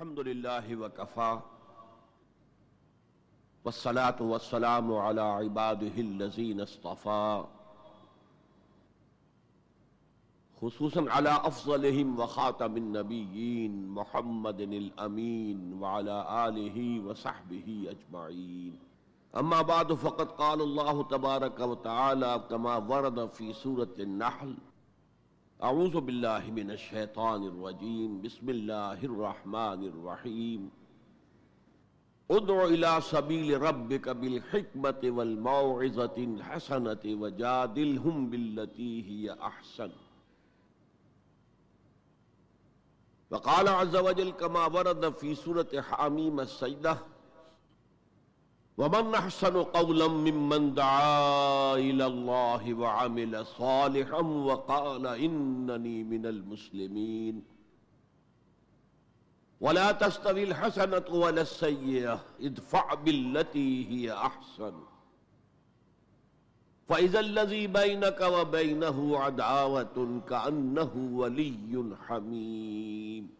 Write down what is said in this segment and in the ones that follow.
الحمد لله وكفى والصلاة والسلام على عباده الذين اصطفى خصوصا على أفضلهم وخاتم النبيين محمد الأمين وعلى آله وصحبه أجمعين. أما بعد، فقد قال الله تبارك وتعالى كما ورد في سورة النحل اعوذ باللہ من الشیطان الرجیم، بسم اللہ الرحمن الرحیم۔ ادعو الى سبیل ربک بالحکمت والموعظت الحسنت وجادلہم باللتی ہی احسن۔ وقال عز وجل كما ورد في سورة حامیم السجدہ ومن احسن قولا ممن دعا الى الله وعمل صالحا وقال انني من المسلمين ولا تستوي الحسنة ولا السيئة ادفع بالتي هي احسن فإذا الذي بينك وبينه عداوة كأنه ولي حميم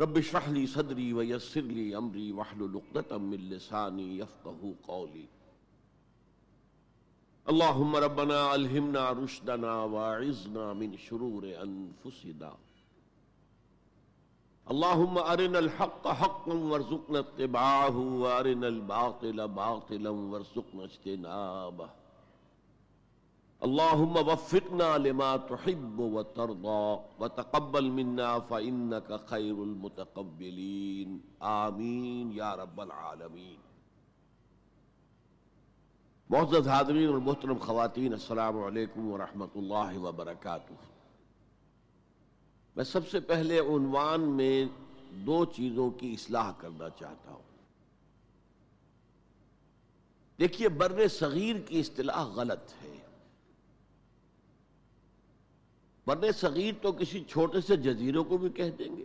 رب اشرح لي صدري ويسر لي امري واحلل عقدة من لساني يفقهوا قولي. اللهم ربنا الهمنا رشدنا واعذنا من شرور انفسنا اللهم ارنا الحق حقا وارزقنا اتباعه وارنا الباطل باطلا وارزقنا اجتنابه. اللهم وفقنا لما تحب وترضى وتقبل منا فإنك خير المتقبلين. آمین یا رب العالمین معزز حاضرین اور محترم خواتین، السلام علیکم ورحمۃ اللہ وبرکاتہ. میں سب سے پہلے عنوان میں دو چیزوں کی اصلاح کرنا چاہتا ہوں. دیکھیے، بر صغیر کی اصطلاح غلط ہے. بر صغیر تو کسی چھوٹے سے جزیروں کو بھی کہہ دیں گے۔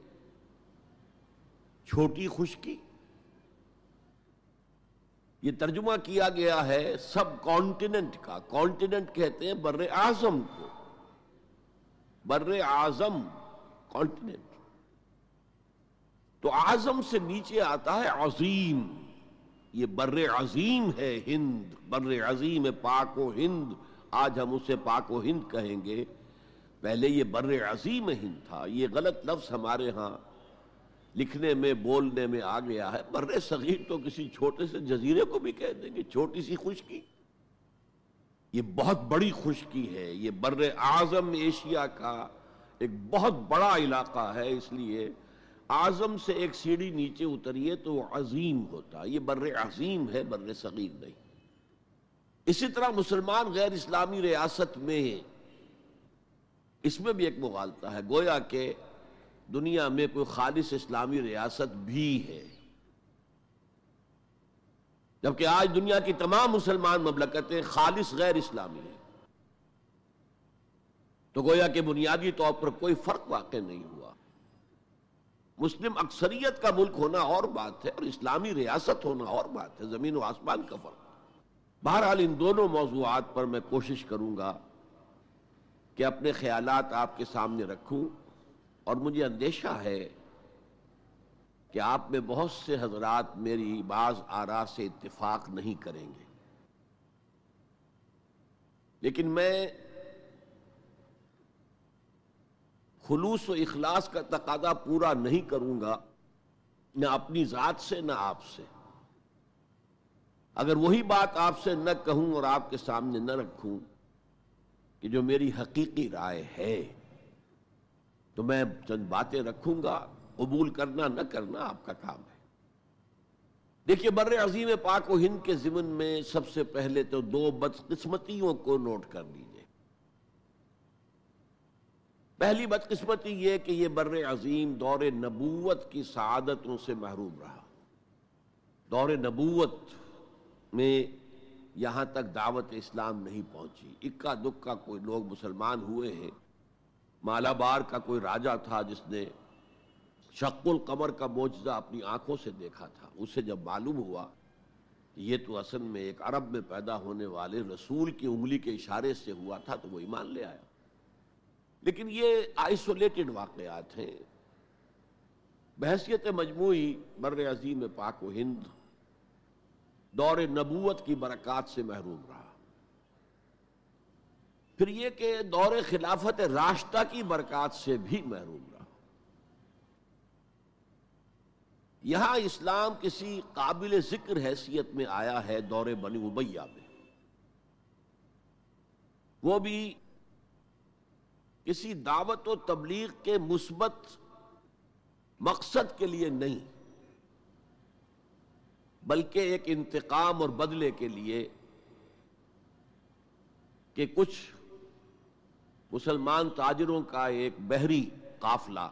چھوٹی خشکی۔ یہ ترجمہ کیا گیا ہے سب کانٹیننٹ کا۔ کانٹیننٹ کہتے ہیں بر اعظم کو۔ بر اعظم کانٹیننٹ۔ تو اعظم سے نیچے آتا ہے عظیم۔ یہ بر عظیم ہے ہند۔ بر عظیم پاک و ہند۔ آج ہم اسے پاک و ہند کہیں گے۔ پہلے یہ بر عظیم ہند تھا، یہ غلط لفظ ہمارے ہاں لکھنے میں، بولنے میں آ گیا ہے۔ بر صغیر تو کسی چھوٹے سے جزیرے کو بھی کہہ دیں گے، چھوٹی سی خشکی۔ یہ بہت بڑی خشکی ہے، یہ بر اعظم ایشیا کا ایک بہت بڑا علاقہ ہے، اس لیے اعظم سے ایک سیڑھی نیچے اتریے تو وہ عظیم ہوتا۔ یہ بر عظیم ہے، بر صغیر نہیں۔ اسی طرح مسلمان غیر اسلامی ریاست میں اس میں بھی ایک مغالطہ ہے۔ گویا کہ دنیا میں کوئی خالص اسلامی ریاست بھی ہے۔ جبکہ آج دنیا کی تمام مسلمان مملکتیں خالص غیر اسلامی ہیں۔ تو گویا کہ بنیادی طور پر کوئی فرق واقع نہیں ہوا۔ مسلم اکثریت کا ملک ہونا اور بات ہے اور اسلامی ریاست ہونا اور بات ہے۔ زمین و آسمان کا فرق۔ بہرحال ان دونوں موضوعات پر میں کوشش کروں گا۔ کہ اپنے خیالات آپ کے سامنے رکھوں اور مجھے اندیشہ ہے کہ آپ میں بہت سے حضرات میری بعض آرا سے اتفاق نہیں کریں گے۔ لیکن میں خلوص و اخلاص کا تقاضا پورا نہیں کروں گا، نہ اپنی ذات سے، نہ آپ سے۔ اگر وہی بات آپ سے نہ کہوں اور آپ کے سامنے نہ رکھوں کہ جو میری حقیقی رائے ہے، تو میں چند باتیں رکھوں گا، قبول کرنا نہ کرنا آپ کا کام ہے۔ دیکھیے، بر عظیم پاک و ہند کے ضمن میں سب سے پہلے تو دو بدقسمتیوں کو نوٹ کر لیجیے پہلی بدقسمتی یہ کہ یہ بر عظیم دور نبوت کی سعادتوں سے محروم رہا۔ دور نبوت میں یہاں تک دعوت اسلام نہیں پہنچی۔ اکا دکا کوئی لوگ مسلمان ہوئے ہیں۔ مالابار کا کوئی راجہ تھا جس نے شق القمر کا موجزہ اپنی آنکھوں سے دیکھا تھا۔ اسے جب معلوم ہوا یہ تو اصل میں ایک عرب میں پیدا ہونے والے رسول کی انگلی کے اشارے سے ہوا تھا تو وہ ایمان لے آیا۔ لیکن یہ آئسولیٹڈ واقعات ہیں۔ بحثیت مجموعی بر عظیم پاک و ہند دور نبوت کی برکات سے محروم رہا۔ پھر یہ کہ دور خلافت راشتہ کی برکات سے بھی محروم رہا۔ یہاں اسلام کسی قابل ذکر حیثیت میں آیا ہے دور بنی ابیہ میں۔ وہ بھی کسی دعوت و تبلیغ کے مثبت مقصد کے لیے نہیں۔ بلکہ ایک انتقام اور بدلے کے لیے کہ کچھ مسلمان تاجروں کا ایک بحری قافلہ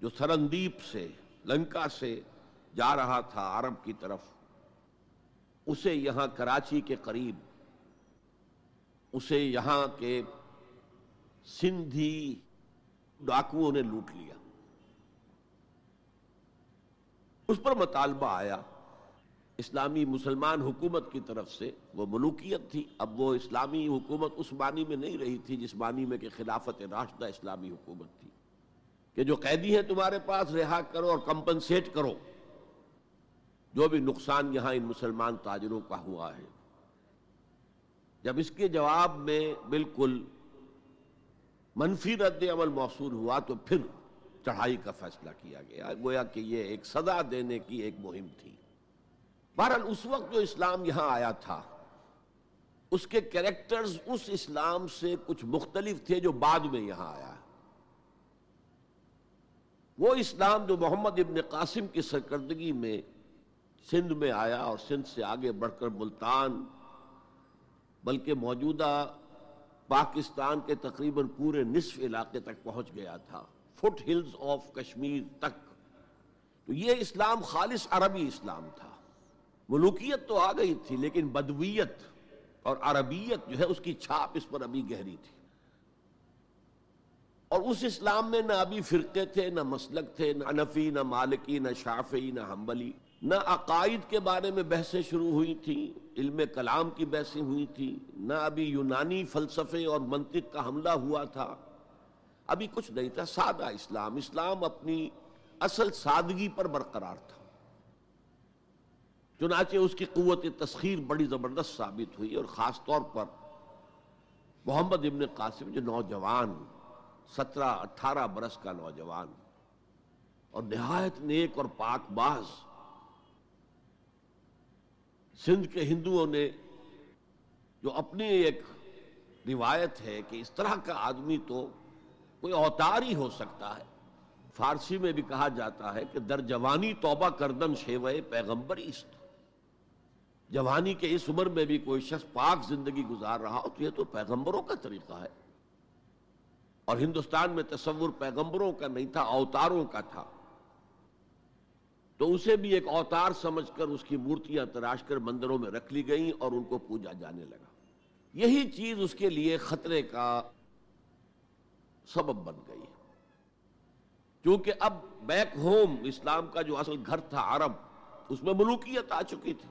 جو سرندیپ سے، لنکا سے جا رہا تھا عرب کی طرف، اسے یہاں کراچی کے قریب، اسے یہاں کے سندھی ڈاکوؤں نے لوٹ لیا۔ اس پر مطالبہ آیا۔ اسلامی مسلمان حکومت کی طرف سے وہ ملوکیت تھی، اب وہ اسلامی حکومت اس معنی میں نہیں رہی تھی جس معنی میں کہ خلافت راشدہ اسلامی حکومت تھی۔ کہ جو قیدی ہیں تمہارے پاس، رہا کرو اور کمپنسیٹ کرو۔ جو بھی نقصان یہاں ان مسلمان تاجروں کا ہوا ہے۔ جب اس کے جواب میں بالکل منفی رد عمل موصول ہوا تو پھر چڑھائی کا فیصلہ کیا گیا۔ گویا کہ یہ ایک سزا دینے کی ایک مہم تھی۔ بہرحال اس وقت جو اسلام یہاں آیا تھا، اس کے کریکٹرز اس اسلام سے کچھ مختلف تھے جو بعد میں یہاں آیا۔ وہ اسلام جو محمد ابن قاسم کی سرکردگی میں سندھ میں آیا اور سندھ سے آگے بڑھ کر ملتان، بلکہ موجودہ پاکستان کے تقریباً پورے نصف علاقے تک پہنچ گیا تھا۔ فٹ ہلز آف کشمیر تک۔ تو یہ اسلام خالص عربی اسلام تھا۔ ملوکیت تو آ گئی تھی، لیکن بدویت اور عربیت جو ہے، اس کی چھاپ اس پر ابھی گہری تھی۔ اور اس اسلام میں نہ ابھی فرقے تھے، نہ مسلک تھے، نہ انفی نہ مالکی، نہ شافی نہ حنبلی، نہ عقائد کے بارے میں بحثیں شروع ہوئی تھیں، علم کلام کی بحثیں ہوئی تھیں، نہ ابھی یونانی فلسفے اور منطق کا حملہ ہوا تھا۔ ابھی کچھ نہیں تھا، سادہ اسلام۔ اسلام اپنی اصل سادگی پر برقرار تھا۔ چنانچہ اس کی قوت تسخیر بڑی زبردست ثابت ہوئی اور خاص طور پر محمد ابن قاسم جو نوجوان، سترہ، اٹھارہ برس کا نوجوان اور نہایت نیک اور پاک باز سندھ کے ہندوؤں نے جو اپنی ایک روایت ہے کہ اس طرح کا آدمی تو کوئی اوتار ہی ہو سکتا ہے۔ فارسی میں بھی کہا جاتا ہے کہ در جوانی توبہ کردن شیوئے پیغمبر است جوانی کے اس عمر میں بھی کوئی شخص پاک زندگی گزار رہا ہو تو یہ تو پیغمبروں کا طریقہ ہے۔ اور ہندوستان میں تصور پیغمبروں کا نہیں تھا، اوتاروں کا تھا۔ تو اسے بھی ایک اوتار سمجھ کر اس کی مورتیاں تراش کر مندروں میں رکھ لی گئیں اور ان کو پوجا جانے لگا۔ یہی چیز اس کے لیے خطرے کا سبب بن گئی۔ کیونکہ اب بیک ہوم اسلام کا جو اصل گھر تھا عرب، اس میں ملوکیت آ چکی تھی۔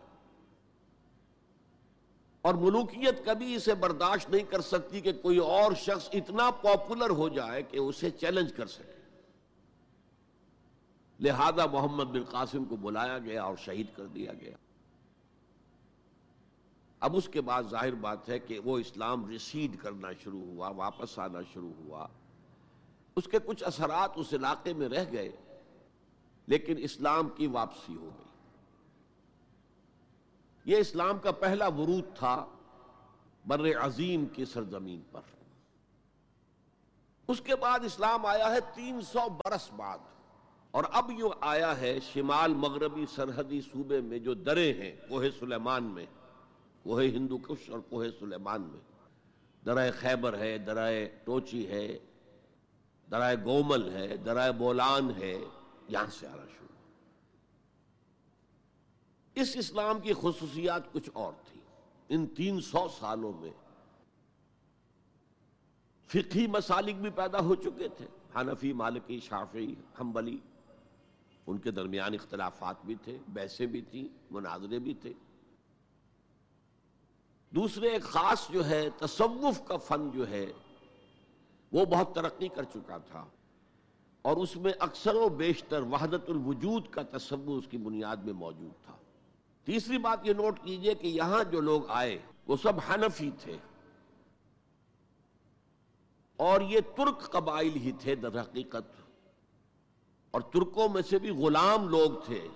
اور ملوکیت کبھی اسے برداشت نہیں کر سکتی کہ کوئی اور شخص اتنا پاپولر ہو جائے کہ اسے چیلنج کر سکے۔ لہذا محمد بن قاسم کو بلایا گیا اور شہید کر دیا گیا۔ اب اس کے بعد ظاہر بات ہے کہ وہ اسلام ریسیڈ کرنا شروع ہوا، واپس آنا شروع ہوا۔ اس کے کچھ اثرات اس علاقے میں رہ گئے، لیکن اسلام کی واپسی ہو گئی۔ یہ اسلام کا پہلا ورود تھا بر عظیم کی سرزمین پر۔ اس کے بعد اسلام آیا ہے تین سو برس بعد، اور اب یوں آیا ہے شمال مغربی سرحدی صوبے میں جو درے ہیں، کوہ سلیمان میں۔ کوہ ہندو کش اور کوہ سلیمان میں۔ درائے خیبر ہے درائے ٹوچی ہے درائے گومل ہے، درائے بولان ہے، یہاں سے آنا شروع اس اسلام کی خصوصیات کچھ اور تھی۔ ان تین سو سالوں میں فقہی مسالک بھی پیدا ہو چکے تھے۔ حنفی، مالکی شافی حنبلی، ان کے درمیان اختلافات بھی تھے بحثیں بھی تھیں، مناظرے بھی تھے۔ دوسرے ایک خاص جو ہے، تصوف کا فن جو ہے وہ بہت ترقی کر چکا تھا۔ اور اس میں اکثر و بیشتر وحدت الوجود کا تصور اس کی بنیاد میں موجود تھا۔ تیسری بات یہ نوٹ کیجیے کہ یہاں جو لوگ آئے، وہ سب حنفی تھے۔ اور یہ ترک قبائل ہی تھے در حقیقت۔ اور ترکوں میں سے بھی غلام لوگ تھے۔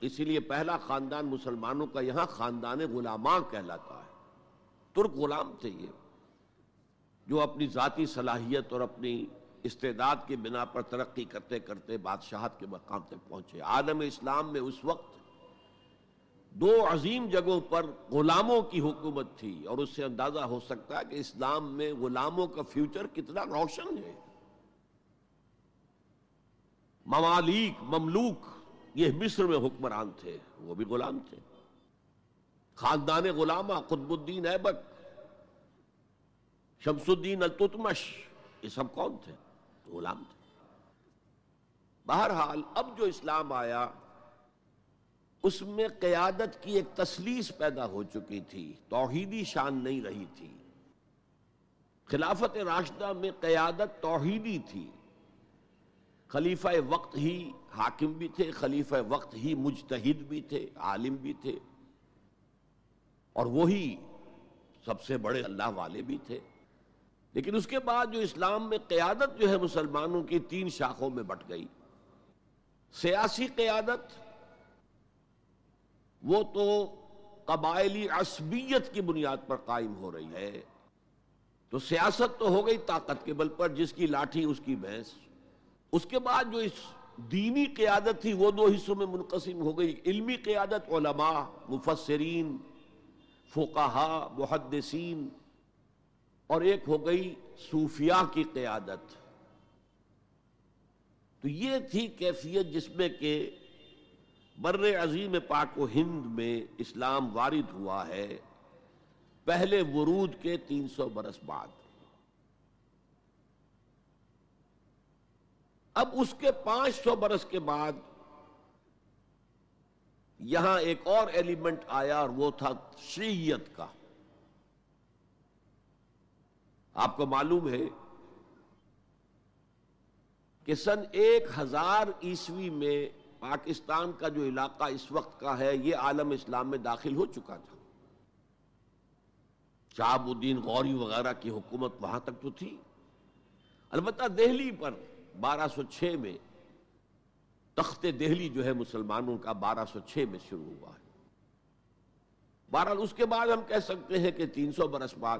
اسی لیے پہلا خاندان مسلمانوں کا یہاں خاندان غلاماں کہلاتا ہے۔ ترک غلام تھے یہ۔ جو اپنی ذاتی صلاحیت اور اپنی استعداد کی بنا پر ترقی کرتے کرتے بادشاہت کے مقام تک پہنچے۔ عالم اسلام میں اس وقت دو عظیم جگہوں پر غلاموں کی حکومت تھی اور اس سے اندازہ ہو سکتا ہے کہ اسلام میں غلاموں کا فیوچر کتنا روشن ہے۔ ممالک، مملوک، یہ مصر میں حکمران تھے، وہ بھی غلام تھے۔ خاندان غلامہ، قطب الدین ایبک شمس الدین التتمش، یہ سب کون تھے؟ غلام تھے۔ بہرحال اب جو اسلام آیا، اس میں قیادت کی ایک تسلیس پیدا ہو چکی تھی، توحیدی شان نہیں رہی تھی۔ خلافت راشدہ میں قیادت توحیدی تھی۔ خلیفہ وقت ہی حاکم بھی تھے، خلیفہ وقت ہی مجتہد بھی تھے، عالم بھی تھے۔ اور وہی سب سے بڑے اللہ والے بھی تھے۔ لیکن اس کے بعد جو اسلام میں قیادت جو ہے مسلمانوں کی تین شاخوں میں بٹ گئی۔ سیاسی قیادت، وہ تو قبائلی عصبیت کی بنیاد پر قائم ہو رہی ہے۔ تو سیاست تو ہو گئی طاقت کے بل پر، جس کی لاٹھی، اس کی بھینس۔ اس کے بعد جو اس دینی قیادت تھی، وہ دو حصوں میں منقسم ہو گئی۔ علمی قیادت، علماء، مفسرین فقہا محدثین۔ اور ایک ہو گئی صوفیاء کی قیادت۔ تو یہ تھی کیفیت جس میں کہ بر عظیم پاک و ہند میں اسلام وارد ہوا ہے پہلے ورود کے تین سو برس بعد۔ اب اس کے پانچ سو برس کے بعد یہاں ایک اور ایلیمنٹ آیا اور وہ تھا شیعت کا۔ آپ کو معلوم ہے کہ سن ایک ہزار عیسوی میں پاکستان کا جو علاقہ اس وقت کا ہے، یہ عالم اسلام میں داخل ہو چکا تھا۔ شہاب الدین غوری وغیرہ کی حکومت وہاں تک تو تھی۔ البتہ دہلی پر بارہ سو چھ میں تخت دہلی جو ہے مسلمانوں کا بارہ سو چھ میں شروع ہوا ہے۔ بہرحال اس کے بعد ہم کہہ سکتے ہیں کہ تین سو برس بعد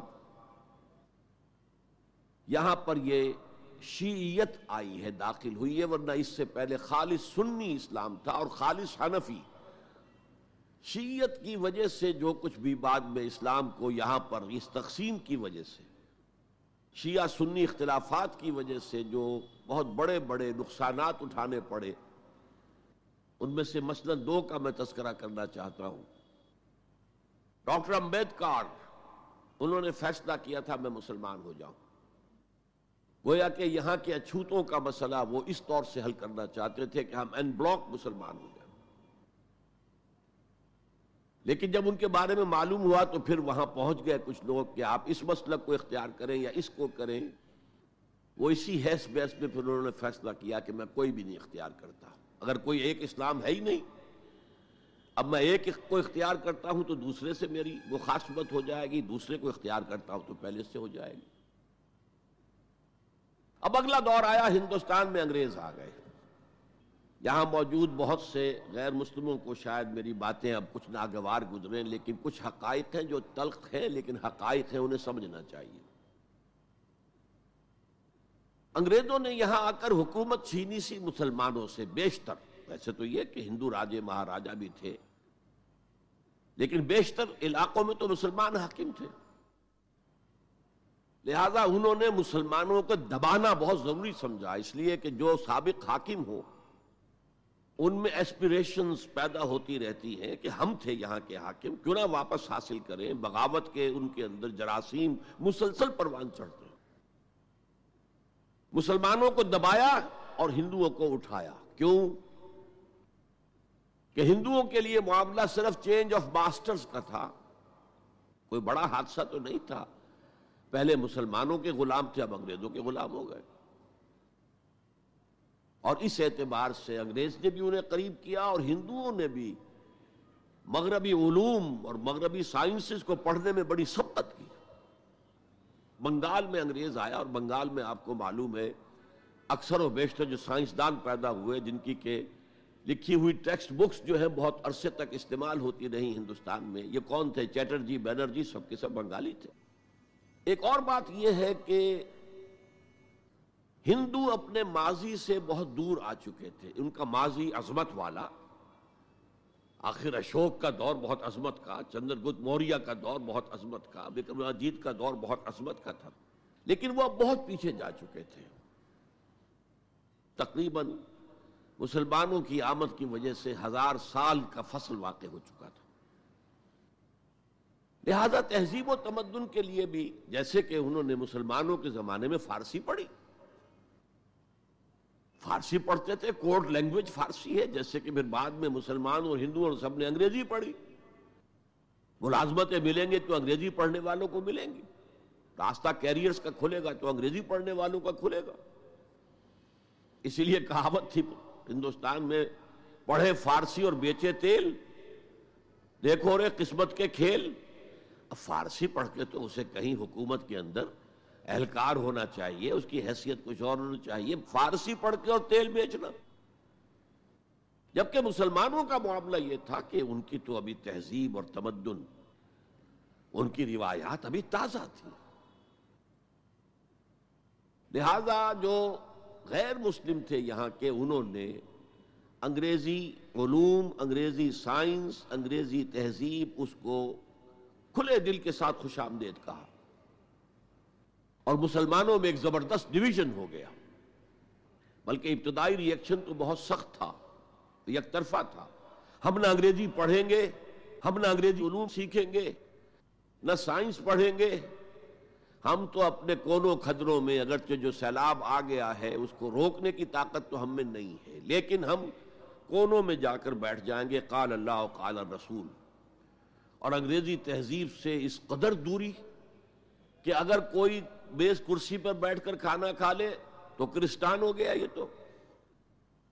یہاں پر یہ شیعیت آئی ہے، داخل ہوئی ہے، ورنہ اس سے پہلے خالص سنی اسلام تھا اور خالص حنفی۔ شیعت کی وجہ سے جو کچھ بھی بعد میں اسلام کو یہاں پر اس تقسیم کی وجہ سے، شیعہ سنی اختلافات کی وجہ سے جو بہت بڑے بڑے نقصانات اٹھانے پڑے، ان میں سے مثلا دو کا میں تذکرہ کرنا چاہتا ہوں۔ ڈاکٹر امبیدکر انہوں نے فیصلہ کیا تھا میں مسلمان ہو جاؤں۔ گویا کہ یہاں کے اچھوتوں کا مسئلہ وہ اس طور سے حل کرنا چاہتے تھے کہ ہم این بلاک مسلمان ہو جائیں۔ لیکن جب ان کے بارے میں معلوم ہوا تو پھر وہاں پہنچ گئے کچھ لوگ کہ آپ اس مسلک کو اختیار کریں یا اس کو کریں۔ وہ اسی حیث بیس میں پھر انہوں نے فیصلہ کیا کہ میں کوئی بھی نہیں اختیار کرتا۔ اگر کوئی ایک اسلام ہے ہی نہیں، اب میں ایک کو اختیار کرتا ہوں تو دوسرے سے میری وہ ہو جائے گی، دوسرے کو اختیار کرتا ہوں تو پہلے سے ہو جائے گی۔ اب اگلا دور آیا، ہندوستان میں انگریز آ گئے۔ یہاں موجود بہت سے غیر مسلموں کو شاید میری باتیں اب کچھ ناگوار گزریں، لیکن کچھ حقائق ہیں جو تلخ ہیں، لیکن حقائق ہیں، انہیں سمجھنا چاہیے۔ انگریزوں نے یہاں آ کر حکومت چھینی سی مسلمانوں سے بیشتر، ویسے تو یہ کہ ہندو راجے مہاراجا بھی تھے، لیکن بیشتر علاقوں میں تو مسلمان حاکم تھے۔ لہذا انہوں نے مسلمانوں کو دبانا بہت ضروری سمجھا، اس لیے کہ جو سابق حاکم ہو ان میں ایسپریشنز پیدا ہوتی رہتی ہیں کہ ہم تھے یہاں کے حاکم، کیوں نہ واپس حاصل کریں، بغاوت کے ان کے اندر جراثیم مسلسل پروان چڑھتے ہیں۔ مسلمانوں کو دبایا اور ہندوؤں کو اٹھایا۔ کیوں؟ کہ ہندوؤں کے لیے معاملہ صرف چینج آف ماسٹرز کا تھا، کوئی بڑا حادثہ تو نہیں تھا۔ پہلے مسلمانوں کے غلام تھے، اب انگریزوں کے غلام ہو گئے۔ اور اس اعتبار سے انگریز نے بھی انہیں قریب کیا اور ہندوؤں نے بھی۔ مغربی علوم اور مغربی سائنسز کو پڑھنے میں بڑی سبقت کی۔ بنگال میں انگریز آیا اور بنگال میں آپ کو معلوم ہے، اکثر و بیشتر جو سائنسدان پیدا ہوئے، جن کی کہ لکھی ہوئی ٹیکسٹ بکس جو ہے بہت عرصے تک استعمال ہوتی رہی ہندوستان میں۔ یہ کون تھے؟ چیٹرجی بینرجی، سب کے سب بنگالی تھے۔ ایک اور بات یہ ہے کہ ہندو اپنے ماضی سے بہت دور آ چکے تھے۔ ان کا ماضی عظمت والا، آخر اشوک کا دور بہت عظمت کا چندر گت موریہ کا دور بہت عظمت کا اجیت کا دور بہت عظمت کا تھا۔ لیکن وہ اب بہت پیچھے جا چکے تھے۔ تقریباً مسلمانوں کی آمد کی وجہ سے ہزار سال کا فصل واقع ہو چکا تھا۔ لہذا تہذیب و تمدن کے لیے بھی جیسے کہ انہوں نے مسلمانوں کے زمانے میں فارسی پڑھی۔ فارسی پڑھتے تھے، کوڈ لینگویج فارسی ہے، جیسے کہ پھر بعد میں مسلمان اور ہندو اور سب نے انگریزی پڑھی۔ ملازمتیں ملیں گے تو انگریزی پڑھنے والوں کو ملیں گی۔ راستہ کیریئرز کا کھلے گا تو انگریزی پڑھنے والوں کا کھلے گا۔ اسی لیے کہاوت تھی، ہندوستان میں پڑھے فارسی اور بیچے تیل۔ دیکھو رے قسمت کے کھیل۔ فارسی پڑھ کے تو اسے کہیں حکومت کے اندر اہلکار ہونا چاہیے، اس کی حیثیت کچھ اور ہونا چاہیے، فارسی پڑھ کے اور تیل بیچنا۔ جبکہ مسلمانوں کا معاملہ یہ تھا کہ ان کی تو ابھی تہذیب اور تمدن، ان کی روایات ابھی تازہ تھی۔ لہذا جو غیر مسلم تھے یہاں کے، انہوں نے انگریزی علوم، انگریزی سائنس، انگریزی تہذیب، اس کو کھلے دل کے ساتھ خوش آمدید کہا۔ اور مسلمانوں میں ایک زبردست ڈویژن ہو گیا۔ بلکہ ابتدائی ریئیکشن تو بہت سخت تھا یک طرفہ تھا۔ ہم نہ انگریزی پڑھیں گے، ہم نہ انگریزی علوم سیکھیں گے، نہ سائنس پڑھیں گے۔ ہم تو اپنے کونوں کھدروں میں اگرچہ جو سیلاب آ گیا ہے، اس کو روکنے کی طاقت تو ہم میں نہیں ہے۔ لیکن ہم کونوں میں جا کر بیٹھ جائیں گے، قال اللہ قال رسول اور انگریزی تہذیب سے اس قدر دوری کہ اگر کوئی بیس کرسی پر بیٹھ کر کھانا کھا لے تو کرسٹان ہو گیا یہ تو۔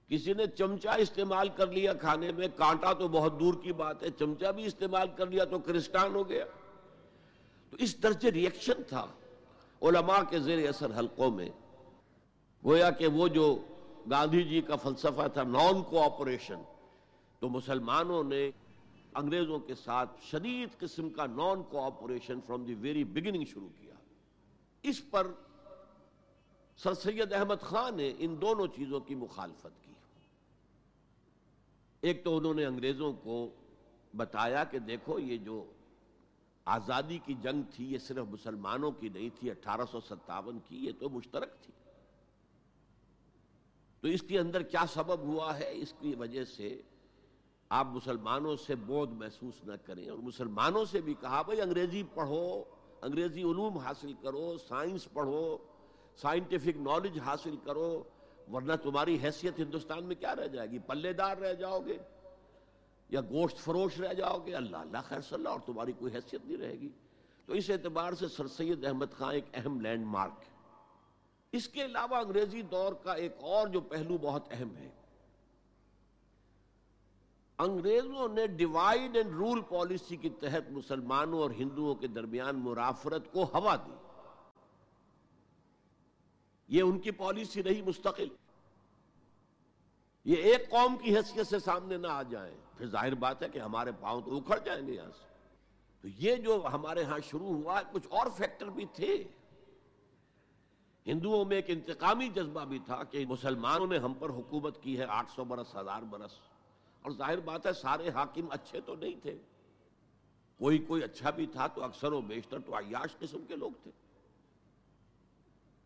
کسی نے چمچہ استعمال کر لیا کھانے میں، کانٹا تو بہت دور کی بات ہے چمچہ بھی استعمال کر لیا تو کرسٹان ہو گیا۔ تو اس درجے ریئیکشن تھا علماء کے زیر اثر حلقوں میں۔ گویا کہ وہ جو گاندھی جی کا فلسفہ تھا نان کوآپریشن تو مسلمانوں نے انگریزوں کے ساتھ شدید قسم کا non cooperation from the very beginning شروع کیا۔ اس پر سر سید احمد خان نے ان دونوں چیزوں کی مخالفت کی۔ ایک تو انہوں نے انگریزوں کو بتایا کہ دیکھو یہ جو آزادی کی جنگ تھی، یہ صرف مسلمانوں کی نہیں تھی، اٹھارہ سو ستاون کی، یہ تو مشترک تھی۔ تو اس کے اندر کیا سبب ہوا ہے؟ اس کی وجہ سے آپ مسلمانوں سے بودھ محسوس نہ کریں اور مسلمانوں سے بھی کہا، بھائی انگریزی پڑھو، انگریزی علوم حاصل کرو، سائنس پڑھو سائنٹیفک نالج حاصل کرو، ورنہ تمہاری حیثیت ہندوستان میں کیا رہ جائے گی؟ پلے دار رہ جاؤ گے یا گوشت فروش رہ جاؤ گے؟ اللہ اللہ خیر صلی اللہ، اور تمہاری کوئی حیثیت نہیں رہے گی۔ تو اس اعتبار سے سر سید احمد خان ایک اہم لینڈ مارک ہے۔ اس کے علاوہ انگریزی دور کا ایک اور جو پہلو بہت اہم ہے انگریزوں نے ڈیوائڈ اینڈ رول پالیسی کے تحت مسلمانوں اور ہندوؤں کے درمیان مرافرت کو ہوا دی۔ یہ ان کی پالیسی رہی مستقل۔ یہ ایک قوم کی حیثیت سے سامنے نہ آ جائیں۔ پھر ظاہر بات ہے کہ ہمارے پاؤں تو اکھڑ جائیں گے یہاں سے۔ تو یہ جو ہمارے ہاں شروع ہوا، کچھ اور فیکٹر بھی تھے۔ ہندوؤں میں ایک انتقامی جذبہ بھی تھا کہ مسلمانوں نے ہم پر حکومت کی ہے، آٹھ سو برس، ہزار برس۔ اور ظاہر بات ہے سارے حاکم اچھے تو نہیں تھے۔ کوئی کوئی اچھا بھی تھا تو اکثر و بیشتر تو عیاش قسم کے لوگ تھے۔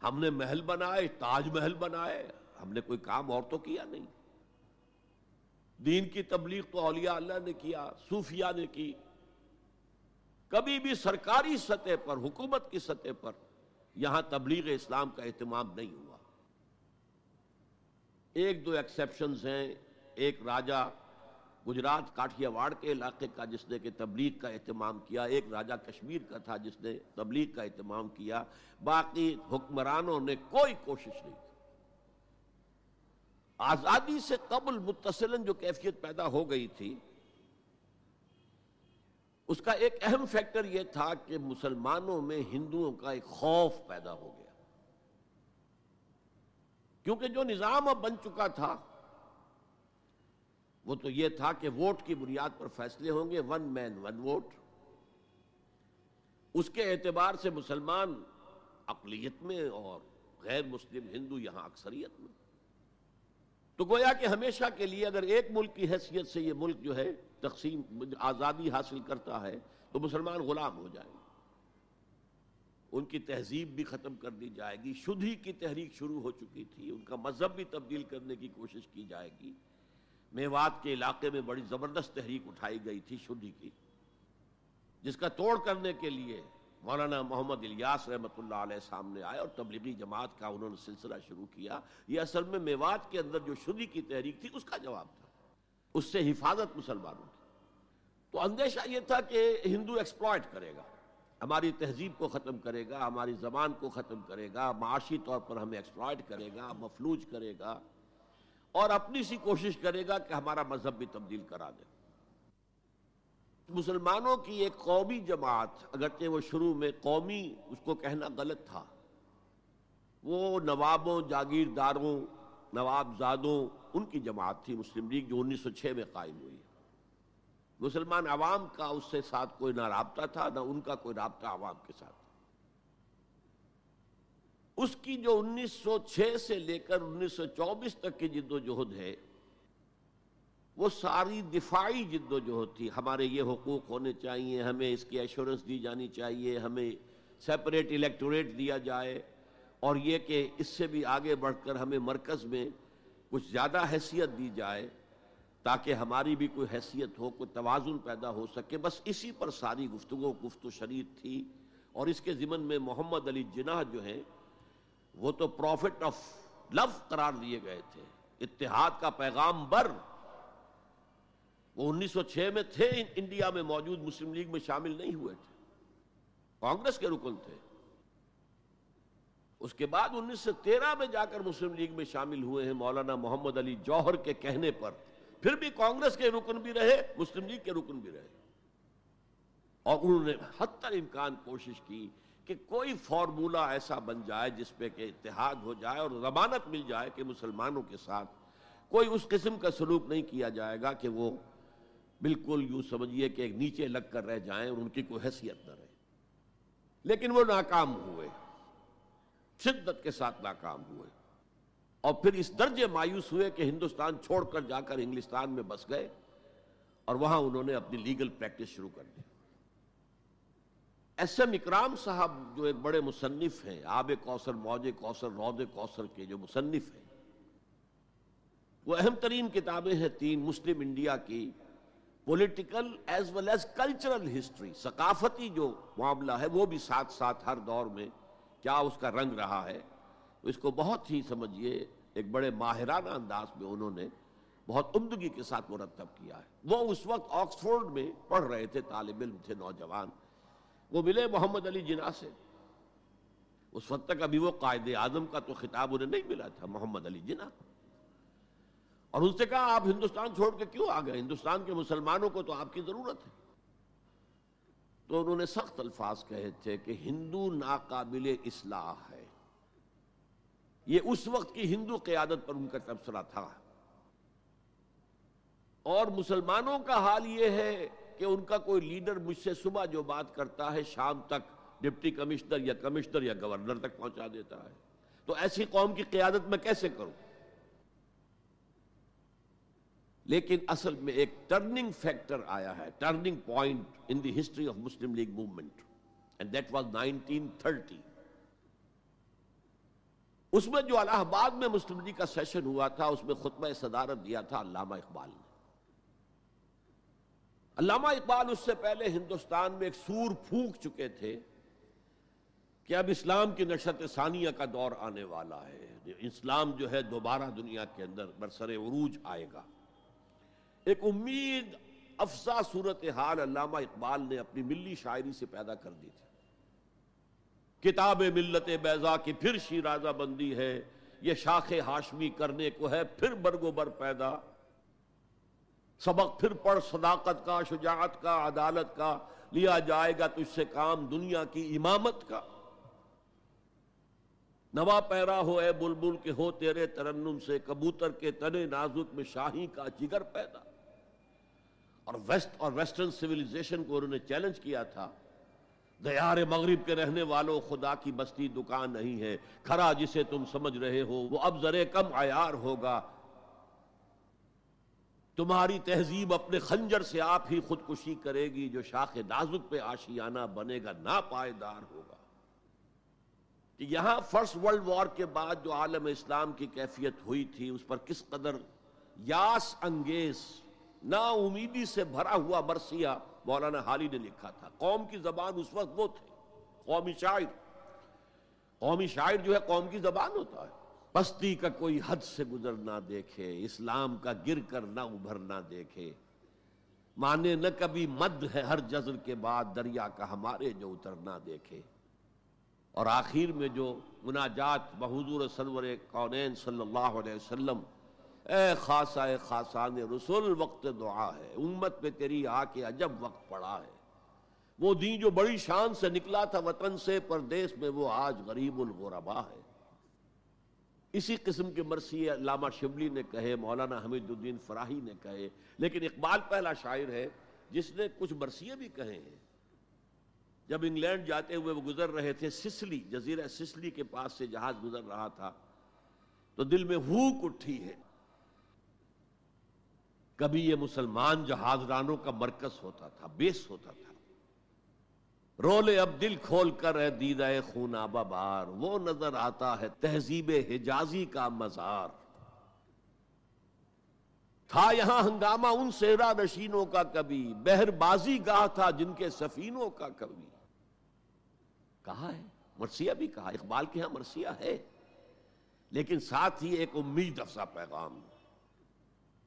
ہم نے محل بنائے، تاج محل بنائے، ہم نے کوئی کام اور تو کیا نہیں۔ دین کی تبلیغ تو اولیاء اللہ نے کیا صوفیہ نے کی۔ کبھی بھی سرکاری سطح پر، حکومت کی سطح پر یہاں تبلیغ اسلام کا اہتمام نہیں ہوا۔ ایک دو ایکسیپشنز ہیں، ایک راجہ گجرات کاٹھیا واڑ کے علاقے کا جس نے کہ تبلیغ کا اہتمام کیا، ایک راجہ کشمیر کا تھا جس نے تبلیغ کا اہتمام کیا، باقی حکمرانوں نے کوئی کوشش نہیں کی۔ آزادی سے قبل متصلن جو کیفیت پیدا ہو گئی تھی، اس کا ایک اہم فیکٹر یہ تھا کہ مسلمانوں میں ہندوؤں کا ایک خوف پیدا ہو گیا۔ کیونکہ جو نظام اب بن چکا تھا وہ تو یہ تھا کہ ووٹ کی بنیاد پر فیصلے ہوں گے ون مین ون ووٹ اس کے اعتبار سے مسلمان اقلیت میں اور غیر مسلم ہندو یہاں اکثریت میں۔ تو گویا کہ ہمیشہ کے لیے اگر ایک ملک کی حیثیت سے یہ ملک جو ہے تقسیم، آزادی حاصل کرتا ہے تو مسلمان غلام ہو جائیں گے ان کی تہذیب بھی ختم کر دی جائے گی۔ شدھی کی تحریک شروع ہو چکی تھی۔ ان کا مذہب بھی تبدیل کرنے کی کوشش کی جائے گی۔ میوات کے علاقے میں بڑی زبردست تحریک اٹھائی گئی تھی شدھی کی، جس کا توڑ کرنے کے لیے مولانا محمد الیاس رحمۃ اللہ علیہ سامنے آئے اور تبلیغی جماعت کا انہوں نے سلسلہ شروع کیا۔ یہ اصل میں میوات کے اندر جو شدی کی تحریک تھی، اس کا جواب تھا۔ اس سے حفاظت مسلمانوں کی۔ تو اندیشہ یہ تھا کہ ہندو ایکسپلائٹ کرے گا، ہماری تہذیب کو ختم کرے گا، ہماری زبان کو ختم کرے گا، معاشی طور پر ہمیں ایکسپلائٹ کرے گا، مفلوج کرے گا۔ اور اپنی سی کوشش کرے گا کہ ہمارا مذہب بھی تبدیل کرا دے۔ مسلمانوں کی ایک قومی جماعت، اگرچہ وہ شروع میں قومی اس کو کہنا غلط تھا، وہ نوابوں، جاگیرداروں، نواب زادوں، ان کی جماعت تھی مسلم لیگ جو انیس سو چھ میں قائم ہوئی۔ مسلمان عوام کا اس سے ساتھ کوئی نہ رابطہ تھا، نہ ان کا کوئی رابطہ عوام کے ساتھ۔ اس کی جو انیس سو چھ سے لے کر انیس سو چوبیس تک کی جد و جہد ہے، وہ ساری دفاعی جد و جہد تھی۔ ہمارے یہ حقوق ہونے چاہیے، ہمیں اس کی ایشورنس دی جانی چاہیے، ہمیں سیپریٹ الیکٹوریٹ دیا جائے۔ اور یہ کہ اس سے بھی آگے بڑھ کر ہمیں مرکز میں کچھ زیادہ حیثیت دی جائے، تاکہ ہماری بھی کوئی حیثیت ہو، کوئی توازن پیدا ہو سکے۔ بس اسی پر ساری گفتگو گفت و شریط تھی۔ اور اس کے ضمن میں محمد علی جناح جو ہیں وہ تو پروفٹ آف لو قرار دیے گئے تھے۔ اتحاد کا پیغام بر وہ انیس سو چھ میں تھے، انڈیا میں موجود مسلم لیگ میں شامل نہیں ہوئے تھے۔ کانگریس کے رکن تھے۔ اس کے بعد انیس سو تیرہ میں جا کر مسلم لیگ میں شامل ہوئے ہیں مولانا محمد علی جوہر کے کہنے پر۔ پھر بھی کانگریس کے رکن بھی رہے، مسلم لیگ کے رکن بھی رہے۔ اور انہوں نے حتی امکان کوشش کی کہ کوئی فارمولا ایسا بن جائے جس پہ کہ اتحاد ہو جائے اور ضمانت مل جائے کہ مسلمانوں کے ساتھ کوئی اس قسم کا سلوک نہیں کیا جائے گا کہ وہ بالکل یوں سمجھیے کہ ایک نیچے لگ کر رہ جائیں اور ان کی کوئی حیثیت نہ رہے۔ لیکن وہ ناکام ہوئے، شدت کے ساتھ ناکام ہوئے۔ اور پھر اس درجے مایوس ہوئے کہ ہندوستان چھوڑ کر جا کر انگلستان میں بس گئے اور وہاں انہوں نے اپنی لیگل پریکٹس شروع کر دی۔ ایس ایم اکرام صاحب جو ایک بڑے مصنف ہیں، آب کوثر، موج کوثر، رود کوثر کے جو مصنف ہیں، وہ اہم ترین کتابیں ہیں تین مسلم انڈیا کی political as well as cultural history ثقافتی جو معاملہ ہے، وہ بھی ساتھ ساتھ ہر دور میں کیا اس کا رنگ رہا ہے۔ اس کو بہت ہی سمجھیے، ایک بڑے ماہرانہ انداز میں انہوں نے بہت عمدگی کے ساتھ مرتب کیا ہے۔ وہ اس وقت آکسفورڈ میں پڑھ رہے تھے، طالب علم تھے، نوجوان۔ وہ ملے محمد علی جناح سے۔ اس وقت تک ابھی وہ قائد اعظم کا تو خطاب انہیں نہیں ملا تھا، محمد علی جناح۔ اور ان سے کہا، آپ ہندوستان چھوڑ کے کیوں آ گئے؟ ہندوستان کے مسلمانوں کو تو آپ کی ضرورت ہے۔ تو انہوں نے سخت الفاظ کہے تھے کہ ہندو ناقابل اصلاح ہے۔ یہ اس وقت کی ہندو قیادت پر ان کا تبصرہ تھا۔ اور مسلمانوں کا حال یہ ہے کہ ان کا کوئی لیڈر مجھ سے صبح جو بات کرتا ہے شام تک ڈپٹی کمشنر یا کمشنر یا گورنر تک پہنچا دیتا ہے۔ تو ایسی قوم کی قیادت میں کیسے کروں؟ لیکن اصل میں ایک ٹرننگ فیکٹر آیا ہے turning point in the history of Muslim League movement and that was nineteen thirty اس میں جو الہ آباد میں مسلم لیگ کا سیشن ہوا تھا، اس میں خطبہ صدارت دیا تھا علامہ اقبال نے۔ علامہ اقبال اس سے پہلے ہندوستان میں ایک سور پھونک چکے تھے کہ اب اسلام کی نشت ثانیہ کا دور آنے والا ہے۔ اسلام جو ہے دوبارہ دنیا کے اندر برسر عروج آئے گا۔ ایک امید افزا صورت حال علامہ اقبال نے اپنی ملی شاعری سے پیدا کر دی تھی۔ کتاب ملت بیضا کی پھر شیرازہ بندی ہے۔ یہ شاخ ہاشمی کرنے کو ہے پھر برگو بر پیدا۔ سبق پھر پڑھ، صداقت کا، شجاعت کا، عدالت کا، لیا جائے گا تو اس سے کام دنیا کی امامت کا۔ نوا پیرا ہو اے بلبل کے ہو تیرے ترنم سے کبوتر کے تنے نازک میں شاہی کا جگر پیدا۔ اور ویسٹ اور ویسٹرن سیویلائزیشن کو انہوں نے چیلنج کیا تھا۔ دیار مغرب کے رہنے والوں، خدا کی بستی دکان نہیں ہے۔ کھرا جسے تم سمجھ رہے ہو، وہ اب ذرے کم عیار ہوگا۔ تمہاری تہذیب اپنے خنجر سے آپ ہی خودکشی کرے گی جو شاخ نازک پہ آشیانہ بنے گا نا پائیدار ہوگا یہاں فرسٹ ورلڈ وار کے بعد جو عالم اسلام کی کیفیت ہوئی تھی، اس پر کس قدر یاس انگیز، نا امیدی سے بھرا ہوا مرثیہ مولانا حالی نے لکھا تھا۔ قوم کی زبان اس وقت وہ تھے قومی شاعر۔ قومی شاعر جو ہے، قوم کی زبان ہوتا ہے۔ پستی کا کوئی حد سے گزر نہ دیکھے، اسلام کا گر کر نہ ابھر نہ دیکھے۔ مانے نہ کبھی مد ہے ہر جزر کے بعد، دریا کا ہمارے جو اتر نہ دیکھے۔ اور آخر میں جو مناجات بحضور سرور کونین صلی اللہ علیہ وسلم، اے خاصا اے خاصان رسول، وقت دعا ہے۔ امت پہ تیری آ کے عجب وقت پڑا ہے۔ وہ دین جو بڑی شان سے نکلا تھا وطن سے، پردیس میں وہ آج غریب الغربا ہے۔ اسی قسم کے مرثی علامہ شبلی نے کہے، مولانا حمید الدین فراہی نے کہے، لیکن اقبال پہلا شاعر ہے جس نے کچھ مرثیے بھی کہے ہیں۔ جب انگلینڈ جاتے ہوئے وہ گزر رہے تھے سسلی، جزیرہ سسلی کے پاس سے جہاز گزر رہا تھا، تو دل میں ہوک اٹھی ہے۔ کبھی یہ مسلمان جہاز رانوں کا مرکز ہوتا تھا، بیس ہوتا تھا۔ رولے اب دل کھول کر ہے دیدہ خون آبا بار، وہ نظر آتا ہے تہذیب حجازی کا مزار۔ تھا یہاں ہنگامہ ان سیرا نشینوں کا کبھی، بہر بازی گاہ تھا جن کے سفینوں کا کبھی۔ کہا ہے؟ مرثیہ بھی کہا اقبال کے ہاں مرثیہ ہے۔ لیکن ساتھ ہی ایک امید افسا پیغام۔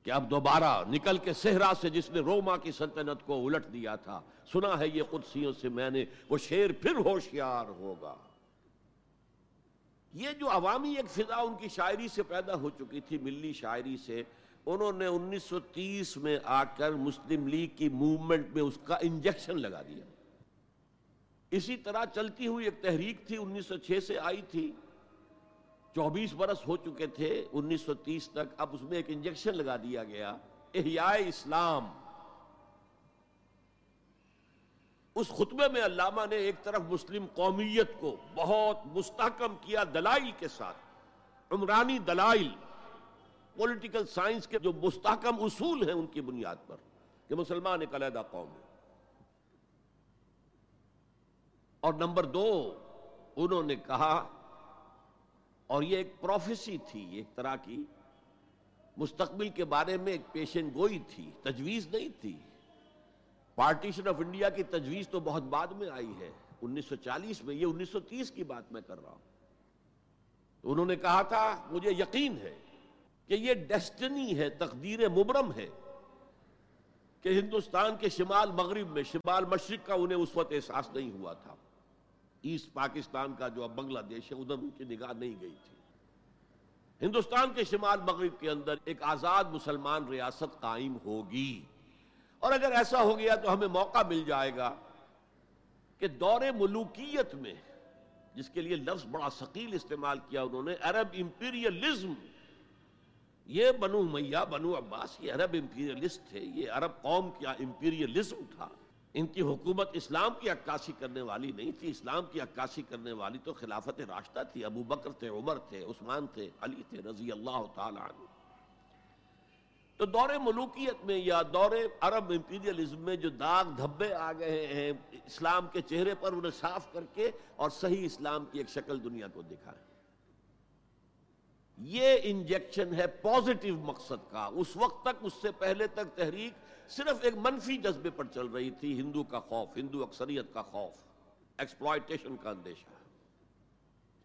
کہ اب دوبارہ نکل کے صحرا سے جس نے روما کی سلطنت کو الٹ دیا تھا، سنا ہے یہ قدسیوں سے میں نے، وہ شیر پھر ہوشیار ہوگا۔ یہ جو عوامی ایک فضا ان کی شاعری سے پیدا ہو چکی تھی، ملی شاعری سے، انہوں نے انیس سو تیس میں آ کر مسلم لیگ کی موومنٹ میں اس کا انجیکشن لگا دیا۔ اسی طرح چلتی ہوئی ایک تحریک تھی، انیس سو چھ سے آئی تھی۔ چوبیس برس ہو چکے تھے، انیس سو تیس تک اب اس میں ایک انجیکشن لگا دیا گیا، احیاء اسلام۔ اس خطبے میں علامہ نے ایک طرف مسلم قومیت کو بہت مستحکم کیا دلائل کے ساتھ، عمرانی دلائل پولیٹیکل سائنس کے جو مستحکم اصول ہیں ان کی بنیاد پر کہ مسلمان ایک علیحدہ قوم ہے۔ اور نمبر دو، انہوں نے کہا اور یہ ایک پروفیسی تھی، ایک طرح کی مستقبل کے بارے میں ایک پیشن گوئی تھی، تجویز نہیں تھی۔ پارٹیشن آف انڈیا کی تجویز تو بہت بعد میں آئی ہے، انیس سو چالیس میں، یہ انیس سو تیس کی بات میں کر رہا ہوں۔ انہوں نے کہا تھا، مجھے یقین ہے کہ یہ ڈیسٹنی ہے، تقدیر مبرم ہے کہ ہندوستان کے شمال مغرب میں، شمال مشرق کا انہیں اس وقت احساس نہیں ہوا تھا۔ ایسٹ پاکستان کا جو اب بنگلہ دیش ہے، ادھر ان کی نگاہ نہیں گئی تھی۔ ہندوستان کے شمال مغرب کے اندر ایک آزاد مسلمان ریاست قائم ہوگی۔ اور اگر ایسا ہو گیا تو ہمیں موقع مل جائے گا کہ دور ملوکیت میں، جس کے لیے لفظ بڑا ثقیل استعمال کیا انہوں نے، عرب امپیریلزم۔ یہ بنو میاں، بنو عباس، یہ عرب امپیریلسٹ تھے، یہ عرب قوم کیا امپیریلزم تھا۔ ان کی حکومت اسلام کی عکاسی کرنے والی نہیں تھی۔ اسلام کی عکاسی کرنے والی تو خلافت راشدہ تھی۔ ابو بکر تھے، عمر تھے، عثمان تھے، علی تھے، رضی اللہ تعالی عنہ۔ تو دور ملوکیت میں یا دور عرب امپیریلزم میں جو داغ دھبے آ گئے ہیں، اسلام کے چہرے پر انہیں صاف کر کے اور صحیح اسلام کی ایک شکل دنیا کو دکھائے۔ یہ انجیکشن ہے پوزیٹو مقصد کا۔ اس وقت تک، اس سے پہلے تک تحریک صرف ایک منفی جذبے پر چل رہی تھی ہندو کا خوف، ہندو اکثریت کا خوف ایکسپلائٹیشن کا اندیشہ۔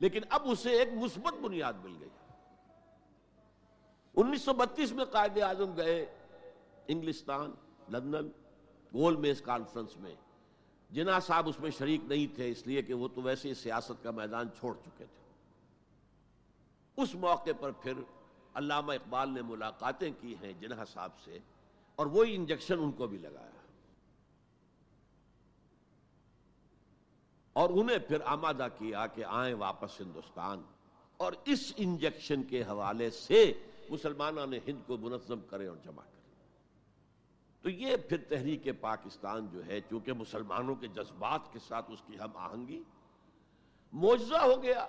لیکن اب اسے ایک مثبت بنیاد مل گئی۔ انیس سو بتیس میں قائد اعظم گئے انگلستان، لندن، گول میز کانفرنس میں۔ جناح صاحب اس میں شریک نہیں تھے، اس لیے کہ وہ تو ویسے سیاست کا میدان چھوڑ چکے تھے۔ اس موقع پر پھر علامہ اقبال نے ملاقاتیں کی ہیں جناح صاحب سے۔ اور وہی انجیکشن ان کو بھی لگایا۔ اور انہیں پھر آمادہ کیا کہ آئیں واپس ہندوستان۔ اور اس انجیکشن کے حوالے سے مسلمانوں نے ہند کو منظم کرے اور جمع کرے تو یہ پھر تحریک پاکستان جو ہے، چونکہ مسلمانوں کے جذبات کے ساتھ اس کی ہم آہنگی موجزہ ہو گیا۔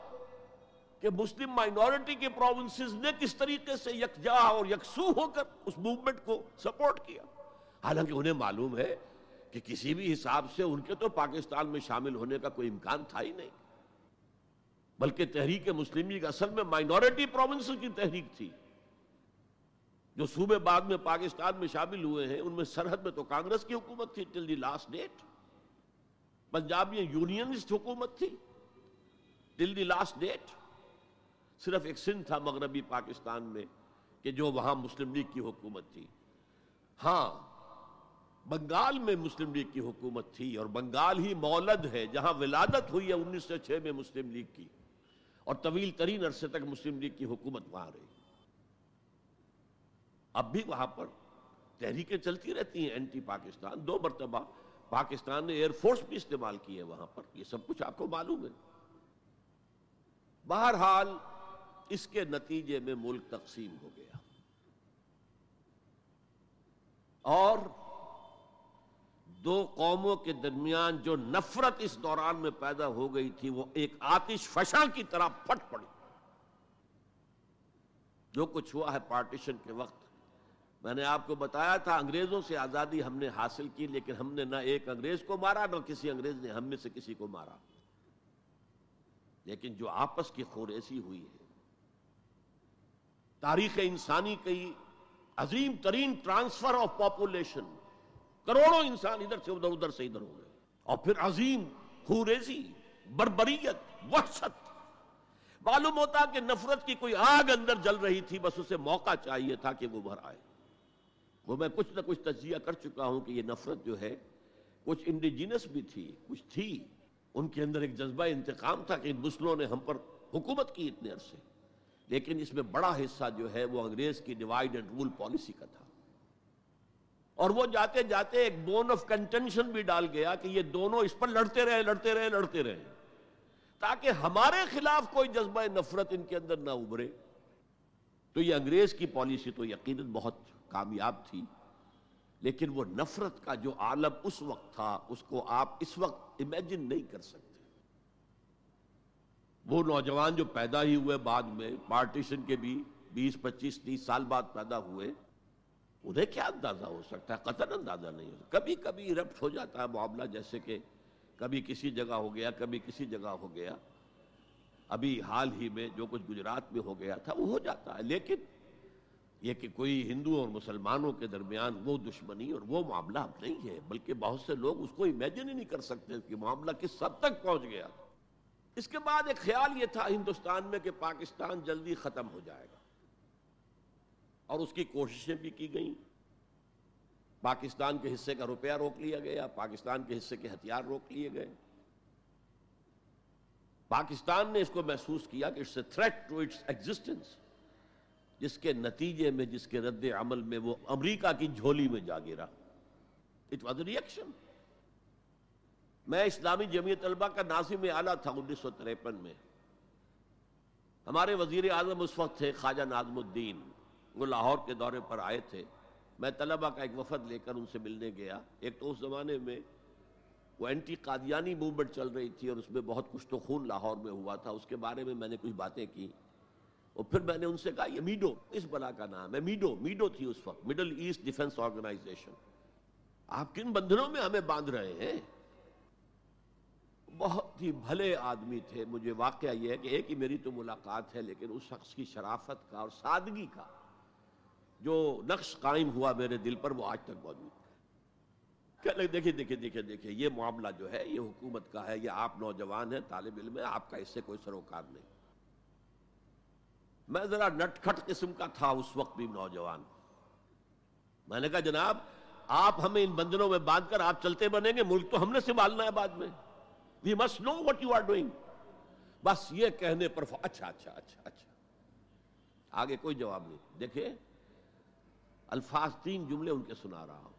کہ مسلم مائنورٹی کے پروونسز نے کس طریقے سے یکجا اور یکسو ہو کر اس موومنٹ کو سپورٹ کیا؟ حالانکہ انہیں معلوم ہے کہ کسی بھی حساب سے ان کے تو پاکستان میں شامل ہونے کا کوئی امکان تھا ہی نہیں۔ بلکہ تحریک مسلمی کا اصل میں مائنورٹی پروونسز کی تحریک تھی۔ جو صوبے بعد میں پاکستان میں شامل ہوئے ہیں، ان میں سرحد میں تو کانگریس کی حکومت تھی till the last date Punjab میں یونینسٹ حکومت تھی ٹل دی لاسٹ ڈیٹ صرف ایک سندھ تھا مغربی پاکستان میں کہ جو وہاں مسلم لیگ کی حکومت تھی۔ ہاں بنگال میں مسلم لیگ کی حکومت تھی اور بنگال ہی مولد ہے، جہاں ولادت ہوئی ہے انیس سو چھ میں مسلم لیگ کی۔ اور طویل ترین عرصے تک مسلم لیگ کی حکومت وہاں رہی۔ اب بھی وہاں پر تحریکیں چلتی رہتی ہیں اینٹی پاکستان۔ دو مرتبہ پاکستان نے ایئر فورس بھی استعمال کی ہے وہاں پر۔ یہ سب کچھ آپ کو معلوم ہے۔ بہرحال اس کے نتیجے میں ملک تقسیم ہو گیا۔ اور دو قوموں کے درمیان جو نفرت اس دوران میں پیدا ہو گئی تھی، وہ ایک آتش فشاں کی طرح پھٹ پڑی۔ جو کچھ ہوا ہے پارٹیشن کے وقت۔ میں نے آپ کو بتایا تھا، انگریزوں سے آزادی ہم نے حاصل کی، لیکن ہم نے نہ ایک انگریز کو مارا، نہ کسی انگریز نے ہم میں سے کسی کو مارا۔ لیکن جو آپس کی خوریسی ہوئی ہے تاریخ انسانی کی عظیم ترین ٹرانسفر آف پاپولیشن۔ کروڑوں انسان ادھر سے ادھر ادھر سے ادھر ہو گئے۔ اور پھر عظیم خوریزی بربریت، وحشت۔ معلوم ہوتا کہ نفرت کی کوئی آگ اندر جل رہی تھی، بس اسے موقع چاہیے تھا کہ وہ بھر آئے۔ وہ میں کچھ نہ کچھ تجزیہ کر چکا ہوں کہ یہ نفرت جو ہے، کچھ انڈیجینس بھی تھی، کچھ تھی۔ ان کے اندر ایک جذبہ انتقام تھا کہ ان مسلموں نے ہم پر حکومت کی اتنے عرصے۔ لیکن اس میں بڑا حصہ جو ہے وہ انگریز کی ڈیوائڈ اینڈ رول پالیسی کا تھا۔ اور وہ جاتے جاتے ایک بون آف کنٹینشن بھی ڈال گیا کہ یہ دونوں اس پر لڑتے رہے لڑتے رہے لڑتے رہے۔ تاکہ ہمارے خلاف کوئی جذبہ نفرت ان کے اندر نہ ابھرے۔ تو یہ انگریز کی پالیسی تو یقیناً بہت کامیاب تھی۔ لیکن وہ نفرت کا جو عالم اس وقت تھا، اس کو آپ اس وقت امیجن نہیں کر سکتے۔ وہ نوجوان جو پیدا ہی ہوئے بعد میں، پارٹیشن کے بھی بیس، پچیس، تیس سال بعد پیدا ہوئے، انہیں کیا اندازہ ہو سکتا ہے؟ قطر اندازہ نہیں ہو سکتا۔ کبھی کبھی رپٹ ہو جاتا ہے معاملہ، جیسے کہ کبھی کسی جگہ ہو گیا، کبھی کسی جگہ ہو گیا۔ ابھی حال ہی میں جو کچھ گجرات میں ہو گیا تھا، وہ ہو جاتا ہے۔ لیکن یہ کہ کوئی ہندو اور مسلمانوں کے درمیان وہ دشمنی اور وہ معاملہ اب نہیں ہے، بلکہ بہت سے لوگ اس کو امیجن ہی نہیں کر سکتے کہ معاملہ کس حد تک پہنچ گیا۔ اس کے بعد ایک خیال یہ تھا ہندوستان میں کہ پاکستان جلدی ختم ہو جائے گا۔ اور اس کی کوششیں بھی کی گئیں۔ پاکستان کے حصے کا روپیہ روک لیا گیا، پاکستان کے حصے کے ہتھیار روک لیے گئے۔ پاکستان نے اس کو محسوس کیا کہ it's a threat to its existence جس کے نتیجے میں، جس کے رد عمل میں وہ امریکہ کی جھولی میں جا گرا۔ اٹ واز ریئیکشن میں اسلامی جمعیت طلبہ کا ناظم اعلیٰ تھا انیس سو تریپن میں۔ ہمارے وزیر اعظم اس وقت تھے خواجہ نازم الدین۔ وہ لاہور کے دورے پر آئے تھے۔ میں طلبہ کا ایک وفد لے کر ان سے ملنے گیا۔ ایک تو اس زمانے میں وہ اینٹی قادیانی موومنٹ چل رہی تھی اور اس میں بہت کچھ تو خون لاہور میں ہوا تھا۔ اس کے بارے میں میں نے کچھ باتیں کی۔ اور پھر میں نے ان سے کہا، یہ میڈو، اس بلا کا نام ہے۔ میڈو میڈو تھی اس وقت مڈل ایسٹ ڈیفنس آرگنائزیشن آپ کن بندھنوں میں ہمیں باندھ رہے ہیں؟ بہت ہی بھلے آدمی تھے۔ مجھے واقعہ یہ ہے کہ ایک ہی میری تو ملاقات ہے، لیکن اس شخص کی شرافت کا اور سادگی کا جو نقش قائم ہوا میرے دل پر، وہ آج تک موجود ہے۔ دیکھیے دیکھیے دیکھیے دیکھیے، یہ معاملہ جو ہے، یہ حکومت کا ہے، یہ آپ نوجوان ہیں، طالب علم ہے آپ کا اس سے کوئی سروکار نہیں۔ میں ذرا نٹ کھٹ قسم کا تھا اس وقت بھی نوجوان۔ میں نے کہا، جناب، آپ ہمیں ان بندنوں میں باندھ کر آپ چلتے بنیں گے، ملک تو ہم نے سنبھالنا ہے بعد میں۔ We must know what you are doing بس یہ کہنے پر اچھا اچھا اچھا اچھا۔ آگے کوئی جواب نہیں۔ دیکھیں، الفاظ تین جملے ان کے سنا رہا ہوں۔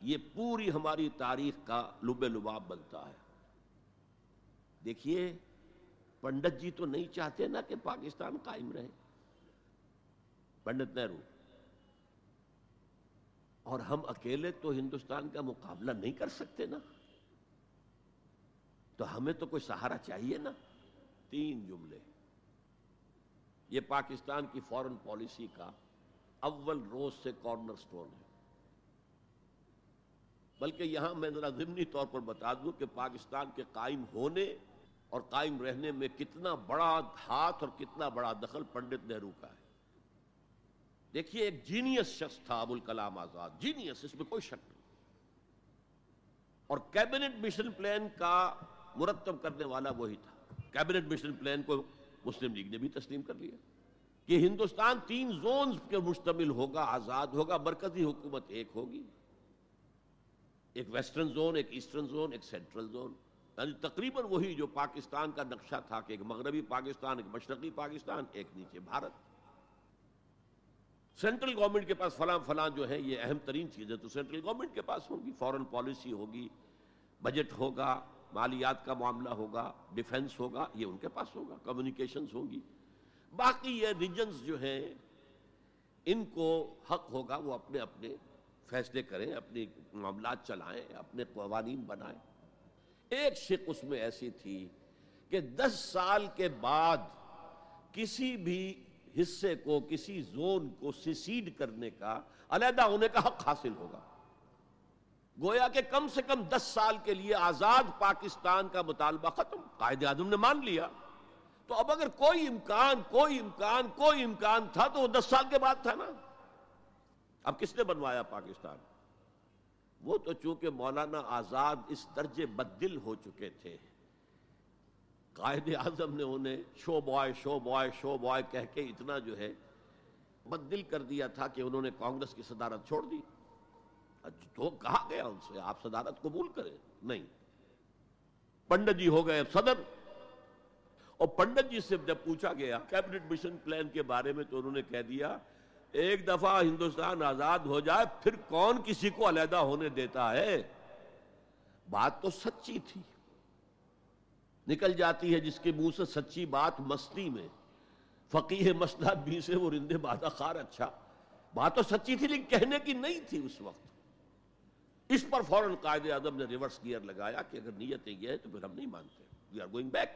یہ پوری ہماری تاریخ کا لب لباب بنتا ہے۔ دیکھیے، پنڈت جی تو نہیں چاہتے نا کہ پاکستان قائم رہے۔ پنڈت نہرو۔ اور ہم اکیلے تو ہندوستان کا مقابلہ نہیں کر سکتے نا۔ تو ہمیں تو کوئی سہارا چاہیے نا؟ تین جملے۔ یہ پاکستان کی فورن پالیسی کا اول روز سے کارنر سٹون ہے۔ بلکہ یہاں میں ذرا ضمنی طور پر بتا دوں کہ پاکستان کے قائم ہونے اور قائم رہنے میں کتنا بڑا ہاتھ اور کتنا بڑا دخل پنڈت نہرو کا ہے۔ دیکھیے، ایک جینیس شخص تھا ابو الکلام آزاد۔ جینیس اس میں کوئی شک نہیں۔ اور کیبنٹ مشن پلان کا مرتب کرنے والا وہی تھا۔ کیبنٹ مشن پلان کو مسلم لیگ نے بھی تسلیم کر لیا۔ کہ ہندوستان تین زونز کے مشتمل ہوگا، آزاد ہوگا، مرکزی حکومت ایک ہوگی۔ ایک ویسٹرن زون ایک ایسٹرن زون ایک سینٹرل زون یعنی تقریباً وہی جو پاکستان کا نقشہ تھا کہ ایک مغربی پاکستان، ایک مشرقی پاکستان، ایک نیچے بھارت۔ سینٹرل گورنمنٹ کے پاس فلاں فلاں جو ہے یہ اہم ترین چیزیں تو سینٹرل گورنمنٹ کے پاس ہوگی فورن پالیسی ہوگی بجٹ ہوگا۔ مالیات کا معاملہ ہوگا ڈیفنس ہوگا، یہ ان کے پاس ہوگا کمیونیکیشنز ہوگی باقی یہ ریجنز جو ہیں، ان کو حق ہوگا وہ اپنے اپنے فیصلے کریں اپنے معاملات چلائیں، اپنے قوانین بنائیں۔ ایک شک اس میں ایسی تھی کہ دس سال کے بعد کسی بھی حصے کو، کسی زون کو سیسیڈ کرنے کا علیحدہ ہونے کا حق حاصل ہوگا۔ گویا کہ کم سے کم دس سال کے لیے آزاد پاکستان کا مطالبہ ختم۔ قائد اعظم نے مان لیا۔ تو اب اگر کوئی امکان کوئی امکان کوئی امکان تھا تو وہ دس سال کے بعد تھا نا۔ اب کس نے بنوایا پاکستان؟ وہ تو چونکہ مولانا آزاد اس درجے بدل ہو چکے تھے۔ قائد اعظم نے انہیں show boy show boy show boy کہہ کے اتنا جو ہے بدل کر دیا تھا کہ انہوں نے کانگریس کی صدارت چھوڑ دی۔ اچھا، تو کہا گیا ان سے؟ آپ صدارت قبول کریں؟ نہیں۔ پنڈت جی ہو گئے صدر۔ اور پنڈت جی سے جب پوچھا گیا کیبنٹ مشن پلان کے بارے میں، تو انہوں نے کہہ دیا، ایک دفعہ ہندوستان آزاد ہو جائے، پھر کون کسی کو علیحدہ ہونے دیتا ہے؟ بات تو سچی تھی۔ نکل جاتی ہے جس کے منہ سے سچی بات مستی میں۔ فقیر مسئلہ بھی سے وہ رندے بادہ خار اچھا۔ بات تو سچی تھی، لیکن کہنے کی نہیں تھی اس وقت۔ اس پر فوراً قائد اعظم نے ریورس گیئر لگایا کہ اگر نیتیں یہ ہے تو پھر ہم نہیں مانتے وی آر گوئنگ بیک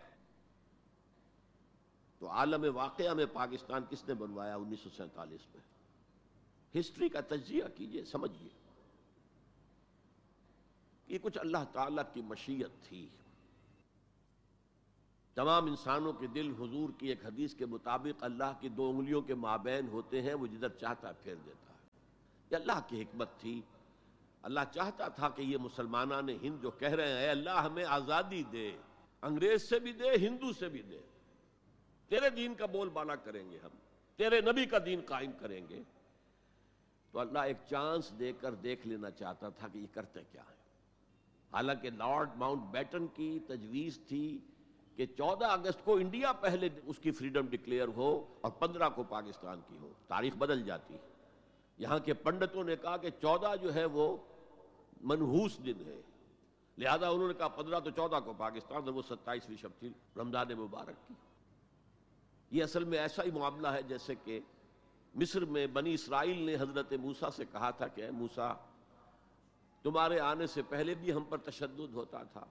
تو عالم واقعہ میں پاکستان کس نے بنوایا انیس سو سینتالیس میں؟ ہسٹری کا تجزیہ کیجیے سمجھیے یہ کچھ اللہ تعالی کی مشیت تھی۔ تمام انسانوں کے دل، حضور کی ایک حدیث کے مطابق اللہ کی دو انگلیوں کے مابین ہوتے ہیں، وہ جدھر چاہتا پھیر دیتا ہے۔ یہ اللہ کی حکمت تھی۔ اللہ چاہتا تھا کہ یہ مسلمانان ہند جو کہہ رہے ہیں اللہ ہمیں آزادی دے، انگریز سے بھی دے، ہندو سے بھی دے۔ تیرے دین کا بول بالا کریں گے ہم، تیرے نبی کا دین قائم کریں گے۔ تو اللہ ایک چانس دے کر دیکھ لینا چاہتا تھا کہ یہ کرتے کیا ہے حالانکہ لارڈ ماؤنٹ بیٹن کی تجویز تھی کہ چودہ اگست کو انڈیا پہلے اس کی فریڈم ڈکلیئر ہو اور پندرہ کو پاکستان کی ہو، تاریخ بدل جاتی۔ یہاں کے پنڈتوں نے کہا کہ چودہ جو ہے وہ منحوس دن ہے۔ لہذا انہوں نے کہا پندرہ تو چودہ کو پاکستان اور وہ ستائیسویں شب تھی رمضان مبارک کی۔ یہ اصل میں ایسا ہی معاملہ ہے جیسے کہ مصر میں بنی اسرائیل نے حضرت موسا سے کہا تھا کہ اے موسا تمہارے آنے سے پہلے بھی ہم پر تشدد ہوتا تھا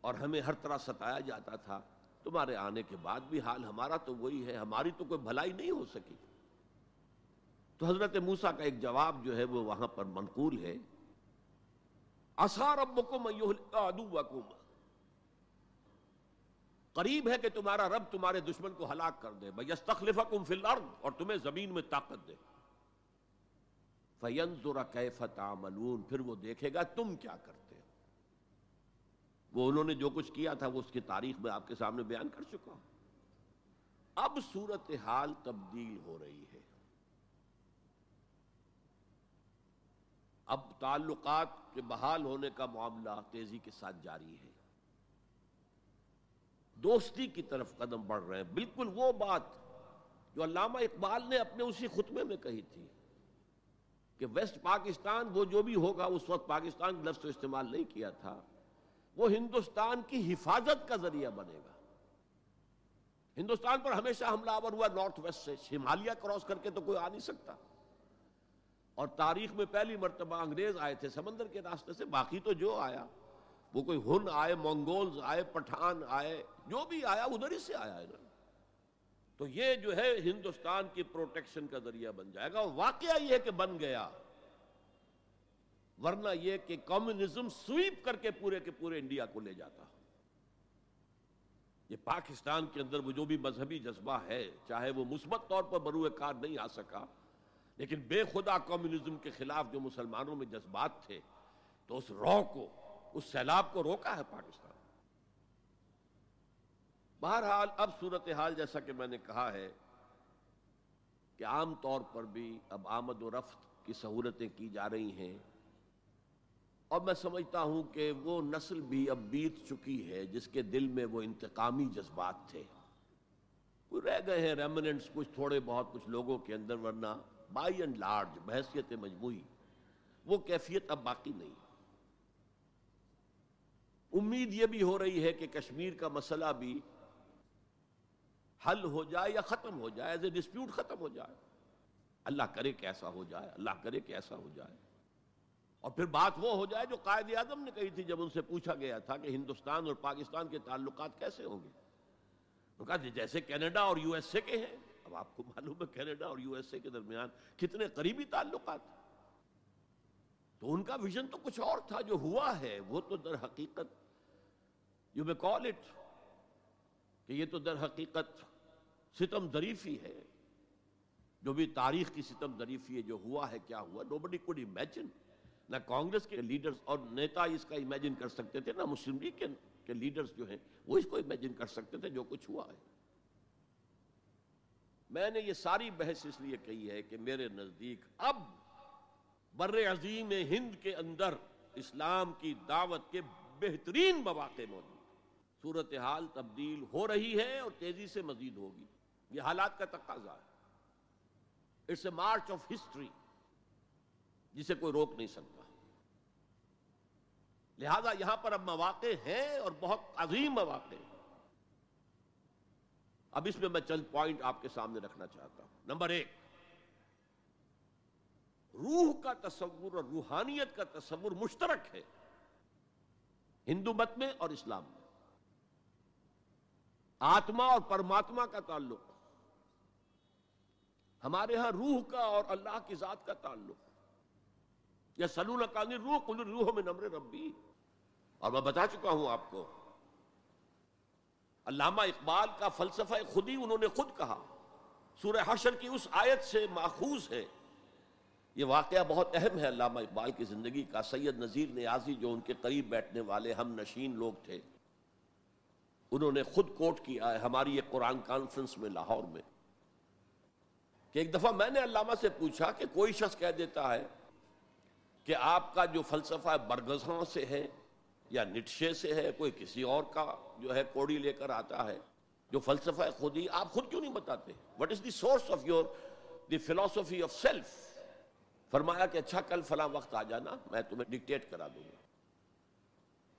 اور ہمیں ہر طرح ستایا جاتا تھا۔ تمہارے آنے کے بعد بھی حال ہمارا تو وہی ہے، ہماری تو کوئی بھلائی نہیں ہو سکی۔ تو حضرت موسا کا ایک جواب جو ہے وہ وہاں پر منقول ہے۔ ربکم قریب ہے کہ تمہارا رب تمہارے دشمن کو ہلاک کر دے۔ بھائی فی الارض اور تمہیں زمین میں طاقت دے۔ فینظر کیف تعملون۔ پھر وہ دیکھے گا تم کیا کرتے ہو۔ وہ انہوں نے جو کچھ کیا تھا وہ اس کی تاریخ میں آپ کے سامنے بیان کر چکا ہوں۔ اب صورت حال تبدیل ہو رہی ہے۔ اب تعلقات کے بحال ہونے کا معاملہ تیزی کے ساتھ جاری ہے۔ دوستی کی طرف قدم بڑھ رہے ہیں۔ بالکل وہ بات جو علامہ اقبال نے اپنے اسی خطبے میں کہی تھی کہ ویسٹ پاکستان وہ جو بھی ہوگا اس وقت پاکستان لفظ تو استعمال نہیں کیا تھا، وہ ہندوستان کی حفاظت کا ذریعہ بنے گا۔ ہندوستان پر ہمیشہ حملہ آور ہوا، نارتھ ویسٹ سے ہمالیہ کراس کر کے تو کوئی آ نہیں سکتا۔ اور تاریخ میں پہلی مرتبہ انگریز آئے تھے، سمندر کے راستے سے، باقی تو جو آیا، وہ کوئی ہن آئے مونگولز آئے، پٹھان آئے، جو بھی آیا، ادھر ہی سے آیا ہے نا تو یہ جو ہے، ہندوستان کی پروٹیکشن کا ذریعہ بن جائے گا اور واقعہ یہ کہ بن گیا۔ ورنہ یہ کہ کمیونزم سویپ کر کے پورے کے پورے انڈیا کو لے جاتا۔ یہ پاکستان کے اندر وہ جو بھی مذہبی جذبہ ہے، چاہے وہ مثبت طور پر بروئے کار نہیں آ سکا لیکن بے خدا کمیونزم کے خلاف جو مسلمانوں میں جذبات تھے، تو اس رو کو، اس سیلاب کو روکا ہے پاکستان۔ بہرحال اب صورتحال جیسا کہ میں نے کہا ہے کہ عام طور پر بھی اب آمد و رفت کی سہولتیں کی جا رہی ہیں۔ اور میں سمجھتا ہوں کہ وہ نسل بھی اب بیت چکی ہے، جس کے دل میں وہ انتقامی جذبات تھے۔ کوئی رہ گئے ہیں ریمننٹس کچھ تھوڑے بہت، کچھ لوگوں کے اندر، ورنہ بائی اینڈ لارج بحثیت مجموعی، وہ کیفیت اب باقی نہیں۔ امید یہ بھی ہو رہی ہے کہ کشمیر کا مسئلہ بھی حل ہو جائے یا ختم ہو جائے ایز اے ڈسپیوٹ ختم ہو جائے۔ اللہ کرے کہ ایسا ہو جائے، اللہ کرے کہ ایسا ہو جائے۔ اور پھر بات وہ ہو جائے جو قائد اعظم نے کہی تھی جب ان سے پوچھا گیا تھا کہ ہندوستان اور پاکستان کے تعلقات کیسے ہوں گے۔ کہا جیسے کینیڈا اور یو ایس اے کے ہیں۔ اب آپ کو معلوم ہے کینیڈا اور یو ایس اے کے درمیان کتنے قریبی تعلقات تو ان کا ویژن تو کچھ اور تھا جو ہوا ہے، وہ تو در حقیقت یو میں کال اٹ کہ یہ تو در حقیقت ستم ظریفی ہے۔ جو بھی تاریخ کی ستم ظریفی ہے، جو ہوا ہے، کیا ہوا نو بڈی کوڈ امیجن نہ کانگریس کے لیڈرز اور نیتا اس کا امیجن کر سکتے تھے، نہ مسلم لیگ کے لیڈرز جو ہیں، وہ اس کو امیجن کر سکتے تھے جو کچھ ہوا ہے۔ میں نے یہ ساری بحث اس لیے کہی ہے کہ میرے نزدیک اب بر عظیم ہند کے اندر اسلام کی دعوت کے بہترین مواقع موجود صورتحال تبدیل ہو رہی ہے اور تیزی سے مزید ہوگی۔ یہ حالات کا تقاضا ہے۔ It's a march of history جسے کوئی روک نہیں سکتا۔ لہذا یہاں پر اب مواقع ہیں اور بہت عظیم مواقع ہیں۔ اب اس میں میں چند پوائنٹ آپ کے سامنے رکھنا چاہتا ہوں. نمبر ایک، روح کا تصور اور روحانیت کا تصور مشترک ہے ہندو مت میں اور اسلام میں. آتما اور پرماتما کا تعلق، ہمارے ہاں روح کا اور اللہ کی ذات کا تعلق. یا سلون کانی روح کل روح میں نمر ربی. اور میں بتا چکا ہوں آپ کو علامہ اقبال کا فلسفہ خودی انہوں نے خود کہا۔ سورہ حشر کی اس آیت سے ماخوذ ہے۔ یہ واقعہ بہت اہم ہے علامہ اقبال کی زندگی کا۔ سید نذیر نیازی جو ان کے قریب بیٹھنے والے ہم نشین لوگ تھے، انہوں نے خود کوٹ کیا ہے ہماری ایک قرآن کانفرنس میں لاہور میں کہ ایک دفعہ میں نے علامہ سے پوچھا کہ کوئی شخص کہہ دیتا ہے کہ آپ کا جو فلسفہ برگزاں سے ہے یا نٹشے سے ہے، کوئی کسی اور کا جو ہے کوڑی لے کر آتا ہے، جو فلسفہ خود ہی آپ خود کیوں نہیں بتاتے؟ What is the source of your the philosophy of self فرمایا کہ اچھا کل فلاں وقت آ جانا، میں تمہیں ڈکٹیٹ کرا دوں گا۔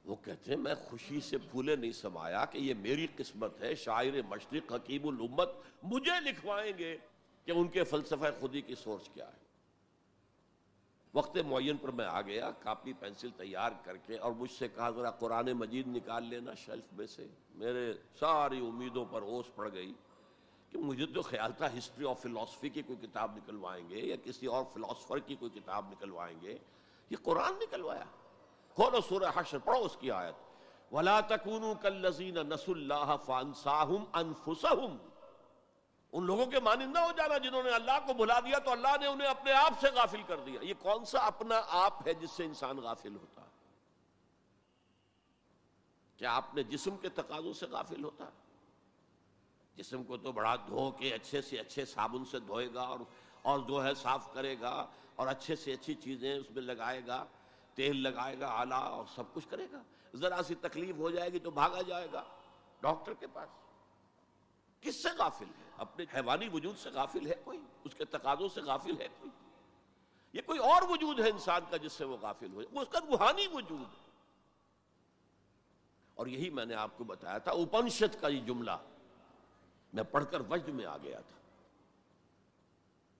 وہ کہتے ہیں، میں خوشی سے پھولے نہیں سمایا کہ یہ میری قسمت ہے، شاعر مشرق حکیم الامت مجھے لکھوائیں گے کہ ان کے فلسفہ خودی کی سورس کیا ہے۔ وقت معین پر میں آ گیا، کاپی پینسل تیار کر کے اور مجھ سے کہا، ذرا قرآن مجید نکال لینا شیلف میں سے۔ میرے ساری امیدوں پر اوس پڑ گئی کہ مجھے تو خیال تھا ہسٹری آف فلاسفی کی کوئی کتاب نکلوائیں گے یا کسی اور فلاسفر کی کوئی کتاب نکلوائیں گے۔ یہ قرآن نکلوایا۔ کھولو سورہ حشر، پڑھو اس کی آیت۔ ولا تکونوا کالذین نسوا اللہ فانساہم انفسہم ان لوگوں کے مانندہ ہو جانا جنہوں نے اللہ کو بھلا دیا تو اللہ نے انہیں اپنے آپ سے غافل کر دیا۔ یہ کون سا اپنا آپ ہے جس سے انسان غافل ہوتا؟ ہے کیا اپنے جسم کے تقاضوں سے غافل ہوتا؟ ہے جسم کو تو بڑا دھو کے اچھے سے اچھے صابن سے دھوئے گا اور اور جو ہے صاف کرے گا اور اچھے سے اچھی چیزیں اس میں لگائے گا، تیل لگائے گا، آلہ اور سب کچھ کرے گا۔ ذرا سی تکلیف ہو جائے گی تو بھاگا جائے گا ڈاکٹر کے پاس۔ کس سے غافل ہے؟ اپنے حیوانی وجود سے غافل ہے کوئی؟ اس کے تقاضوں سے غافل ہے کوئی؟ یہ کوئی اور وجود ہے انسان کا جس سے وہ غافل ہو وہ اس کا روحانی وجود ہے۔ اور یہی میں نے آپ کو بتایا تھا اپنشت کا یہ جملہ میں پڑھ کر وجد میں آ گیا تھا۔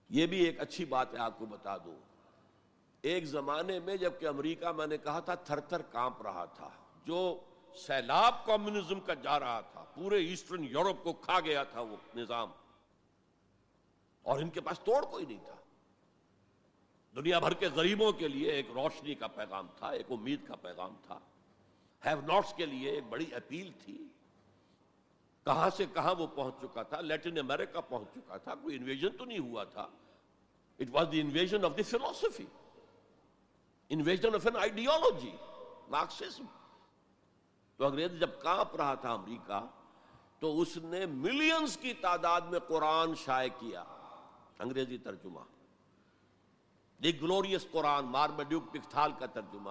یہ بھی ایک اچھی بات ہے آپ کو بتا دوں۔ ایک زمانے میں جبکہ امریکہ میں نے کہا تھا تھر تھر کانپ رہا تھا جو سیلاب کمیونزم کا جا رہا تھا۔ پورے ایسٹرن یورپ کو کھا گیا تھا وہ نظام۔ اور ان کے پاس توڑ کوئی نہیں تھا۔ دنیا بھر کے غریبوں کے لیے ایک روشنی کا پیغام تھا، ایک امید کا پیغام تھا۔ ہیو ناٹس کے لیے ایک بڑی اپیل تھی۔ کہاں سے کہاں وہ پہنچ چکا تھا؟ لیٹن امریکہ پہنچ چکا تھا۔ کوئی انویژن تو نہیں ہوا تھا۔ It was the invasion of the philosophy invasion of an ideology Marxism تو انگریز جب کانپ رہا تھا امریکہ تو اس نے ملینز کی تعداد میں قرآن شائع کیا۔ انگریزی ترجمہ۔ دی گلوریس قرآن مارمیڈیوک پکتھال کا ترجمہ۔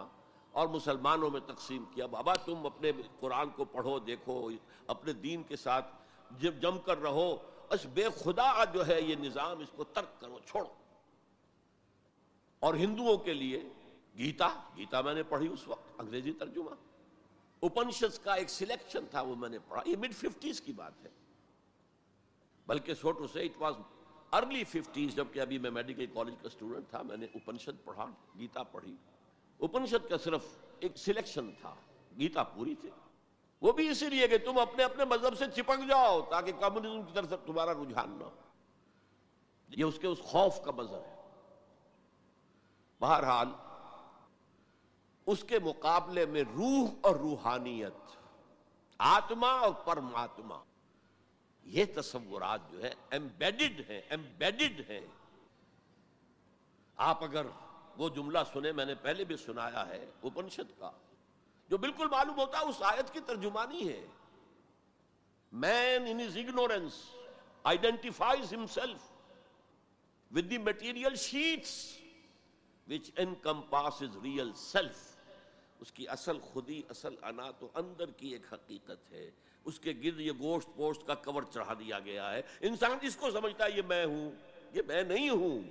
اور مسلمانوں میں تقسیم کیا۔ بابا، تم اپنے قرآن کو پڑھو، دیکھو، اپنے دین کے ساتھ جب جم کر رہو، اس بے خدا جو ہے یہ نظام، اس کو ترک کرو، چھوڑو۔ اور ہندوؤں کے لیے گیتا گیتا میں نے پڑھی اس وقت، انگریزی ترجمہ۔ اپنشد کا ایک سلیکشن تھا وہ میں نے پڑھا۔ یہ مڈ ففٹیز کی بات ہے۔ بلکہ چھوٹو سے اٹ واز ارلی ففٹیز جبکہ ابھی میں میڈیکل کالج کا اسٹوڈنٹ تھا، میں نے اپنشد پڑھا، گیتا پڑھی۔ اپنشد کا صرف ایک سلیکشن تھا، گیتا پوری تھی۔ وہ بھی اسی لیے کہ تم اپنے اپنے مذہب سے چپک جاؤ تاکہ کمیونزم کی طرف تمہارا رجحان نہ ہو۔ یہ اس کے اس خوف کا مذہب ہے۔ بہرحال اس کے مقابلے میں روح اور روحانیت، آتما اور پرماتما۔ یہ تصورات جو ہے ایمبیڈڈ ہیں ایمبیڈڈ ہیں۔ آپ اگر وہ جملہ سنے میں نے پہلے بھی سنایا ہے اپنشد کا، جو بالکل معلوم ہوتا ہے، اس آیت کی ترجمانی ہے۔ Man in ignorance identifies himself with the material sheaths which encompass his real self اس کی اصل خودی، اصل انا تو اندر کی ایک حقیقت ہے۔ اس کے گرد یہ گوشت پوشت کا کور چڑھا دیا گیا ہے۔ انسان جس کو سمجھتا ہے یہ میں ہوں، یہ میں نہیں ہوں۔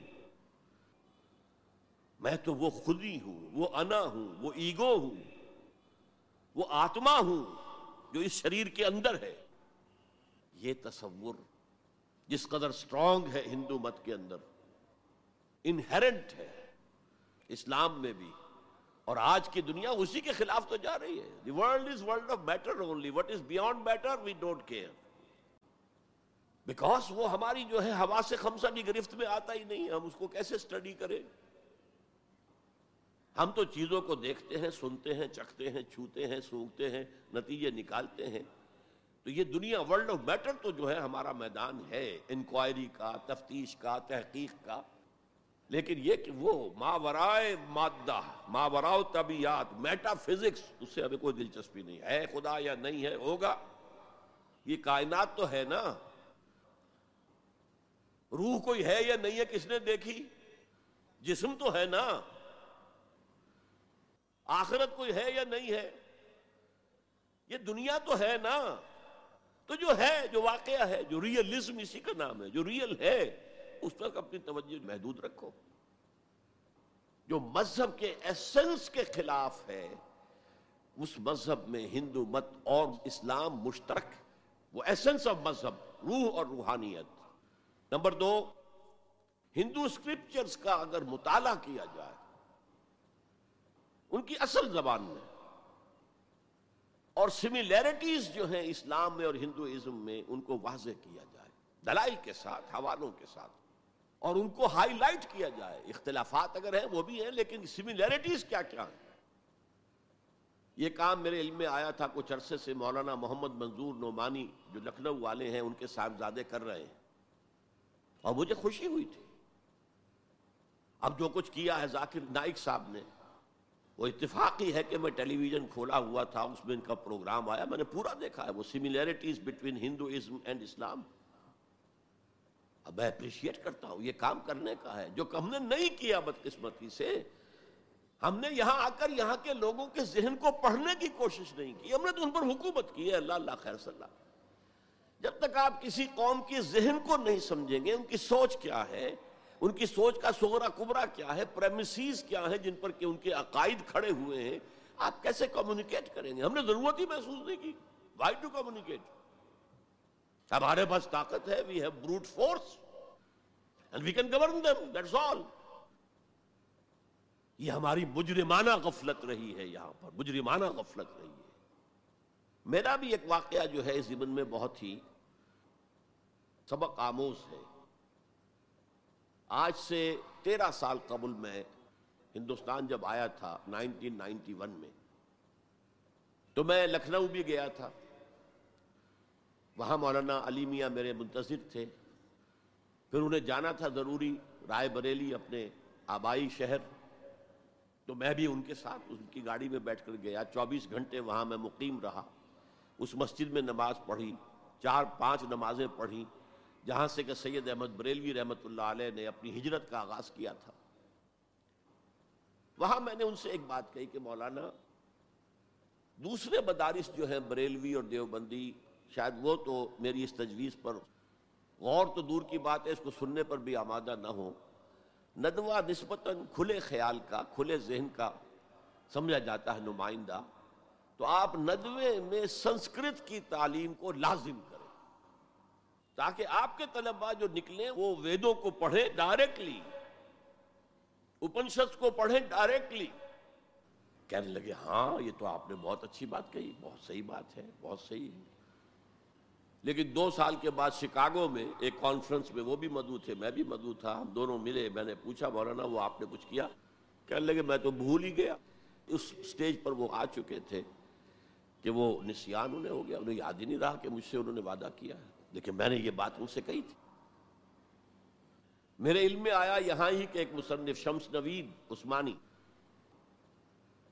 میں تو وہ خودی ہوں، وہ انا ہوں، وہ ایگو ہوں، وہ آتما ہوں جو اس شریر کے اندر ہے۔ یہ تصور جس قدر سٹرونگ ہے ہندو مت کے اندر انہرنٹ ہے۔ اسلام میں بھی اور آج کی دنیا اسی کے خلاف تو جا رہی ہے۔ The world is world of matter only what is beyond matter we don't care because وہ ہماری جو ہے ہوا سے خمسہ بھی گرفت میں آتا ہی نہیں ہم اس کو کیسے اسٹڈی کریں؟ ہم تو چیزوں کو دیکھتے ہیں، سنتے ہیں، چکھتے ہیں، چھوتے ہیں، سونگتے ہیں، نتیجے نکالتے ہیں۔ تو یہ دنیا ورلڈ آف میٹر تو جو ہے ہمارا میدان ہے۔ انکوائری کا، تفتیش کا، تحقیق کا۔ لیکن یہ کہ وہ ماورائے مادہ ماورا طبیعت میٹا فزکس اس سے ہمیں کوئی دلچسپی نہیں ہے۔ خدا، یا نہیں ہے، ہوگا۔ یہ کائنات تو ہے نا۔ روح کوئی ہے یا نہیں ہے، کس نے دیکھی؟ جسم تو ہے نا۔ آخرت کوئی ہے یا نہیں ہے؟ یہ دنیا تو ہے نا۔ تو جو ہے، جو واقعہ ہے، جو ریئلزم اسی کا نام ہے، جو ریئل ہے۔ اس تک اپنی توجہ محدود رکھو۔ جو مذہب کے ایسنس کے خلاف ہے، اس مذہب میں ہندو، مت، اور اسلام مشترک۔ وہ ایسنس آف مذہب، روح اور روحانیت۔ نمبر دو، ہندو اسکرپچرز کا اگر مطالعہ کیا جائے، ان کی اصل زبان میں۔ اور سملیرٹیز جو ہیں اسلام میں اور ہندوازم میں، ان کو واضح کیا جائے۔ دلائل کے ساتھ، حوالوں کے ساتھ۔ اور ان کو ہائی لائٹ کیا جائے۔ اختلافات اگر ہیں وہ بھی ہیں، لیکن سملیرٹیز کیا کیا ہیں؟ یہ کام میرے علم میں آیا تھا، کچھ عرصے سے مولانا محمد منظور نعمانی جو لکھنؤ والے ہیں، ان کے صاحبزادے کر رہے ہیں۔ اور مجھے خوشی ہوئی تھی۔ اب جو کچھ کیا ہے، ذاکر نائک صاحب نے، وہ اتفاقی ہے کہ میں ٹیلی ویژن کھولا ہوا تھا، اس میں ان کا پروگرام آیا، میں نے پورا دیکھا ہے وہ similarities between Hinduism and Islam اب میں اپریشیٹ کرتا ہوں، یہ کام کرنے کا ہے۔ جو ہم نے نہیں کیا بدقسمتی سے، ہم نے یہاں آ کر یہاں کے لوگوں کے ذہن کو پڑھنے کی کوشش نہیں کی۔ ہم نے تو ان پر حکومت کی ہے۔ اللہ اللہ خیر صلی اللہ۔ جب تک آپ کسی قوم کی ذہن کو نہیں سمجھیں گے، ان کی سوچ کیا ہے؟ ان کی سوچ کا سغرا کبرا کیا ہے؟ پریمسیز کیا ہے جن پر کہ ان کے عقائد کھڑے ہوئے ہیں؟ آپ کیسے کمیونیکیٹ کریں گے؟ ہم نے ضرورت ہی محسوس نہیں کی۔ وائی ٹو کمیونیکیٹ ہمارے پاس طاقت ہے we have brute force and we can govern them that's all یہ ہماری مجرمانہ غفلت رہی ہے یہاں پر، مجرمانہ غفلت رہی ہے۔ میرا بھی ایک واقعہ جو ہے اس زمن میں بہت ہی سبق آموز ہے۔ آج سے تیرہ سال قبل میں ہندوستان جب آیا تھا نائنٹین نائنٹی ون میں، تو میں لکھنؤ بھی گیا تھا۔ وہاں مولانا علی میاں میرے منتظر تھے۔ پھر انہیں جانا تھا ضروری، رائے بریلی اپنے آبائی شہر۔ تو میں بھی ان کے ساتھ ان کی گاڑی میں بیٹھ کر گیا۔ چوبیس گھنٹے وہاں میں مقیم رہا۔ اس مسجد میں نماز پڑھی، چار پانچ نمازیں پڑھی، جہاں سے کہ سید احمد بریلوی رحمت اللہ علیہ نے اپنی ہجرت کا آغاز کیا تھا۔ وہاں میں نے ان سے ایک بات کہی کہ مولانا، دوسرے مدارس جو ہیں بریلوی اور دیوبندی شاید وہ تو میری اس تجویز پر غور تو دور کی بات ہے، اس کو سننے پر بھی آمادہ نہ ہو ندوہ نسبتاً کھلے خیال کا، کھلے ذہن کا سمجھا جاتا ہے نمائندہ۔ تو آپ ندوے میں سنسکرت کی تعلیم کو لازم کریں۔ تاکہ آپ کے طلبا جو نکلیں، وہ ویدوں کو پڑھیں ڈائریکٹلی اپنشد کو پڑھیں ڈائریکٹلی کہنے لگے ہاں یہ تو آپ نے بہت اچھی بات کہی، بہت صحیح بات ہے، بہت صحیح ہے۔ لیکن دو سال کے بعد شکاگو میں ایک کانفرنس میں وہ بھی مدعو تھے، میں بھی مدعو تھا، ہم دونوں ملے، میں نے پوچھا، مولانا، وہ آپ نے کچھ کیا؟ کہنے لگے، میں تو بھول ہی گیا۔ اس سٹیج پر وہ آ چکے تھے کہ وہ نسیان انہیں ہو گیا، انہیں یاد ہی نہیں رہا کہ مجھ سے انہوں نے وعدہ کیا ہے۔ لیکن میں نے یہ بات ان سے کہی تھی۔ میرے علم میں آیا یہاں ہی کہ ایک مصنف شمس نوید عثمانی،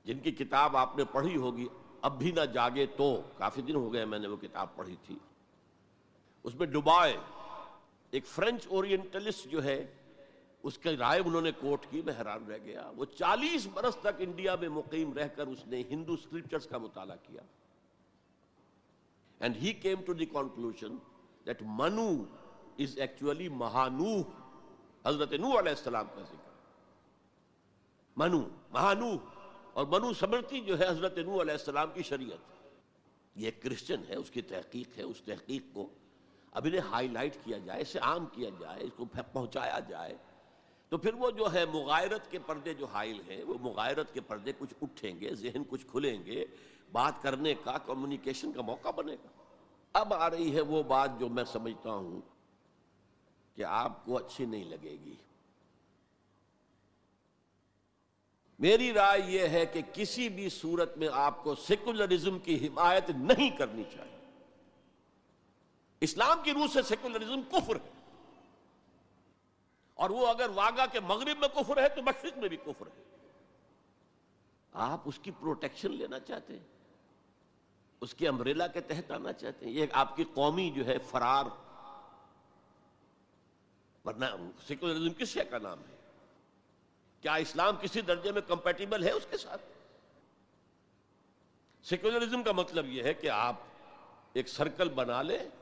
جن کی کتاب آپ نے پڑھی ہوگی، اب بھی نہ جاگے تو کافی دن ہو گئے میں نے وہ کتاب پڑھی تھی۔ اس میں ڈبائے ایک فرینچ اورینٹلسٹ جو ہے، اس کے رائے انہوں نے کوٹ کی، میں حیران رہ گیا۔ وہ چالیس برس تک انڈیا میں مقیم رہ کر اس نے ہندو اسکرپچرز کا مطالعہ کیا۔ And he came to the conclusion that Manu is actually مہانو حضرت نو علیہ السلام کا ذکر۔ منو مہانو اور منو سمرتی جو ہے حضرت نو علیہ السلام کی شریعت۔ یہ کرسچن ہے، اس کی تحقیق ہے، اس تحقیق کو اب انہیں ہائی لائٹ کیا جائے، اسے عام کیا جائے، اس کو پہنچایا جائے، تو پھر وہ جو ہے مغائرت کے پردے جو حائل ہیں، وہ مغائرت کے پردے کچھ اٹھیں گے، ذہن کچھ کھلیں گے، بات کرنے کا کمیونیکیشن کا موقع بنے گا۔ اب آ رہی ہے وہ بات جو میں سمجھتا ہوں کہ آپ کو اچھی نہیں لگے گی۔ میری رائے یہ ہے کہ کسی بھی صورت میں آپ کو سیکولرزم کی حمایت نہیں کرنی چاہیے۔ اسلام کی روح سے سیکولرزم کفر ہے۔ اور وہ اگر واگا کے مغرب میں کفر ہے تو مشرق میں بھی کفر ہے۔ آپ اس کی پروٹیکشن لینا چاہتے ہیں۔ اس کے امبریلا کے تحت آنا چاہتے ہیں۔ یہ آپ کی قومی جو ہے فرار۔ ورنہ سیکولرزم کس شے کا نام ہے؟ کیا اسلام کسی درجے میں کمپیٹیبل ہے اس کے ساتھ؟ سیکولرزم کا مطلب یہ ہے کہ آپ ایک سرکل بنا لیں۔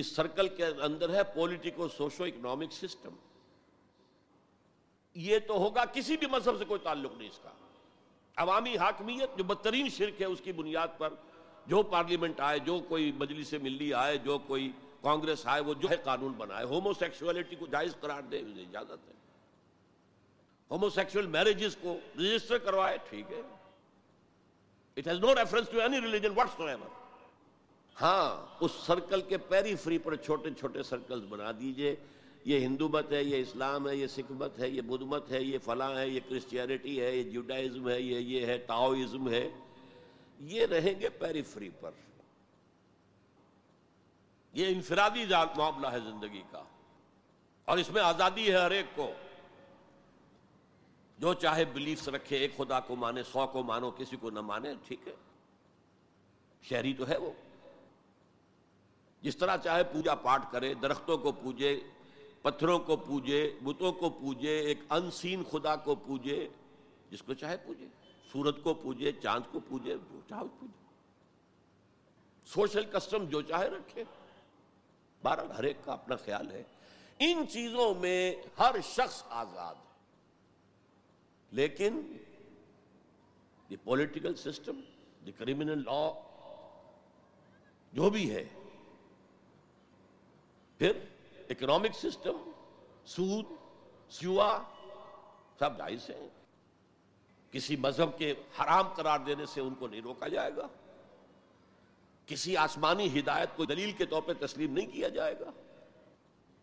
اس سرکل کے اندر ہے پولیٹیکو سوشو اکنامک سسٹم یہ تو ہوگا کسی بھی مذہب سے کوئی تعلق نہیں اس کا. عوامی حاکمیت جو بدترین شرک ہے اس کی بنیاد پر جو پارلیمنٹ آئے، جو کوئی مجلس ملی آئے، جو کوئی کانگریس آئے، وہ جو ہے قانون بنائے. ہومو سیکشولیٹی کو جائز قرار دے، اسے اجازت ہے ہومو سیکشل میرجز کو رجسٹر کروائے، ٹھیک ہے. It has no reference to any religion whatsoever ہاں اس سرکل کے پیری فری پر چھوٹے چھوٹے سرکلز بنا دیجیے۔ یہ ہندو مت ہے، یہ اسلام ہے، یہ سکھ مت ہے، یہ بدھ مت ہے، یہ فلاں ہے، یہ کرسچینٹی ہے، یہ جوڈائزم ہے، یہ یہ ہے تاؤزم ہے۔ یہ رہیں گے پیری فری پر۔ یہ انفرادی معاملہ ہے زندگی کا۔ اور اس میں آزادی ہے ہر ایک کو۔ جو چاہے بلیفس رکھے، ایک خدا کو مانے، سو کو مانو، کسی کو نہ مانے، ٹھیک ہے۔ شہری تو ہے وہ۔ جس طرح چاہے پوجا پاٹ کرے، درختوں کو پوجے، پتھروں کو پوجے، بتوں کو پوجے، ایک انسین خدا کو پوجے، جس کو چاہے پوجے سورت کو پوجے، چاند کو پوجے، جو چاہے پوجے۔ سوشل کسٹم جو چاہے رکھے۔ بہرحال ہر ایک کا اپنا خیال ہے۔ ان چیزوں میں ہر شخص آزاد ہے۔ لیکن the political system the criminal law جو بھی ہے پھر اکنامک سسٹم سود، سیوا، سب جائز ہیں۔ کسی مذہب کے حرام قرار دینے سے ان کو نہیں روکا جائے گا۔ کسی آسمانی ہدایت کو دلیل کے طور پہ تسلیم نہیں کیا جائے گا۔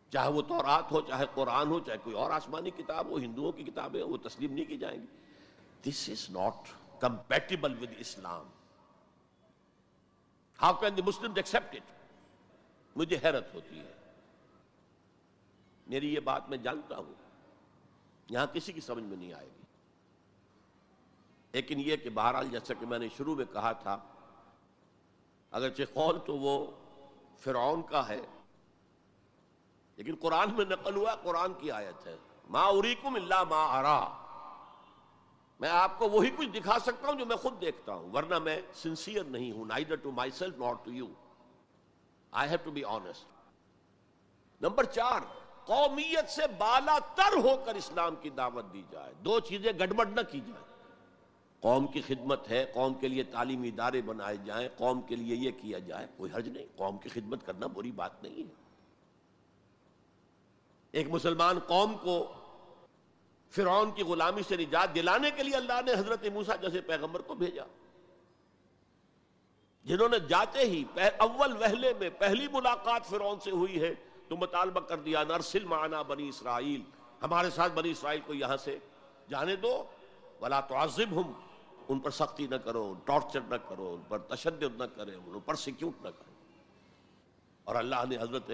چاہے وہ تورات ہو، چاہے قرآن ہو، چاہے کوئی اور آسمانی کتاب ہو، ہندوؤں کی کتابیں وہ تسلیم نہیں کی جائیں گی۔ This is not compatible with Islam how can the Muslim accept it مجھے حیرت ہوتی ہے۔ میری یہ بات میں جانتا ہوں، یہاں کسی کی سمجھ میں نہیں آئے گی۔ لیکن یہ کہ بہرحال جیسا کہ میں نے شروع میں کہا تھا، اگرچہ قول تو وہ فرعون کا ہے، لیکن قرآن میں نقل ہوا، قرآن کی آیت ہے۔ ما اریکم اللہ ما ارا میں آپ کو وہی کچھ دکھا سکتا ہوں جو میں خود دیکھتا ہوں، ورنہ میں سنسیئر نہیں ہوں neither to myself not to you I have to be honest number چار قومیت سے بالا تر ہو کر اسلام کی دعوت دی جائے۔ دو چیزیں گڑبڑ نہ کی جائیں۔ قوم کی خدمت ہے، قوم کے لیے تعلیمی ادارے بنائے جائیں، قوم کے لیے یہ کیا جائے، کوئی حرج نہیں۔ قوم کی خدمت کرنا بری بات نہیں ہے۔ ایک مسلمان قوم کو فرعون کی غلامی سے نجات دلانے کے لیے اللہ نے حضرت موسا جیسے پیغمبر کو بھیجا۔ جنہوں نے جاتے ہی اول وہلے میں پہلی ملاقات فرعون سے ہوئی ہے۔ تو مطالبہ کر دیا نرسل معنا بنی اسرائیل۔ ہمارے ساتھ بنی اسرائیل کو یہاں سے جانے دو۔ بلا تو ہم ان پر سختی نہ کرو ٹارچر نہ کرو، ان پر تشدد نہ کرے، ان پر سیکیوٹ نہ کرو اور اللہ نے حضرت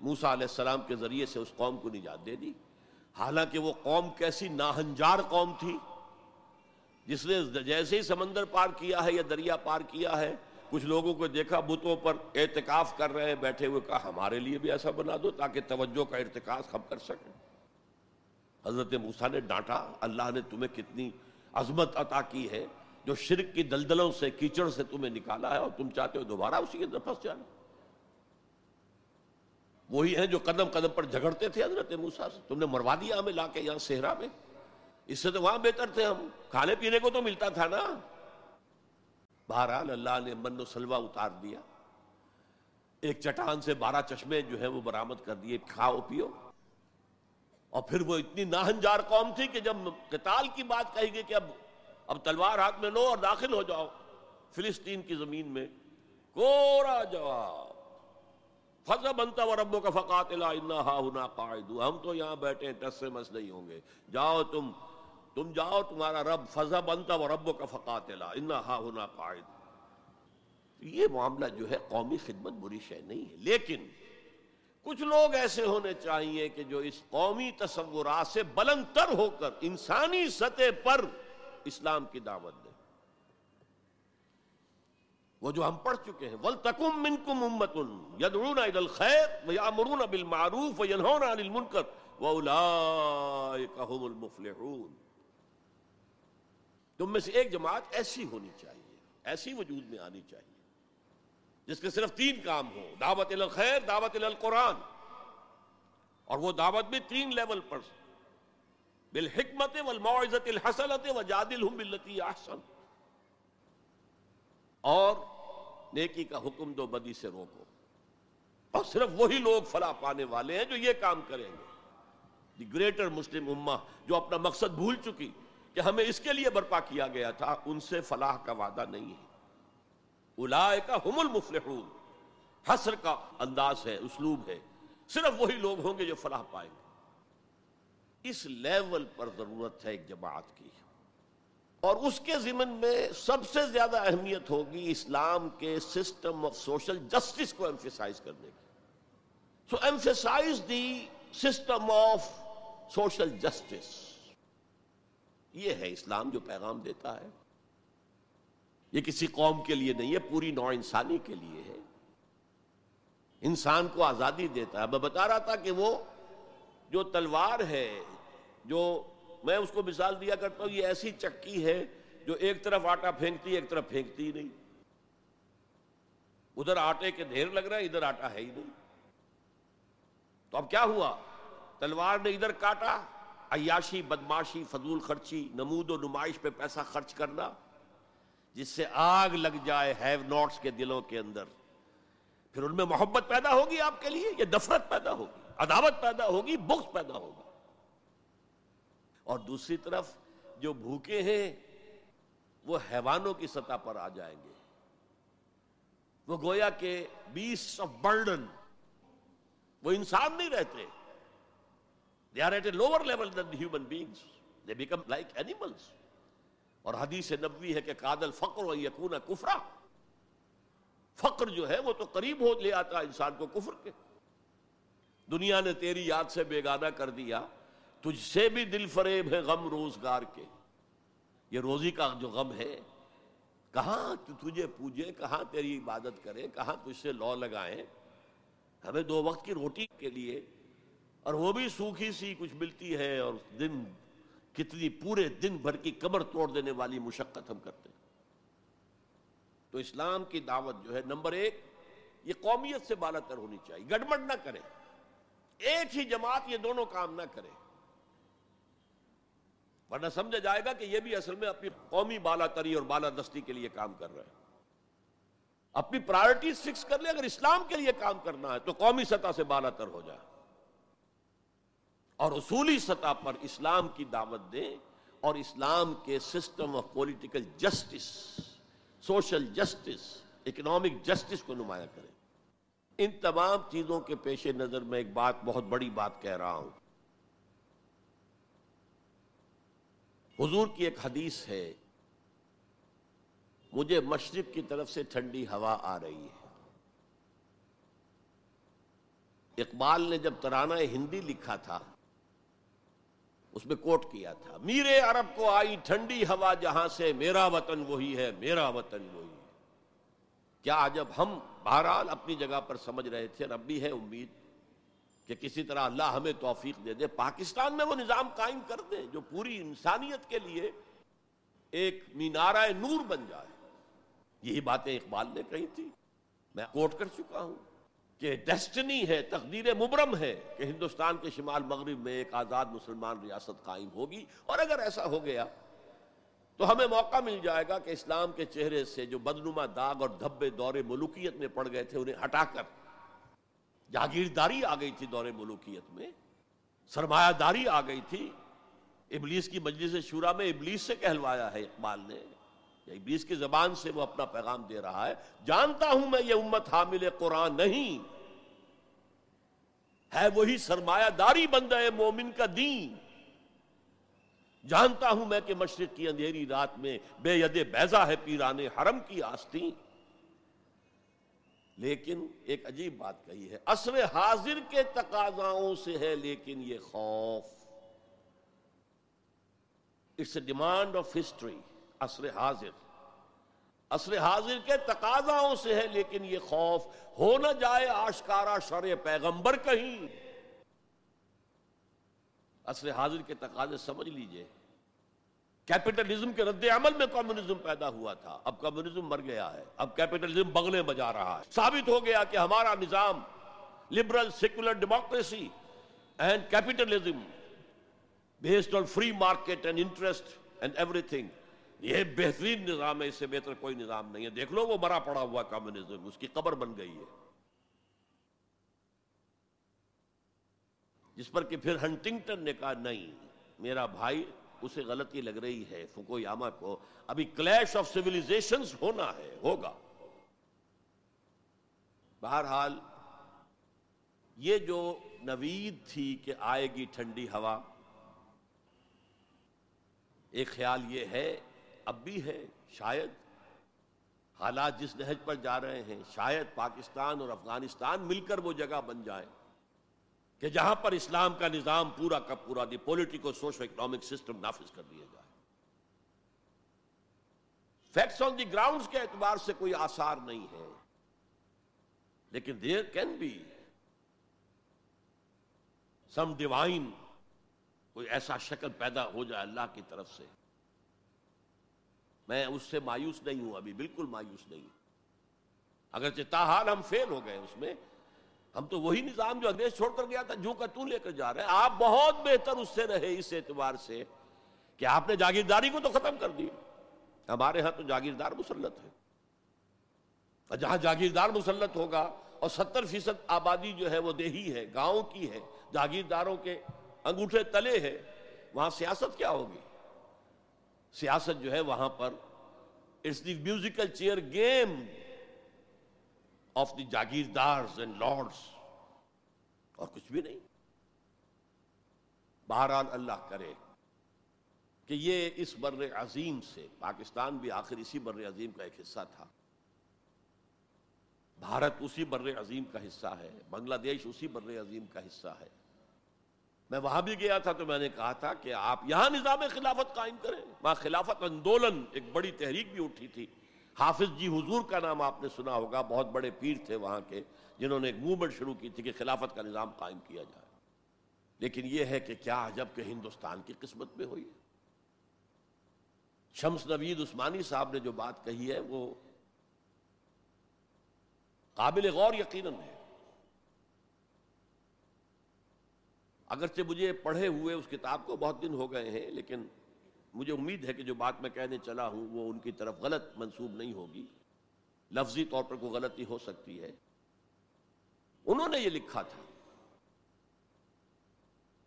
موسا علیہ السلام کے ذریعے سے اس قوم کو نجات دے دی۔ حالانکہ وہ قوم کیسی ناہنجار قوم تھی، جس نے جیسے ہی سمندر پار کیا ہے یا دریا پار کیا ہے کچھ لوگوں کو دیکھا، بتوں پر اعتکاف کر رہے، بیٹھے ہوئے کہا، ہمارے لیے بھی ایسا بنا دو تاکہ توجہ کا ارتکاف ہم کر سکیں۔ حضرت موسا نے ڈانٹا، اللہ نے تمہیں کتنی عظمت عطا کی ہے، جو شرک کی دلدلوں سے، کیچڑ سے تمہیں نکالا ہے اور تم چاہتے ہو دوبارہ اسی کے اندر پھنس جانا۔ وہی ہیں جو قدم قدم پر جھگڑتے تھے حضرت موسا سے۔ تم نے مروا دیا ہمیں لا کے یہاں صحرا میں۔ اس سے تو وہاں بہتر تھے ہم۔ کھانے پینے کو تو ملتا تھا نا۔ بہرحال اللہ نے من و سلوا اتار دیا۔ ایک چٹان سے بارہ چشمے جو ہیں وہ برامد کر دیے، کھاؤ، پیو۔ اور پھر وہ اتنی ناہنجار قوم تھی کہ جب قتال کی بات کہی گئی کہ اب اب تلوار ہاتھ میں لو اور داخل ہو جاؤ۔ فلسطین کی زمین میں کورا جواب۔ فضا بنتا و ربو کا فقات ہم تو یہاں بیٹھے ٹس سے مس نہیں ہوں گے۔ جاؤ تم تم جاؤ، تمہارا رب فضا بنتا و ربو کا فقات ہا ہونا قائد یہ معاملہ جو ہے قومی خدمت بری شے نہیں ہے۔ لیکن کچھ لوگ ایسے ہونے چاہیے کہ جو اس قومی تصورات سے بلند تر ہو کر انسانی سطح پر اسلام کی دعوت دیں۔ وہ جو ہم پڑھ چکے ہیں وَلْتَكُمْ مِنْكُمْ أُمَّتٌ يَدْعُونَ إِلَى الْخَيْرِ وَيَعْمُرُونَ بِالْمَعْرُوفِ وَيَنْهَوْنَ عَنِ الْمُنْكَرِ وَأُولَئِكَ هُمُ الْمُفْلِحُونَ۔ تم میں سے ایک جماعت ایسی ہونی چاہیے، ایسی وجود میں آنی چاہیے، جس کے صرف تین کام ہو دعوت الخیر، دعوت القرآن، اور وہ دعوت بھی تین لیول پر بالحکمت والموعظت الحسنت وجادلہم باللتی احسن۔ اور نیکی کا حکم دو بدی سے روکو۔ اور صرف وہی لوگ فلاح پانے والے ہیں جو یہ کام کریں گے۔ دی گریٹر مسلم امہ جو اپنا مقصد بھول چکی کہ ہمیں اس کے لیے برپا کیا گیا تھا، ان سے فلاح کا وعدہ نہیں ہے۔ کا ہم المفلحون۔ حسر کا انداز ہے، اسلوب ہے۔ صرف وہی لوگ ہوں گے جو فلاح پائیں گے۔ اس لیول پر ضرورت ہے ایک جماعت کی۔ اور اس کے ضمن میں سب سے زیادہ اہمیت ہوگی اسلام کے سسٹم آف سوشل جسٹس کو ایمفیسائز کرنے کی۔ So emphasize the system of social justice یہ ہے اسلام جو پیغام دیتا ہے۔ یہ کسی قوم کے لیے نہیں ہے، پوری نو انسانی کے لیے ہے۔ انسان کو آزادی دیتا ہے۔ میں بتا رہا تھا کہ وہ جو تلوار ہے، جو میں اس کو مثال دیا کرتا ہوں، یہ ایسی چکی ہے جو ایک طرف آٹا پھینکتی، ایک طرف پھینکتی نہیں۔ ادھر آٹے کے ڈھیر لگ رہا ہے ادھر آٹا ہے ہی نہیں۔ تو اب کیا ہوا؟ تلوار نے ادھر کاٹا۔ عیاشی، بدماشی، فضول خرچی، نمود و نمائش پہ پیسہ خرچ کرنا، جس سے آگ لگ جائے ہیو نوٹس کے دلوں کے اندر۔ پھر ان میں محبت پیدا ہوگی آپ کے لیے، یا نفرت پیدا ہوگی، عداوت پیدا ہوگی، بغض پیدا ہوگا۔ اور دوسری طرف جو بھوکے ہیں، وہ حیوانوں کی سطح پر آ جائیں گے۔ وہ گویا کہ بیس آف برڈن، وہ انسان نہیں رہتے۔ They are at a lower level than human beings they become like animals اور حدیث نبوی ہے کہ قادل فقر و یقون کفرا. فقر جو ہے وہ تو قریب ہو لے آتا انسان کو کفر کے. دنیا نے تیری یاد سے بیگانہ کر دیا. تجھ سے بھی دل فریب ہے غم روزگار کے. یہ روزی کا جو غم ہے، کہاں تجھے پوجے، کہاں تیری عبادت کرے، کہاں تجھ سے لو لگائیں؟ ہمیں دو وقت کی روٹی کے لیے اور وہ بھی سوکھی سی، کچھ ملتی ہے اور دن کتنی پورے دن بھر کی کمر توڑ دینے والی مشقت ہم کرتے ہیں۔ تو اسلام کی دعوت جو ہے، نمبر ایک، یہ قومیت سے بالا تر ہونی چاہیے۔ گڑبڑ نہ کرے۔ ایک ہی جماعت یہ دونوں کام نہ کرے۔ ورنہ سمجھا جائے گا کہ یہ بھی اصل میں اپنی قومی بالا تری اور بالا دستی کے لیے کام کر رہے ہیں اپنی پرائرٹیز فکس کر لے اگر اسلام کے لیے کام کرنا ہے تو قومی سطح سے بالا تر ہو جائے۔ اور اصولی سطح پر اسلام کی دعوت دیں اور اسلام کے system of political justice social justice economic justice کو نمایاں کریں ان تمام چیزوں کے پیش نظر میں ایک بات بہت بڑی بات کہہ رہا ہوں۔ حضور کی ایک حدیث ہے، مجھے مشرق کی طرف سے ٹھنڈی ہوا آ رہی ہے۔ اقبال نے جب ترانہ ہندی لکھا تھا اس میں کوٹ کیا تھا۔ میرے عرب کو آئی ٹھنڈی ہوا جہاں سے میرا وطن وہی ہے، میرا وطن وہی ہے۔ کیا جب ہم بہرحال اپنی جگہ پر سمجھ رہے تھے اب بھی ہے امید کہ کسی طرح اللہ ہمیں توفیق دے دے، پاکستان میں وہ نظام قائم کر دے جو پوری انسانیت کے لیے ایک مینارہ نور بن جائے۔ یہی باتیں اقبال نے کہی تھی۔ میں کوٹ کر چکا ہوں۔ کہ ڈیسٹنی ہے، تقدیر مبرم ہے کہ ہندوستان کے شمال مغرب میں ایک آزاد مسلمان ریاست قائم ہوگی اور اگر ایسا ہو گیا تو ہمیں موقع مل جائے گا کہ اسلام کے چہرے سے جو بدنما داغ اور دھبے دور ملوکیت میں پڑ گئے تھے انہیں ہٹا کر جاگیرداری آ گئی تھی دور ملوکیت میں، سرمایہ داری آ گئی تھی۔ ابلیس کی مجلس شورا میں ابلیس سے کہلوایا ہے اقبال نے یعنی ابلیس کی زبان سے وہ اپنا پیغام دے رہا ہے۔ جانتا ہوں میں یہ امت حامل قرآن نہیں۔ ہے وہی سرمایہ داری بندہ مومن کا دین۔ جانتا ہوں میں کہ مشرق کی اندھیری رات میں بے ید بیزا ہے پیرانے حرم کی آستین لیکن ایک عجیب بات کہی ہے، عصر حاضر کے تقاضاؤں سے ہے لیکن یہ خوف۔ It's a demand of history عصر حاضر۔ عصر حاضر کے تقاضاؤں سے ہے، لیکن یہ خوف ہو نہ جائے آشکارا شر پیغمبر کہیں۔ عصر حاضر کے تقاضے سمجھ لیجیے۔ کیپٹلزم کے رد عمل میں کمیونزم پیدا ہوا تھا۔ اب کمیونزم مر گیا ہے۔ اب کیپٹلزم بغلے بجا رہا ہے۔ ثابت ہو گیا کہ ہمارا نظام liberal secular democracy and capitalism based on free market and interest and everything یہ بہترین نظام ہے، اس سے بہتر کوئی نظام نہیں ہے۔ دیکھ لو، وہ مرا پڑا ہوا کمیونزم، اس کی قبر بن گئی ہے۔ جس پر کہ پھر ہنٹنگٹن نے کہا، نہیں، میرا بھائی، اسے غلطی لگ رہی ہے فکو یاما کو ابھی کلیش آف سیولیزیشن ہونا ہے، ہوگا۔ بہرحال، یہ جو نوید تھی کہ آئے گی ٹھنڈی ہوا، ایک خیال یہ ہے اب بھی ہے شاید۔ حالات جس نہج پر جا رہے ہیں، شاید پاکستان اور افغانستان مل کر وہ جگہ بن جائیں۔ کہ جہاں پر اسلام کا نظام پورا کا پورا the political socio economic system نافذ کر دیا جائے۔ فیکٹس آن دی گراؤنڈ کے اعتبار سے کوئی آثار نہیں ہے۔ لیکن there can be some divine کوئی ایسا شکل پیدا ہو جائے اللہ کی طرف سے۔ میں اس سے مایوس نہیں ہوں ابھی، بالکل مایوس نہیں اگر تاحال ہم فیل ہو گئے اس میں، ہم تو وہی نظام جو انگریز چھوڑ کر گیا تھا جو کا تو لے کر جا رہے ہیں۔ آپ بہت بہتر اس سے رہے اس اعتبار سے کہ آپ نے جاگیرداری کو تو ختم کر دی۔ ہمارے ہاں تو جاگیردار مسلط ہے اور جہاں جاگیردار مسلط ہوگا اور ستر فیصد آبادی جو ہے وہ دیہی ہے، گاؤں کی ہے، جاگیرداروں کے انگوٹھے تلے ہے وہاں سیاست کیا ہوگی؟ سیاست جو ہے وہاں پر it's the musical chair game of the jagirdar and lords اور کچھ بھی نہیں۔ بہرحال اللہ کرے کہ یہ اس بر عظیم سے، پاکستان بھی آخر اسی بر عظیم کا ایک حصہ تھا۔ بھارت اسی بر عظیم کا حصہ ہے، بنگلہ دیش اسی بر عظیم کا حصہ ہے۔ میں وہاں بھی گیا تھا تو میں نے کہا تھا کہ آپ یہاں نظام خلافت قائم کریں۔ وہاں خلافت اندولن ایک بڑی تحریک بھی اٹھی تھی۔ حافظ جی حضور کا نام آپ نے سنا ہوگا، بہت بڑے پیر تھے وہاں کے، جنہوں نے ایک موومنٹ شروع کی تھی کہ خلافت کا نظام قائم کیا جائے۔ لیکن یہ ہے کہ کیا عجب کہ ہندوستان کی قسمت میں ہوئی شمس نوید عثمانی صاحب نے جو بات کہی ہے وہ قابل غور یقیناً ہے۔ اگرچہ مجھے پڑھے ہوئے اس کتاب کو بہت دن ہو گئے ہیں، لیکن مجھے امید ہے کہ جو بات میں کہنے چلا ہوں وہ ان کی طرف غلط منسوب نہیں ہوگی۔ لفظی طور پر کوئی غلطی ہو سکتی ہے۔ انہوں نے یہ لکھا تھا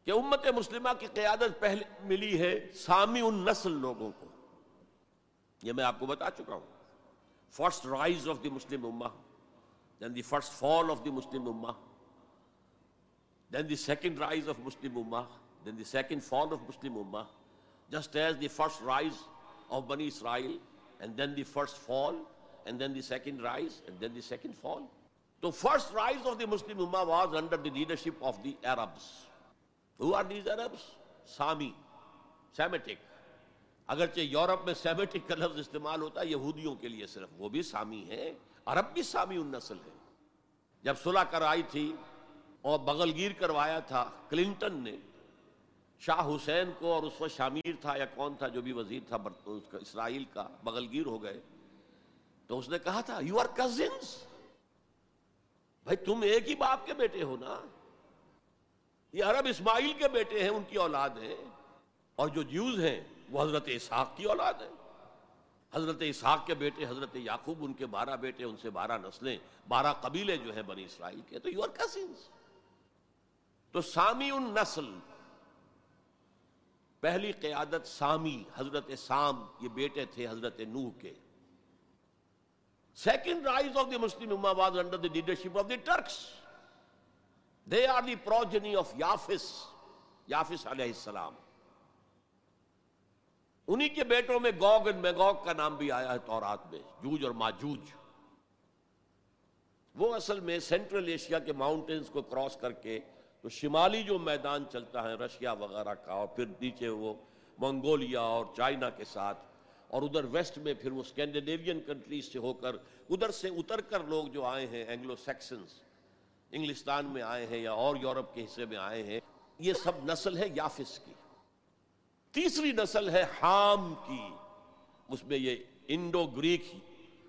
کہ امت مسلمہ کی قیادت پہلے ملی ہے سامی ان نسل لوگوں کو۔ یہ میں آپ کو بتا چکا ہوں۔ First rise of the Muslim اما دین یعنی دی first fall of the Muslim ummah then the second rise of Muslim ummah then the second fall of Muslim ummah just as the first rise of Bani Israel and then the first fall and then the second rise and then the second fall تو first rise of the Muslim ummah was under the leadership of the Arabs who are these Arabs Sami Semitic اگرچہ Europe میں Semitic کا لفظ استعمال ہوتا ہے یہودیوں کے لیے صرف وہ بھی سامی ہے عرب بھی سامی ان نسل ہے جب صلح کر آئی تھی اور بغل گیر کروایا تھا کلنٹن نے۔ شاہ حسین کو اور اس وقت شامیر تھا یا کون تھا جو بھی وزیر تھا اسرائیل کا بغل گیر ہو گئے۔ تو اس نے کہا تھا یو آر کزنس بھائی تم ایک ہی باپ کے بیٹے ہو نا۔ یہ عرب اسماعیل کے بیٹے ہیں، ان کی اولاد ہیں۔ اور جو جیوز ہیں، وہ حضرت اسحاق کی اولاد ہے حضرت اسحاق کے بیٹے، حضرت یعقوب، ان کے بارہ بیٹے، ان سے بارہ نسلیں، بارہ قبیلے جو ہیں بنی اسرائیل کے۔ تو یو آر کزنس تو سامی ان نسل پہلی قیادت سامی، حضرت سام، یہ بیٹے تھے حضرت نوح کے۔ Second rise of the Muslim اما was under the leadership of the Turks they are the progeny of یافس یافس علیہ السلام انہی کے بیٹوں میں گوگ اینڈ میگوگ کا نام بھی آیا ہے تورات میں، جوج اور ماجوج۔ وہ اصل میں سینٹرل ایشیا کے ماؤنٹینز کو کراس کر کے تو شمالی جو میدان چلتا ہے، رشیا وغیرہ کا، اور پھر نیچے وہ منگولیا اور چائنا کے ساتھ، اور ادھر ویسٹ میں پھر وہ اسکینڈینیوین کنٹریز سے ہو کر، ادھر سے اتر کر لوگ جو آئے ہیں اینگلو سیکسنز انگلستان میں آئے ہیں یا اور یورپ کے حصے میں آئے ہیں، یہ سب نسل ہے یافس کی۔ تیسری نسل ہے حام کی۔ اس میں یہ Indo Greek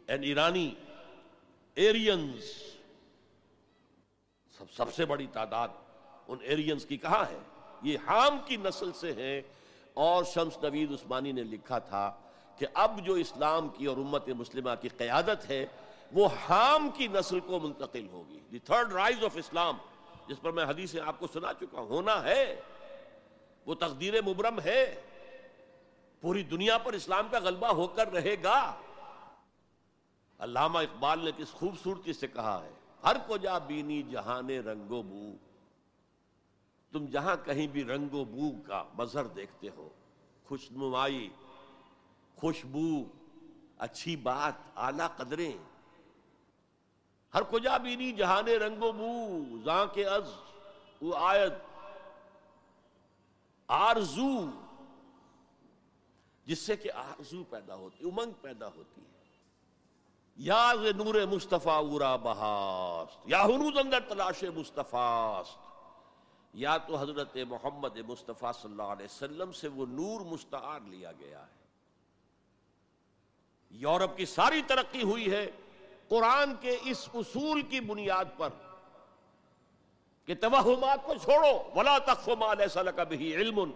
and Irani Aryans. سب سب سے بڑی تعداد۔ ان ایرینز کی کہاں ہے، یہ حام کی نسل سے ہیں۔ اور شمس نوید عثمانی نے لکھا تھا کہ اب جو اسلام کی اور امت مسلمہ کی قیادت ہے، وہ حام کی نسل کو منتقل ہوگی۔ The third rise of Islam, جس پر میں حدیثیں آپ کو سنا چکا ہوں۔ ہونا ہے۔ وہ تقدیر مبرم ہے۔ پوری دنیا پر اسلام کا غلبہ ہو کر رہے گا۔ علامہ اقبال نے کس خوبصورتی سے کہا ہے، ہر کو جا بینی جہان رنگو بو۔ تم جہاں کہیں بھی رنگ و بو کا مظہر دیکھتے ہو خوش نمائی خوشبو، اچھی بات، اعلی قدریں۔ ہر کجا بینی جہان رنگ و بو، زاں کے از وہ آیت۔ آرزو، جس سے کہ آرزو پیدا ہوتی، امنگ پیدا ہوتی ہے۔ یا نور مصطفیٰ اورا بہاست، یا ہنوز اندر تلاش مصطفیٰ یا تو حضرت محمد مصطفیٰ صلی اللہ علیہ وسلم سے وہ نور مستعار لیا گیا ہے۔ یورپ کی ساری ترقی ہوئی ہے۔ قرآن کے اس اصول کی بنیاد پر کہ توہمات کو چھوڑو۔ ولا تخف ما ليس لك به علم۔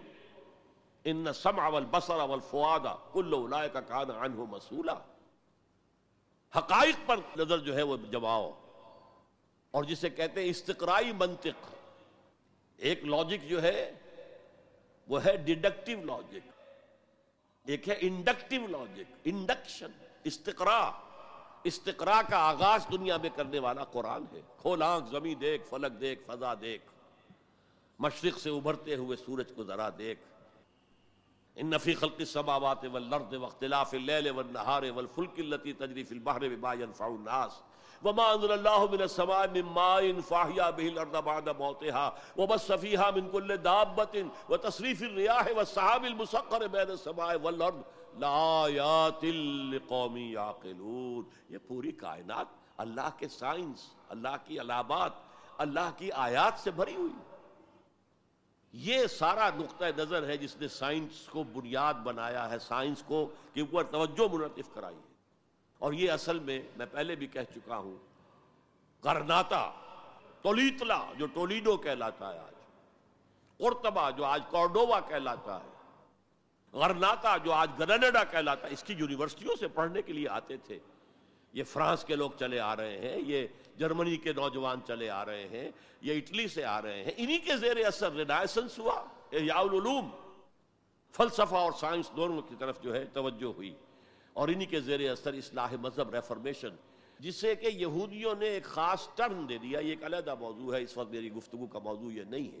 ان السمع والبصر والفؤاد كل اولئك كان عنه مسؤولا حقائق پر نظر جو ہے وہ جماؤ اور جسے کہتے ہیں استقرائی منطق۔ ایک لاجک جو ہے، وہ ہے ڈیڈکٹیو لاجک ایک ہے انڈکٹیو لاجک انڈکشن استقرا استقرا کا آغاز دنیا میں کرنے والا قرآن ہے۔ کھول آنکھ، زمین دیکھ، فلک دیکھ، فضا دیکھ۔ مشرق سے ابھرتے ہوئے سورج کو ذرا دیکھ۔ ان نفی خلق السماوات والارض واختلاف اللیل والنہار والفلک التي تجری فی البحر بما ينفع الناس۔ وما انزل الله من السماء من ماء فاحيا به الارض بعد موتها وبث فيها من كل دابة وتصريف الرياح والسحاب المسخر بين السماء والارض لآیات لقوم یعقلون یہ پوری کائنات اللہ کے سائنس، اللہ کی علامات، اللہ کی آیات سے بھری ہوئی یہ سارا نقطہ نظر ہے جس نے سائنس کو بنیاد بنایا ہے، سائنس کو کہ اوپر توجہ منعطف کرائی۔ اور یہ اصل میں میں پہلے بھی کہہ چکا ہوں کرناتا تولیتلا، جو ٹولیڈو کہلاتا ہے آج، قرطبہ، جو آج کورڈووا کہلاتا ہے، غرناتا، جو آج گرنیڈا کہلاتا ہے، اس کی یونیورسٹیوں سے پڑھنے کے لیے آتے تھے۔ یہ فرانس کے لوگ چلے آ رہے ہیں، یہ جرمنی کے نوجوان چلے آ رہے ہیں، یہ اٹلی سے آ رہے ہیں۔ انہی کے زیر اثر ریڈائسنس ہوا یا العلوم فلسفہ اور سائنس دونوں کی طرف جو ہے توجہ ہوئی۔ اور انہی کے زیر اثر اصلاح مذہب ریفرمیشن، جس سے کہ یہودیوں نے ایک خاص ٹرن دے دیا، یہ ایک علیحدہ موضوع ہے، اس وقت میری گفتگو کا موضوع یہ نہیں ہے۔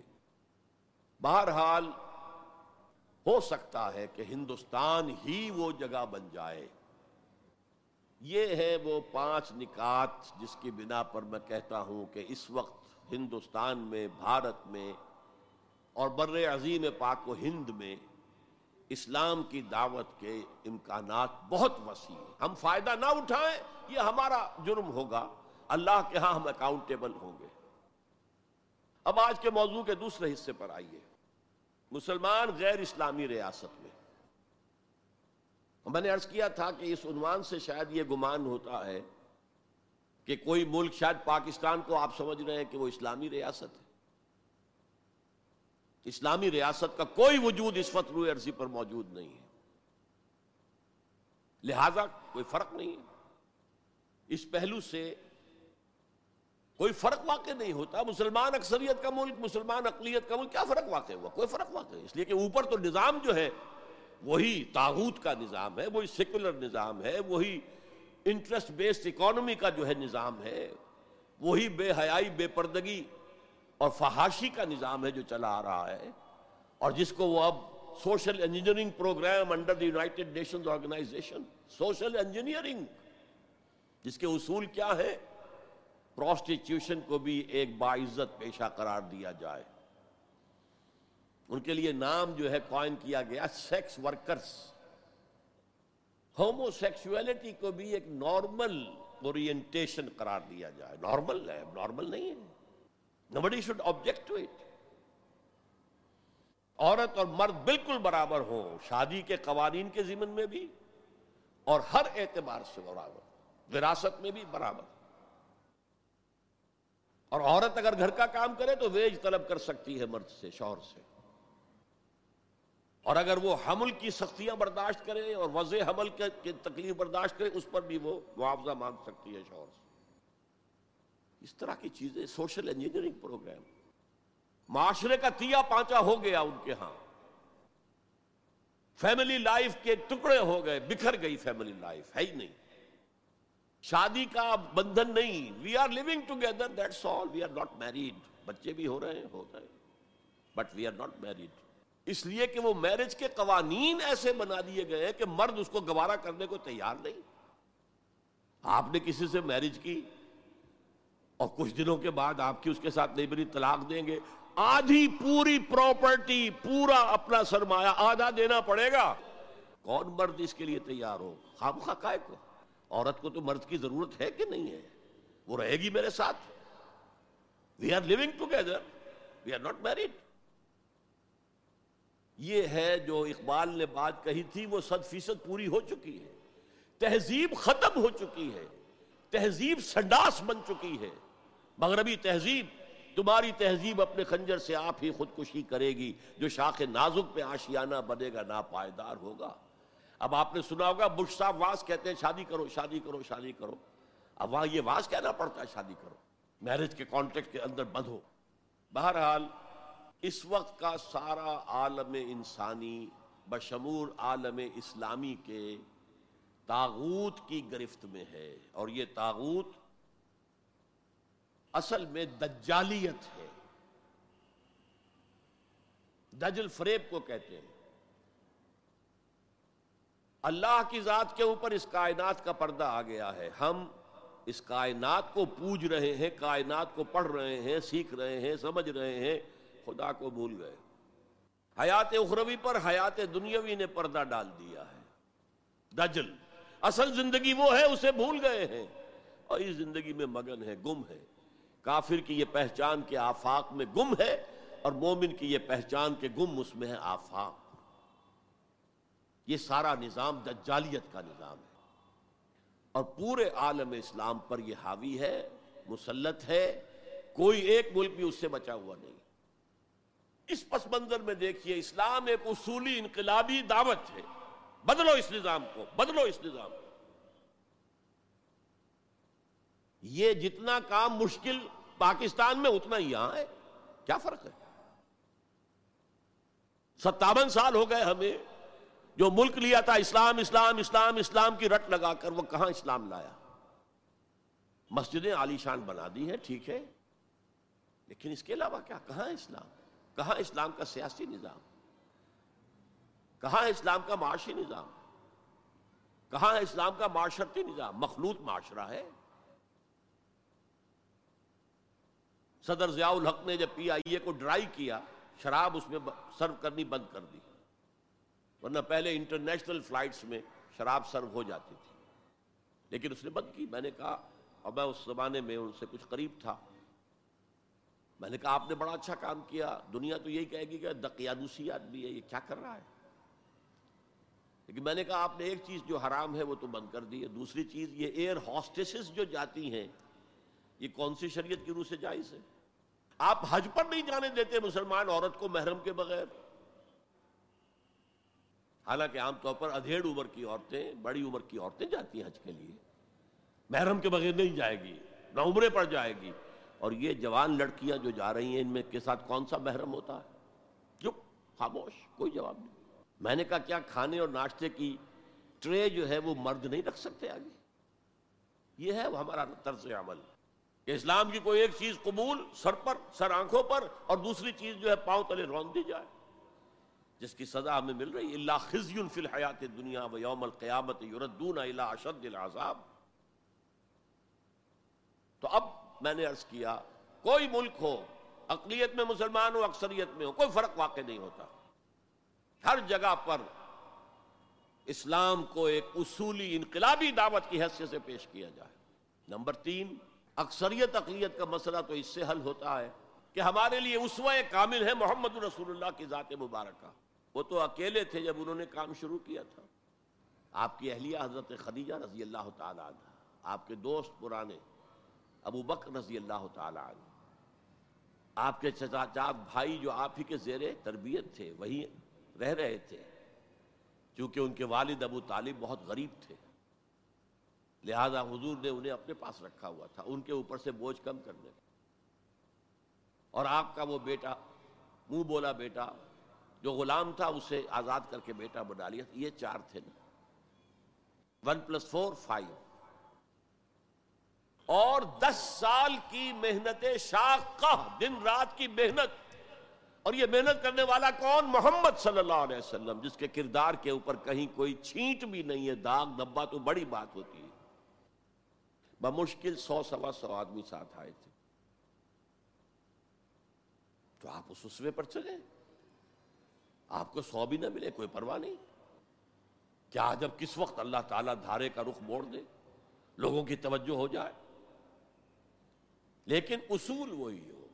بہرحال، ہو سکتا ہے کہ ہندوستان ہی وہ جگہ بن جائے۔ یہ ہے وہ پانچ نکات جس کی بنا پر میں کہتا ہوں کہ اس وقت ہندوستان میں، بھارت میں اور بر عظیم پاک و ہند میں اسلام کی دعوت کے امکانات بہت وسیع ہیں۔ ہم فائدہ نہ اٹھائیں، یہ ہمارا جرم ہوگا۔ اللہ کے ہاں ہم اکاؤنٹیبل ہوں گے۔ اب آج کے موضوع کے دوسرے حصے پر آئیے۔ مسلمان غیر اسلامی ریاست میں۔ میں نے عرض کیا تھا کہ اس عنوان سے شاید یہ گمان ہوتا ہے کہ کوئی ملک شاید پاکستان کو آپ سمجھ رہے ہیں کہ وہ اسلامی ریاست ہے۔ اسلامی ریاست کا کوئی وجود اس وقت روئے عرضی پر موجود نہیں ہے۔ لہذا کوئی فرق نہیں ہے۔ اس پہلو سے کوئی فرق واقع نہیں ہوتا۔ مسلمان اکثریت کا ملک، مسلمان اقلیت کا ملک، کیا فرق واقع ہوا؟ کوئی فرق واقع اس لیے کہ اوپر تو نظام جو ہے، وہی تاغوت کا نظام ہے، وہی سیکولر نظام ہے، وہی انٹرسٹ بیسڈ اکانومی کا جو ہے نظام ہے، وہی بے حیائی، بے پردگی اور فحاشی کا نظام ہے جو چلا آ رہا ہے، اور جس کو وہ اب social engineering program under the United Nations organization, social engineering, جس کے اصول کیا ہے؟ پروسٹیٹیوشن کو بھی ایک باعزت پیشہ قرار دیا جائے۔ ان کے لیے نام جو ہے کوائن کیا گیا سیکس ورکرز ہومو سیکسولیٹی کو بھی ایک نارمل اورینٹیشن قرار دیا جائے۔ نارمل ہے نارمل نہیں ہے۔ Nobody should object to it عورت اور مرد بالکل برابر ہوں، شادی کے قوانین کے ضمن میں بھی اور ہر اعتبار سے برابر، وراثت میں بھی برابر۔ اور عورت اگر گھر کا کام کرے تو ویج طلب کر سکتی ہے مرد سے، شوہر سے۔ اور اگر وہ حمل کی سختیاں برداشت کرے اور وضع حمل کے تکلیف برداشت کرے، اس پر بھی وہ معاوضہ مانگ سکتی ہے شوہر سے۔ اس طرح کی چیزیں، سوشل انجینئرنگ پروگرام۔ معاشرے کا تیا پانچا ہو گیا ان کے ہاں۔ فیملی لائف کے ٹکڑے ہو گئے، بکھر گئی فیملی لائف، ہے ہی نہیں۔ شادی کا بندھن نہیں we are living together that's all we are not married بچے بھی ہو رہے ہیں، ہو رہے ہیں۔ But we are not married اس لیے کہ وہ میرج کے قوانین ایسے بنا دیے گئے کہ مرد اس کو گوارا کرنے کو تیار نہیں۔ آپ نے کسی سے میرج کی؟ اور کچھ دنوں کے بعد آپ کی اس کے ساتھ نہیں طلاق دیں گے۔ آدھی پوری پراپرٹی پورا اپنا سرمایہ آدھا دینا پڑے گا۔ کون مرد اس کے لیے تیار ہو؟ خام خواہ کو۔ عورت کو تو مرد کی ضرورت ہے کہ نہیں ہے؟ وہ رہے گی میرے ساتھ۔ We are living together we are not married یہ ہے جو اقبال نے بات کہی تھی، وہ صد فیصد پوری ہو چکی ہے۔ تہذیب ختم ہو چکی ہے۔ تہذیب سنڈاس بن چکی ہے۔ مغربی تہذیب، تمہاری تہذیب اپنے خنجر سے آپ ہی خودکشی کرے گی، جو شاخ نازک پہ آشیانہ بنے گا نا پائیدار ہوگا۔ اب آپ نے سنا ہوگا، بش صاحب واس کہتے ہیں، شادی کرو شادی کرو شادی کرو۔ اب وہاں یہ واس کہنا پڑتا ہے، شادی کرو۔ میرج کے کانٹیکٹ کے اندر بند ہو بہرحال، اس وقت کا سارا عالم انسانی بشمور عالم اسلامی کے تاغوت کی گرفت میں ہے۔ اور یہ تاغوت اصل میں دجالیت ہے۔ دجل فریب کو کہتے ہیں۔ اللہ کی ذات کے اوپر اس کائنات کا پردہ آ گیا ہے۔ ہم اس کائنات کو پوج رہے ہیں، کائنات کو پڑھ رہے ہیں، سیکھ رہے ہیں، سمجھ رہے ہیں۔ خدا کو بھول گئے۔ حیات اخروی پر، حیات دنیاوی نے پردہ ڈال دیا ہے۔ دجل، اصل زندگی وہ ہے، اسے بھول گئے ہیں۔ اور اس زندگی میں مگن ہے، گم ہے۔ کافر کی یہ پہچان کے آفاق میں گم ہے اور مومن کی یہ پہچان کے گم اس میں ہے آفاق۔ یہ سارا نظام دجالیت کا نظام ہے۔ اور پورے عالم اسلام پر یہ حاوی ہے، مسلط ہے، کوئی ایک ملک بھی اس سے بچا ہوا نہیں۔ اس پس منظر میں دیکھیے، اسلام ایک اصولی انقلابی دعوت ہے۔ بدلو اس نظام کو، بدلو اس نظام کو۔ یہ جتنا کام مشکل پاکستان میں اتنا ہی یہاں ہے۔ کیا فرق ہے؟ ستاون سال ہو گئے ہمیں، جو ملک لیا تھا، اسلام اسلام اسلام اسلام کی رٹ لگا کر وہ کہاں اسلام لایا؟ مسجدیں عالی شان بنا دی ہیں، ٹھیک ہے۔ لیکن اس کے علاوہ کیا؟ کہاں اسلام؟ کہاں اسلام کا سیاسی نظام؟ کہاں اسلام کا معاشی نظام؟ کہاں اسلام کا معاشرتی نظام؟ مخلوط معاشرہ ہے۔ صدر ضیاء الحق نے جب پی آئی اے کو ڈرائی کیا، شراب اس میں سرو کرنی بند کر دی۔ ورنہ پہلے انٹرنیشنل فلائٹس میں شراب سرو ہو جاتی تھی۔ لیکن اس نے بند کی۔ میں نے کہا، اور میں اس زمانے میں ان سے کچھ قریب تھا۔ میں نے کہا، آپ نے بڑا اچھا کام کیا۔ دنیا تو یہی کہے گی کہ دقیادوسی آدمی ہے، یہ کیا کر رہا ہے؟ لیکن میں نے کہا، آپ نے ایک چیز جو حرام ہے، وہ تو بند کر دی ہے۔ دوسری چیز، یہ ایئر ہاسٹیسز جو جاتی ہیں، یہ کون سی شریعت کی روح سے جائز ہے؟ آپ حج پر نہیں جانے دیتے مسلمان عورت کو محرم کے بغیر۔ حالانکہ عام طور پر ادھیڑ عمر کی عورتیں، بڑی عمر کی عورتیں جاتی ہیں حج کے لیے۔ محرم کے بغیر نہیں جائے گی، نہ عمرے پر جائے گی۔ اور یہ جوان لڑکیاں جو جا رہی ہیں، ان میں کے ساتھ کون سا محرم ہوتا ہے؟ چپ خاموش، کوئی جواب نہیں۔ میں نے کہا، کیا کھانے اور ناشتے کی ٹرے جو ہے وہ مرد نہیں رکھ سکتے آگے؟ یہ ہے ہمارا طرز عمل۔ کہ اسلام کی کوئی ایک چیز قبول سر پر، سر آنکھوں پر، اور دوسری چیز جو ہے پاؤں تلے رون دی جائے۔ جس کی سزا ہمیں مل رہی اللہ خزی فی الحیات دنیا و یوم القیامت یردون الى اشد العذاب۔ تو اب میں نے عرض کیا، کوئی ملک ہو، اقلیت میں مسلمان ہو، اکثریت میں ہو، کوئی فرق واقع نہیں ہوتا۔ ہر جگہ پر اسلام کو ایک اصولی انقلابی دعوت کی حیثیت سے پیش کیا جائے۔ نمبر تین اکثریت اقلیت کا مسئلہ تو اس سے حل ہوتا ہے کہ ہمارے لیے اسوہ کامل ہے محمد رسول اللہ کی ذات مبارکہ۔ وہ تو اکیلے تھے جب انہوں نے کام شروع کیا تھا۔ آپ کی اہلیہ حضرت خدیجہ رضی اللہ تعالیٰ عنہ، آپ کے دوست پرانے ابو بکر رضی اللہ تعالیٰ عنہ۔ آپ کے چچا بھائی جو آپ ہی کے زیر تربیت تھے وہی رہ رہے تھے۔ چونکہ ان کے والد ابو طالب بہت غریب تھے۔ لہذا حضور نے انہیں اپنے پاس رکھا ہوا تھا، ان کے اوپر سے بوجھ کم کرنے اور آپ کا وہ بیٹا، منہ بولا بیٹا، جو غلام تھا، اسے آزاد کر کے بیٹا بنا لیا۔ یہ چار تھے نا۔ One plus four, five. اور دس سال کی محنت شاق دن رات کی محنت۔ اور یہ محنت کرنے والا کون؟ محمد صلی اللہ علیہ وسلم، جس کے کردار کے اوپر کہیں کوئی چھینٹ بھی نہیں ہے، داغ دبا تو بڑی بات ہوتی ہے۔ بمشکل سو سوا سو آدمی ساتھ آئے تھے۔ تو آپ اس اسوے پر چلیں آپ کو سو بھی نہ ملے، کوئی پرواہ نہیں۔ کیا جب کس وقت اللہ تعالیٰ دھارے کا رخ موڑ دے، لوگوں کی توجہ ہو جائے۔ لیکن اصول وہی ہو،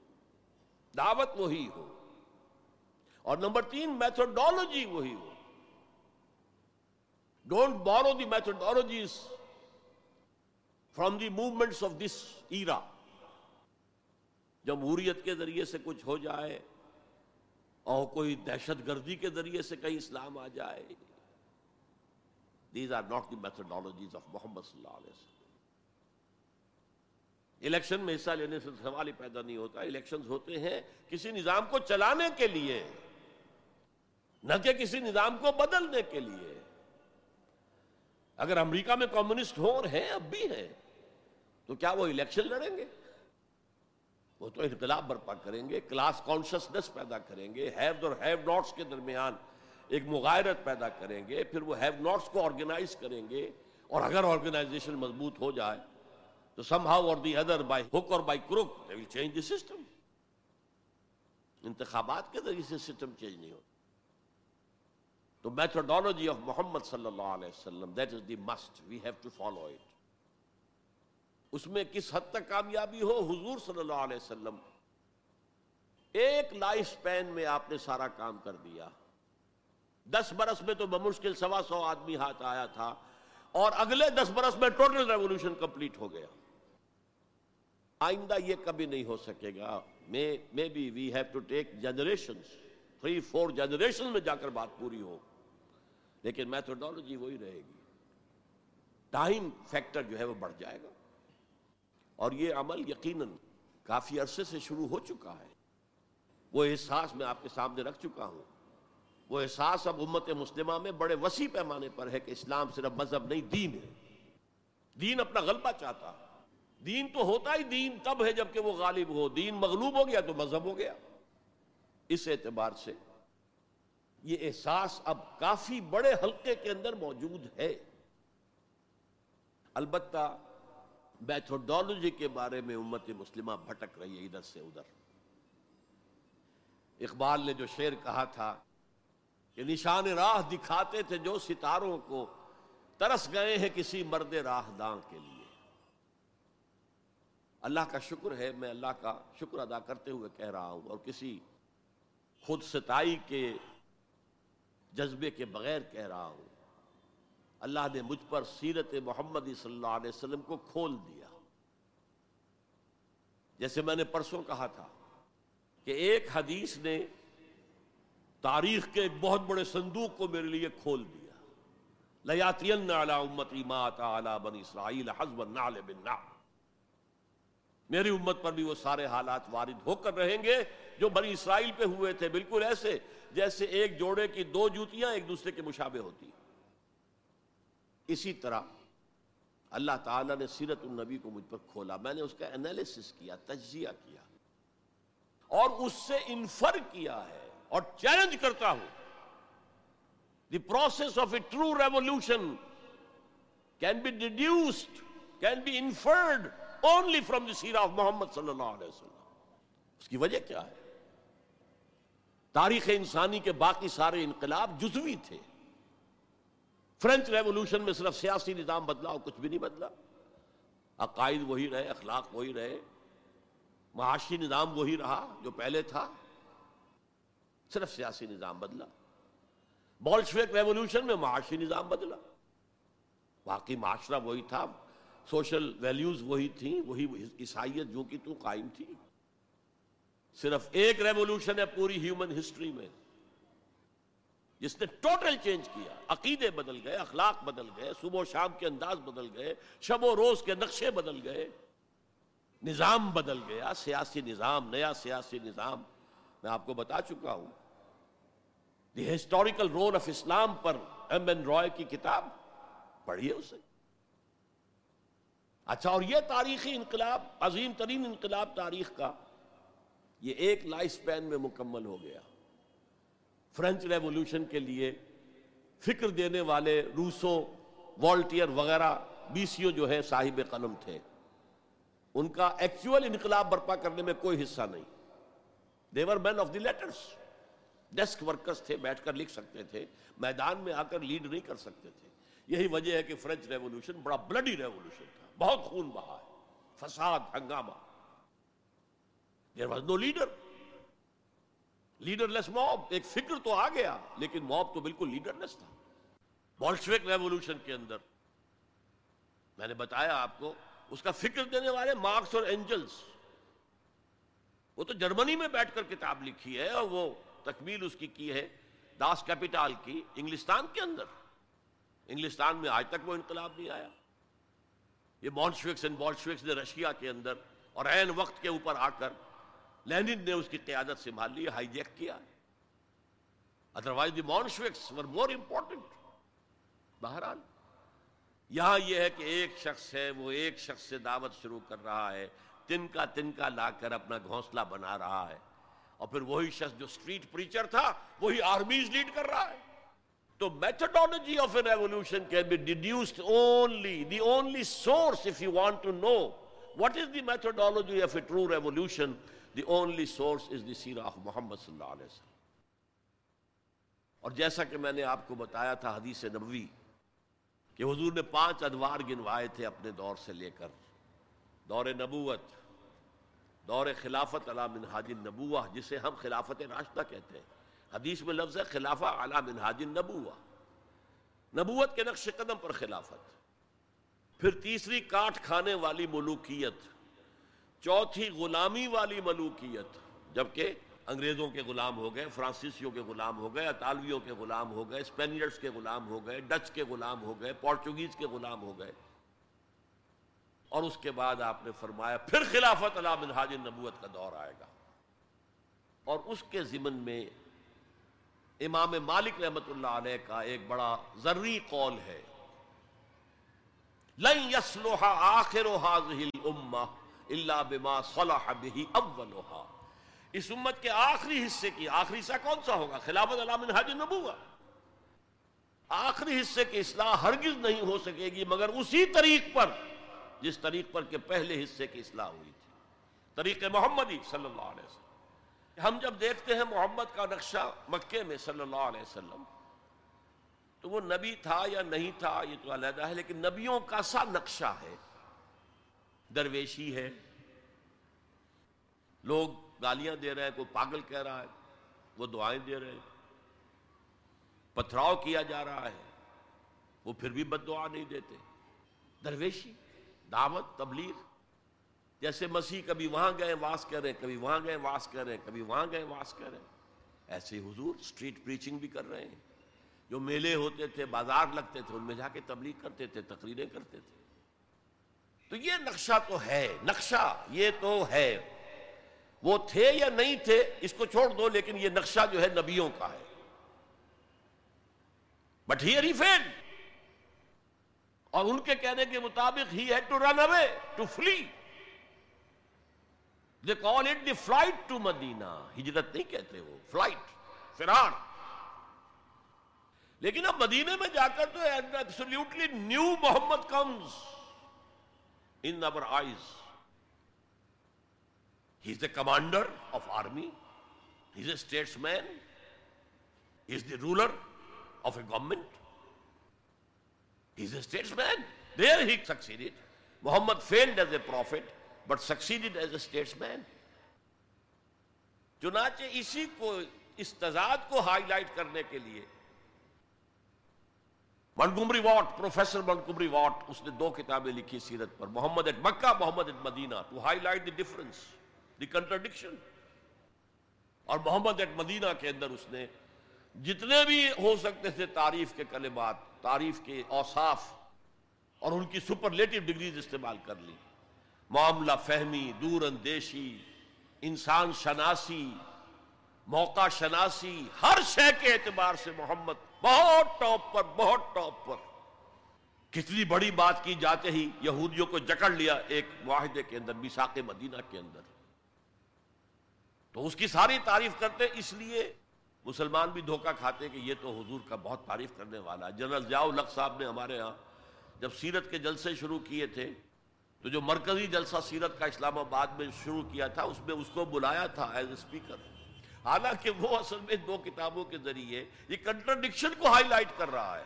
دعوت وہی ہو۔ اور نمبر تین میتھڈالوجی وہی ہو۔ Don't borrow the methodologies from the movements of this era جمہوریت کے ذریعے سے کچھ ہو جائے اور کوئی دہشت گردی کے ذریعے سے کہیں اسلام آ جائے these are not the methodologies of Muhammad صلی اللہ علیہ وسلم. الیکشن میں حصہ لینے سے سوال ہی پیدا نہیں ہوتا الیکشن ہوتے ہیں کسی نظام کو چلانے کے لیے، نہ کہ کسی نظام کو بدلنے کے لیے۔ اگر امریکہ میں کمیونسٹ ہو اور ہیں، اب بھی ہیں، تو کیا وہ الیکشن لڑیں گے؟ وہ تو انقلاب برپا کریں گے، کلاس کانشسنس پیدا کریں گے ہیو اور ہیو ناٹس کے درمیان ایک مغائرت پیدا کریں گے، پھر وہ ہیو ناٹس کو آرگنائز کریں گے اور اگر آرگنائزیشن مضبوط ہو جائے، تو سم ہاؤ اور دی either by hook or by crook they will change the system انتخابات کے ذریعے سے سسٹم چینج نہیں ہوتا تو میتھڈالوجی آف محمد صلی اللہ علیہ وسلم that is the must we have to follow it اس میں کس حد تک کامیابی ہو حضور صلی اللہ علیہ وسلم ایک لائف سپین میں آپ نے سارا کام کر دیا دس برس میں تو بمشکل سوا سو آدمی ہاتھ آیا تھا اور اگلے دس برس میں ٹوٹل ریولوشن کمپلیٹ ہو گیا آئندہ یہ کبھی نہیں ہو سکے گا maybe we have to take generation three four generation میں جا کر بات پوری ہو لیکن میتھڈالوجی وہی رہے گی۔ ٹائم فیکٹر جو ہے وہ بڑھ جائے گا۔ اور یہ عمل یقیناً کافی عرصے سے شروع ہو چکا ہے۔ وہ احساس میں آپ کے سامنے رکھ چکا ہوں۔ وہ احساس اب امت مسلمہ میں بڑے وسیع پیمانے پر ہے کہ اسلام صرف مذہب نہیں، دین ہے۔ دین اپنا غلبہ چاہتا۔ دین تو ہوتا ہی، دین تب ہے جبکہ وہ غالب ہو۔ دین مغلوب ہو گیا تو مذہب ہو گیا۔ اس اعتبار سے یہ احساس اب کافی بڑے حلقے کے اندر موجود ہے۔ البتہ میتھوڈالوجی کے بارے میں امت مسلمہ بھٹک رہی ہے ادھر سے ادھر۔ اقبال نے جو شعر کہا تھا کہ نشان راہ دکھاتے تھے جو ستاروں کو، ترس گئے ہیں کسی مرد راہ داں کے لیے۔ اللہ کا شکر ہے، میں اللہ کا شکر ادا کرتے ہوئے کہہ رہا ہوں اور کسی خود ستائی کے جذبے کے بغیر کہہ رہا ہوں۔ اللہ نے مجھ پر سیرت محمد صلی اللہ علیہ وسلم کو کھول دیا۔ جیسے میں نے پرسوں کہا تھا کہ ایک حدیث نے تاریخ کے ایک بہت بڑے صندوق کو میرے لیے کھول دیا۔ اسرائیل میری امت پر بھی وہ سارے حالات وارد ہو کر رہیں گے جو بنی اسرائیل پہ ہوئے تھے۔ بالکل ایسے جیسے ایک جوڑے کی دو جوتیاں ایک دوسرے کے مشابہ ہوتی اسی طرح اللہ تعالیٰ نے سیرت النبی کو مجھ پر کھولا۔ میں نے اس کا انالیسس کیا، تجزیہ کیا۔ اور اس سے انفر کیا ہے اور چیلنج کرتا ہوں۔ The process of a true revolution can be deduced can be inferred only from the seerah of Muhammad صلی اللہ علیہ وسلم۔ اس کی وجہ کیا ہے؟ تاریخ انسانی کے باقی سارے انقلاب جزوی تھے۔ فرینچ ریولوشن میں صرف سیاسی نظام بدلا اور کچھ بھی نہیں بدلا۔ عقائد وہی رہے، اخلاق وہی رہے۔ معاشی نظام وہی رہا جو پہلے تھا۔ صرف سیاسی نظام بدلا۔ بولشوک ریولوشن میں معاشی نظام بدلا۔ باقی معاشرہ وہی تھا۔ سوشل ویلیوز وہی تھیں، وہی عیسائیت جو کی تو قائم تھی۔ صرف ایک ریولوشن ہے پوری ہیومن ہسٹری میں، جس نے ٹوٹل چینج کیا، عقیدے بدل گئے، اخلاق بدل گئے، صبح و شام کے انداز بدل گئے، شب و روز کے نقشے بدل گئے، نظام بدل گیا، سیاسی نظام، نیا سیاسی نظام۔ میں آپ کو بتا چکا ہوں the historical role of Islam per M N Roy کی کتاب پڑھیے اسے۔ اچھا اور یہ تاریخی انقلاب، عظیم ترین انقلاب تاریخ کا یہ ایک لائف سپین میں مکمل ہو گیا۔ فرینچ ریولوشن کے لیے فکر دینے والے روسوں، والٹیئر وغیرہ، بیسیوں جو ہے صاحب قلم تھے۔ ان کا ایکچول انقلاب برپا کرنے میں کوئی حصہ نہیں۔ They were men of the letters desk workers تھے، بیٹھ کر لکھ سکتے تھے۔ میدان میں آ کر لیڈ نہیں کر سکتے تھے۔ یہی وجہ ہے کہ فرینچ ریولوشن بڑا بلڈی ریولوشن تھا۔ بہت خون بہا ہے۔ فساد، ہنگامہ۔ There was no leader leaderless mob ایک فکر تو آ گیا لیکن موب تو بالکل لیڈر لیس تھا بولشوک ریولوشن کے اندر میں نے بتایا آپ کو اس کا فکر دینے والے مارکس اور اینجلس وہ تو جرمنی میں بیٹھ کر کتاب لکھی ہے اور وہ تکمیل اس کی کی ہے داس کیپیٹال کی انگلستان کے اندر انگلستان میں آج تک وہ انقلاب نہیں آیا یہ بولشوکس اینڈ بولشوکس نے رشیا کے اندر اور عین وقت کے اوپر آ کر لینن نے اس کی قیادت سنبھال لی ہائی جیک کیا۔ Otherwise the مونشوکس were more important بہرحال، یہاں یہ ہے کہ ایک شخص ہے، وہ ایک شخص سے دعوت شروع کر رہا ہے تن کا تن کا لا کر اپنا گھونسلہ بنا رہا ہے۔ اور پھر وہی شخص جو سٹریٹ پریچر تھا، وہی آرمیز لیڈ کر رہا ہے۔ تو methodology of a revolution can be deduced only the only source if you want to know what is the methodology of a true revolution the only source is the seerah of Muhammad صلی اللہ علیہ وسلم اور جیسا کہ میں نے آپ کو بتایا تھا حدیث نبوی کہ حضور نے پانچ ادوار گنوائے تھے اپنے دور سے لے کر۔ دور نبوت، دور خلافت علا منہاج النبوہ، جسے ہم خلافت راشدہ کہتے ہیں۔ حدیث میں لفظ ہے خلافہ علا منہاج النبوہ۔ نبوت کے نقش قدم پر خلافت۔ پھر تیسری کاٹ کھانے والی ملوکیت۔ چوتھی غلامی والی ملوکیت، جبکہ انگریزوں کے غلام ہو گئے، فرانسیسیوں کے غلام ہو گئے، اطالویوں کے غلام ہو گئے اسپینیئرس کے غلام ہو گئے، ڈچ کے غلام ہو گئے، پورچوگیز کے غلام ہو گئے۔ اور اس کے بعد آپ نے فرمایا، پھر خلافت اللہ منہاج نبوت کا دور آئے گا۔ اور اس کے ضمن میں امام مالک رحمت اللہ علیہ کا ایک بڑا ذری قول ہے، لن يصلح آخر هذه الامه الا بما صلح به اولها۔ اس امت کے آخری حصے کی، آخری حصہ کون سا ہوگا؟ خلافت علام حاج نبوہ آخری حصے کی اصلاح ہرگز نہیں ہو سکے گی، مگر اسی طریق پر، جس طریق پر کہ پہلے حصے کی اصلاح ہوئی تھی۔ طریق محمدی صلی اللہ علیہ وسلم۔ ہم جب دیکھتے ہیں محمد کا نقشہ مکے میں صلی اللہ علیہ وسلم، تو وہ نبی تھا یا نہیں تھا، یہ تو علیحدہ ہے، لیکن نبیوں کا سا نقشہ ہے۔ درویشی ہے۔ لوگ گالیاں دے رہے ہیں، کوئی پاگل کہہ رہا ہے، وہ دعائیں دے رہے ہیں۔ پتھراؤ کیا جا رہا ہے، وہ پھر بھی بد دعا نہیں دیتے۔ درویشی، دعوت، تبلیغ، جیسے مسیح کبھی وہاں گئے، واس کر رہے ہیں، کبھی وہاں گئے، واس کر رہے ہیں، کبھی وہاں گئے، واس کر رہے ہیں۔ ایسے حضور سٹریٹ پریچنگ بھی کر رہے ہیں۔ جو میلے ہوتے تھے، بازار لگتے تھے، ان میں جا کے تبلیغ کرتے تھے، تقریریں کرتے تھے۔ تو یہ نقشہ تو ہے، نقشہ یہ تو ہے۔ وہ تھے یا نہیں تھے، اس کو چھوڑ دو، لیکن یہ نقشہ جو ہے نبیوں کا ہے۔ بٹ ہی فیل اور ان کے کہنے کے مطابق he had to run away to flee they call it the flight to Medina ہجرت نہیں کہتے وہ فلائٹ فرار۔ لیکن اب مدینے میں جا کر تو absolutely new Muhammad comes in over eyes he is the commander of army he is a statesman he is the ruler of a government he is a statesman there he succeeded Muhammad failed as a prophet but succeeded as a statesman چنانچہ اسی کو اس تضاد کو high light کرنے کے لیے Montgomery Watt, professor Montgomery Watt, اس نے دو کتابیں لکھی سیرت پر، Muhammad at Mecca, Muhammad at Medina to highlight the difference the contradiction اور محمد ایٹ مدینہ کے اندر اس نے جتنے بھی ہو سکتے تھے تعریف کے کلمات، تعریف کے اوصاف، اور ان کی سپرلیٹو ڈگریز استعمال کر لی۔ معاملہ فہمی دور اندیشی انسان شناسی، موقع شناسی، ہر شے کے اعتبار سے محمد بہت ٹاپ پر، بہت ٹاپ پر۔ کتنی بڑی بات کی جاتے ہی یہودیوں کو جکڑ لیا ایک معاہدے کے اندر میساق مدینہ کے اندر۔ تو اس کی ساری تعریف کرتے، اس لیے مسلمان بھی دھوکہ کھاتے کہ یہ تو حضور کا بہت تعریف کرنے والا ہے۔ جنرل ضیاء الق صاحب نے ہمارے ہاں جب سیرت کے جلسے شروع کیے تھے، تو جو مرکزی جلسہ سیرت کا اسلام آباد میں شروع کیا تھا، اس میں اس کو بلایا تھا ایز اے اسپیکر حالانکہ وہ اصل میں دو کتابوں کے ذریعے یہ کنٹرڈکشن کو ہائی لائٹ کر رہا ہے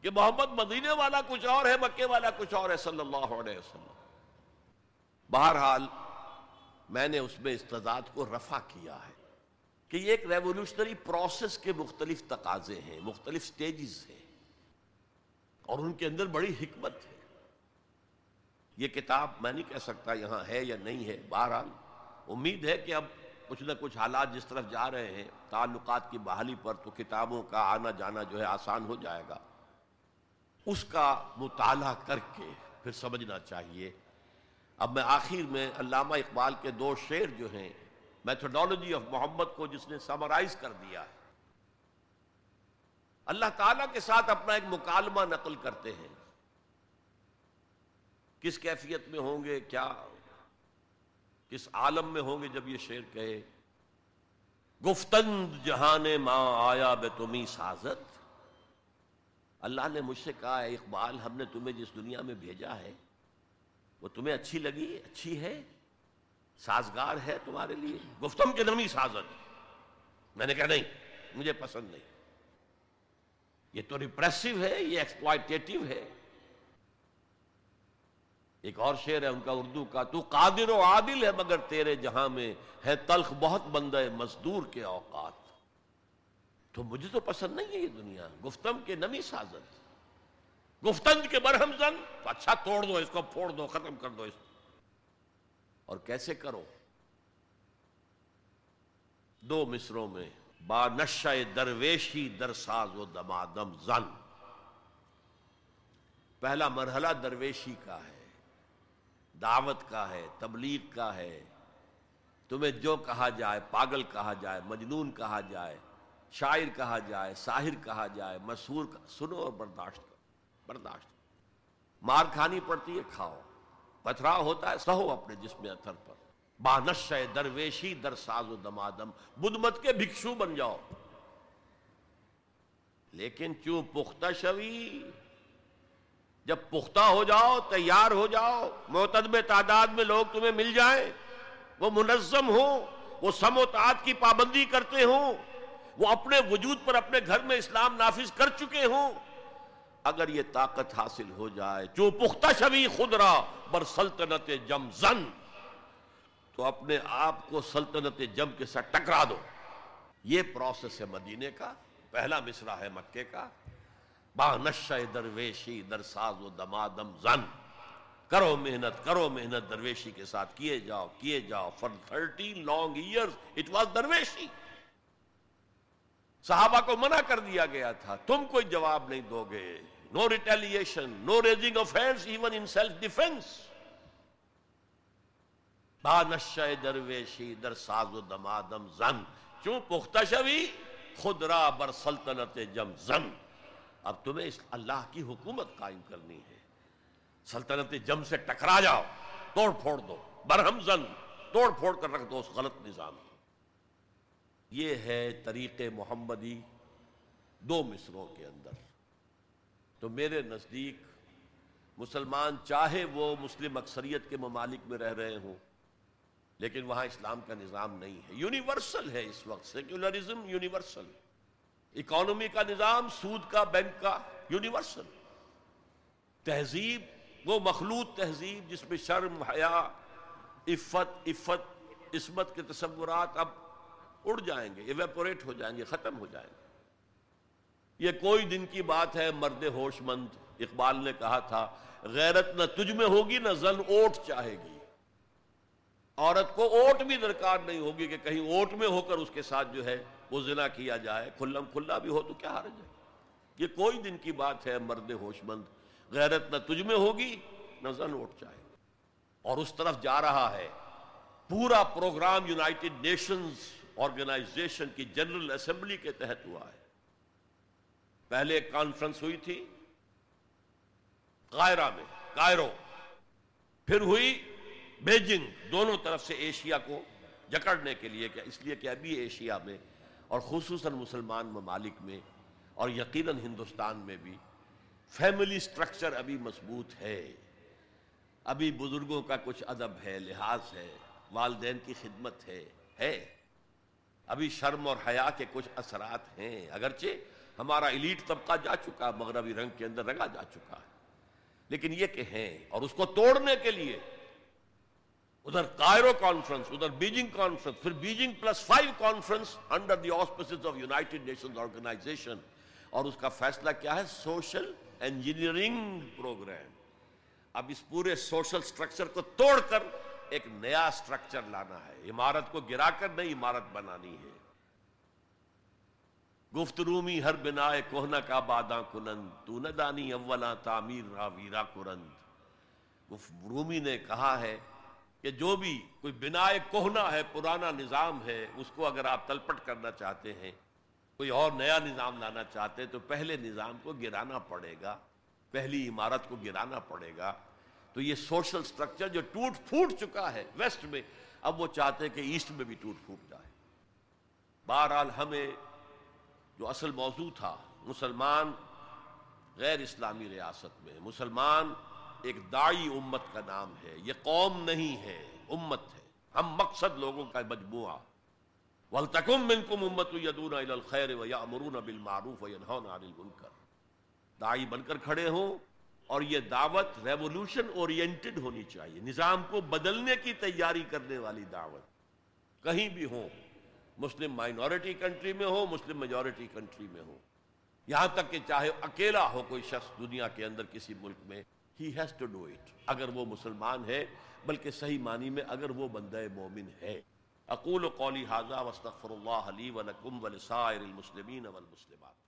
کہ محمد مدینے والا کچھ اور ہے، مکے والا کچھ اور ہے، صلی اللہ علیہ وسلم۔ بہرحال میں نے اس میں استضاد کو رفع کیا ہے کہ یہ ایک ریولوشنری پروسیس کے مختلف تقاضے ہیں، مختلف سٹیجز ہیں۔ اور ان کے اندر بڑی حکمت ہے۔ یہ کتاب میں نہیں کہہ سکتا یہاں ہے یا نہیں ہے۔ بہرحال امید ہے کہ اب کچھ نہ کچھ حالات جس طرف جا رہے ہیں، تعلقات کی بحالی پر تو کتابوں کا آنا جانا جو ہے آسان ہو جائے گا۔ اس کا مطالعہ کر کے پھر سمجھنا چاہیے۔ اب میں آخر میں علامہ اقبال کے دو شعر جو ہیں میتھڈالوجی آف محمد کو جس نے سمرائز کر دیا ہے۔ اللہ تعالیٰ کے ساتھ اپنا ایک مکالمہ نقل کرتے ہیں۔ کس کیفیت میں ہوں گے، کیا کس عالم میں ہوں گے جب یہ شعر کہے گفتند جہان ماں آیا بے تمہیں سازت۔ اللہ نے مجھ سے کہا ہے اقبال، ہم نے تمہیں جس دنیا میں بھیجا ہے، وہ تمہیں اچھی لگی، اچھی ہے، سازگار ہے تمہارے لیے۔ گفتم کے نمی سازت۔ میں نے کہا، نہیں، مجھے پسند نہیں۔ یہ تو ریپریسو ہے، یہ ایکسپلائٹیٹو ہے۔ ایک اور شعر ہے ان کا اردو کا، تو قادر و عادل ہے مگر تیرے جہاں میں ہے تلخ بہت بندہ مزدور کے اوقات۔ تو مجھے تو پسند نہیں ہے یہ دنیا۔ گفتم کے نمی سازت۔ گفتند کے برہم زن۔ تو اچھا توڑ دو، اس کو پھوڑ دو، ختم کر دو اس۔ کو اور کیسے کرو؟ دو مصروں میں، با نشہ درویشی درساز و دمادم زن۔ پہلا مرحلہ درویشی کا ہے۔ دعوت کا ہے، تبلیغ کا ہے۔ تمہیں جو کہا جائے، پاگل کہا جائے، مجنون کہا جائے، شاعر کہا جائے، ساحر کہا جائے مسور سنو اور برداشت کرو، برداشت مار کھانی پڑتی ہے، کھاؤ۔ پتھرا ہوتا ہے، سہو اپنے جسم اتھر پر۔ بانش درویشی در ساز و دمادم، بدھ مت کے بھکشو بن جاؤ۔ لیکن چوں پختہ شوی جب پختہ ہو جاؤ، تیار ہو جاؤ، معتدب تعداد میں لوگ تمہیں مل جائیں۔ وہ منظم ہوں، وہ سموتاد کی پابندی کرتے ہوں، وہ اپنے وجود پر اپنے گھر میں اسلام نافذ کر چکے ہوں۔ اگر یہ طاقت حاصل ہو جائے، جو پختہ شوی خدرا بر سلطنت جم زن، تو اپنے آپ کو سلطنت جم کے ساتھ ٹکرا دو۔ یہ پروسیس ہے مدینے کا، پہلا مصرا ہے مکے کا۔ با درویشی در ساز و دمادم زن۔ کرو محنت کرو محنت درویشی کے ساتھ۔ کیے جاؤ کیے جاؤ۔ For thirty long year it was درویشی۔ صحابہ کو منع کر دیا گیا تھا۔ تم کوئی جواب نہیں دو گے۔ No retaliation no raising of even in self defence با نشہ درویشی در ساز و دمادم زن۔ چون پختہ شوی؟ خود را بر سلطنت جم زن۔ اب تمہیں اس اللہ کی حکومت قائم کرنی ہے۔ سلطنت جم سے ٹکرا جاؤ، توڑ پھوڑ دو۔ برہم زن، توڑ پھوڑ کر رکھ دو اس غلط نظام کو۔ یہ ہے طریق محمدی دو مصروں کے اندر۔ تو میرے نزدیک مسلمان چاہے وہ مسلم اکثریت کے ممالک میں رہ رہے ہوں، لیکن وہاں اسلام کا نظام نہیں ہے۔ یونیورسل ہے اس وقت، سیکولرزم یونیورسل۔ اکانومی کا نظام، سود کا، بینک کا، یونیورسل۔ تہذیب، وہ مخلوط تہذیب جس میں شرم، حیا، عفت عفت، عصمت کے تصورات اب اڑ جائیں گے ایویپوریٹ ہو جائیں گے، ختم ہو جائیں گے۔ یہ کوئی دن کی بات ہے، مرد ہوش مند، اقبال نے کہا تھا، غیرت نہ تجھ میں ہوگی، نہ زن اوٹ چاہے گی۔ عورت کو اوٹ بھی درکار نہیں ہوگی کہ کہیں اوٹ میں ہو کر اس کے ساتھ جو ہے وہ زنا کیا جائے، کھلم کھلا بھی ہو تو کیا ہر جائے یہ کوئی دن کی بات ہے، مرد ہوش مند غیرت نہ تجھ میں ہوگی، نہ زن اوٹ چاہے اور اس طرف جا رہا ہے، پورا پروگرام یونائٹڈ نیشنز آرگنائزیشن کی جنرل اسمبلی کے تحت ہوا ہے۔ پہلے ایک کانفرنس ہوئی تھی قائرہ میں کائرو پھر ہوئی بیجنگ، دونوں طرف سے ایشیا کو جکڑنے کے لیے، اس لیے کہ ابھی ایشیا میں اور خصوصاً مسلمان ممالک میں اور یقیناً ہندوستان میں بھی فیملی سٹرکچر ابھی مضبوط ہے۔ ابھی بزرگوں کا کچھ ادب ہے، لحاظ ہے، والدین کی خدمت ہے ہے۔ ابھی شرم اور حیا کے کچھ اثرات ہیں، اگرچہ ہمارا ایلیٹ طبقہ جا چکا، مغربی رنگ کے اندر رگا جا چکا۔ ہے لیکن یہ کہ ہیں، اور اس کو توڑنے کے لیے ادھر کائرو کانفرنس ادھر بیجنگ کانفرنس پھر Beijing plus five conference under the auspices of United Nations organization اور اس کا فیصلہ کیا ہے؟ سوشل انجینئرنگ پروگرام اب اس پورے سوشل سٹرکچر کو توڑ کر ایک نیا سٹرکچر لانا ہے۔ عمارت کو گرا کر نئی عمارت بنانی ہے۔ گفت رومی ہر بنا کوہنا کا باداں کنند تو نہ دانی اولا تعمیر را ویرا کرند۔ رومی نے کہا ہے کہ جو بھی کوئی بنا کوہنا ہے، پرانا نظام ہے، اس کو اگر آپ تلپٹ کرنا چاہتے ہیں، کوئی اور نیا نظام لانا چاہتے ہیں، تو پہلے نظام کو گرانا پڑے گا، پہلی عمارت کو گرانا پڑے گا۔ تو یہ سوشل سٹرکچر جو ٹوٹ پھوٹ چکا ہے ویسٹ میں، اب وہ چاہتے ہیں کہ ایسٹ میں بھی ٹوٹ پھوٹ جائے۔ بہرحال ہمیں جو اصل موضوع تھا، مسلمان غیر اسلامی ریاست میں، مسلمان ایک دائی امت کا نام ہے، یہ قوم نہیں ہے، امت ہے۔ ہم مقصد لوگوں کا مجموعہ۔ وَلْتَكُمْ مِنْكُمْ أُمَّةٌ يَدُونَ إِلَى الْخَيْرِ وَيَأْمُرُونَ بِالْمَعْرُوفِ وَيَنْهَوْنَ عَنِ الْمُنْكَرِ۔ دائی بن کر کھڑے ہوں اور یہ دعوت ریولوشن اورینٹڈ ہونی چاہیے۔ نظام کو بدلنے کی تیاری کرنے والی دعوت۔ کہیں بھی ہو مسلم مائنورٹی کنٹری میں ہو مسلم میجورٹی کنٹری میں ہو یہاں تک کہ چاہے اکیلا ہو کوئی شخص دنیا کے اندر کسی ملک میں he has to do it اگر وہ مسلمان ہے، بلکہ صحیح معنی میں اگر وہ بندہ مومن ہے۔ اقول قولی حاضہ وسطر اللہ علی ولکم ولسائر المسلمین والمسلمات۔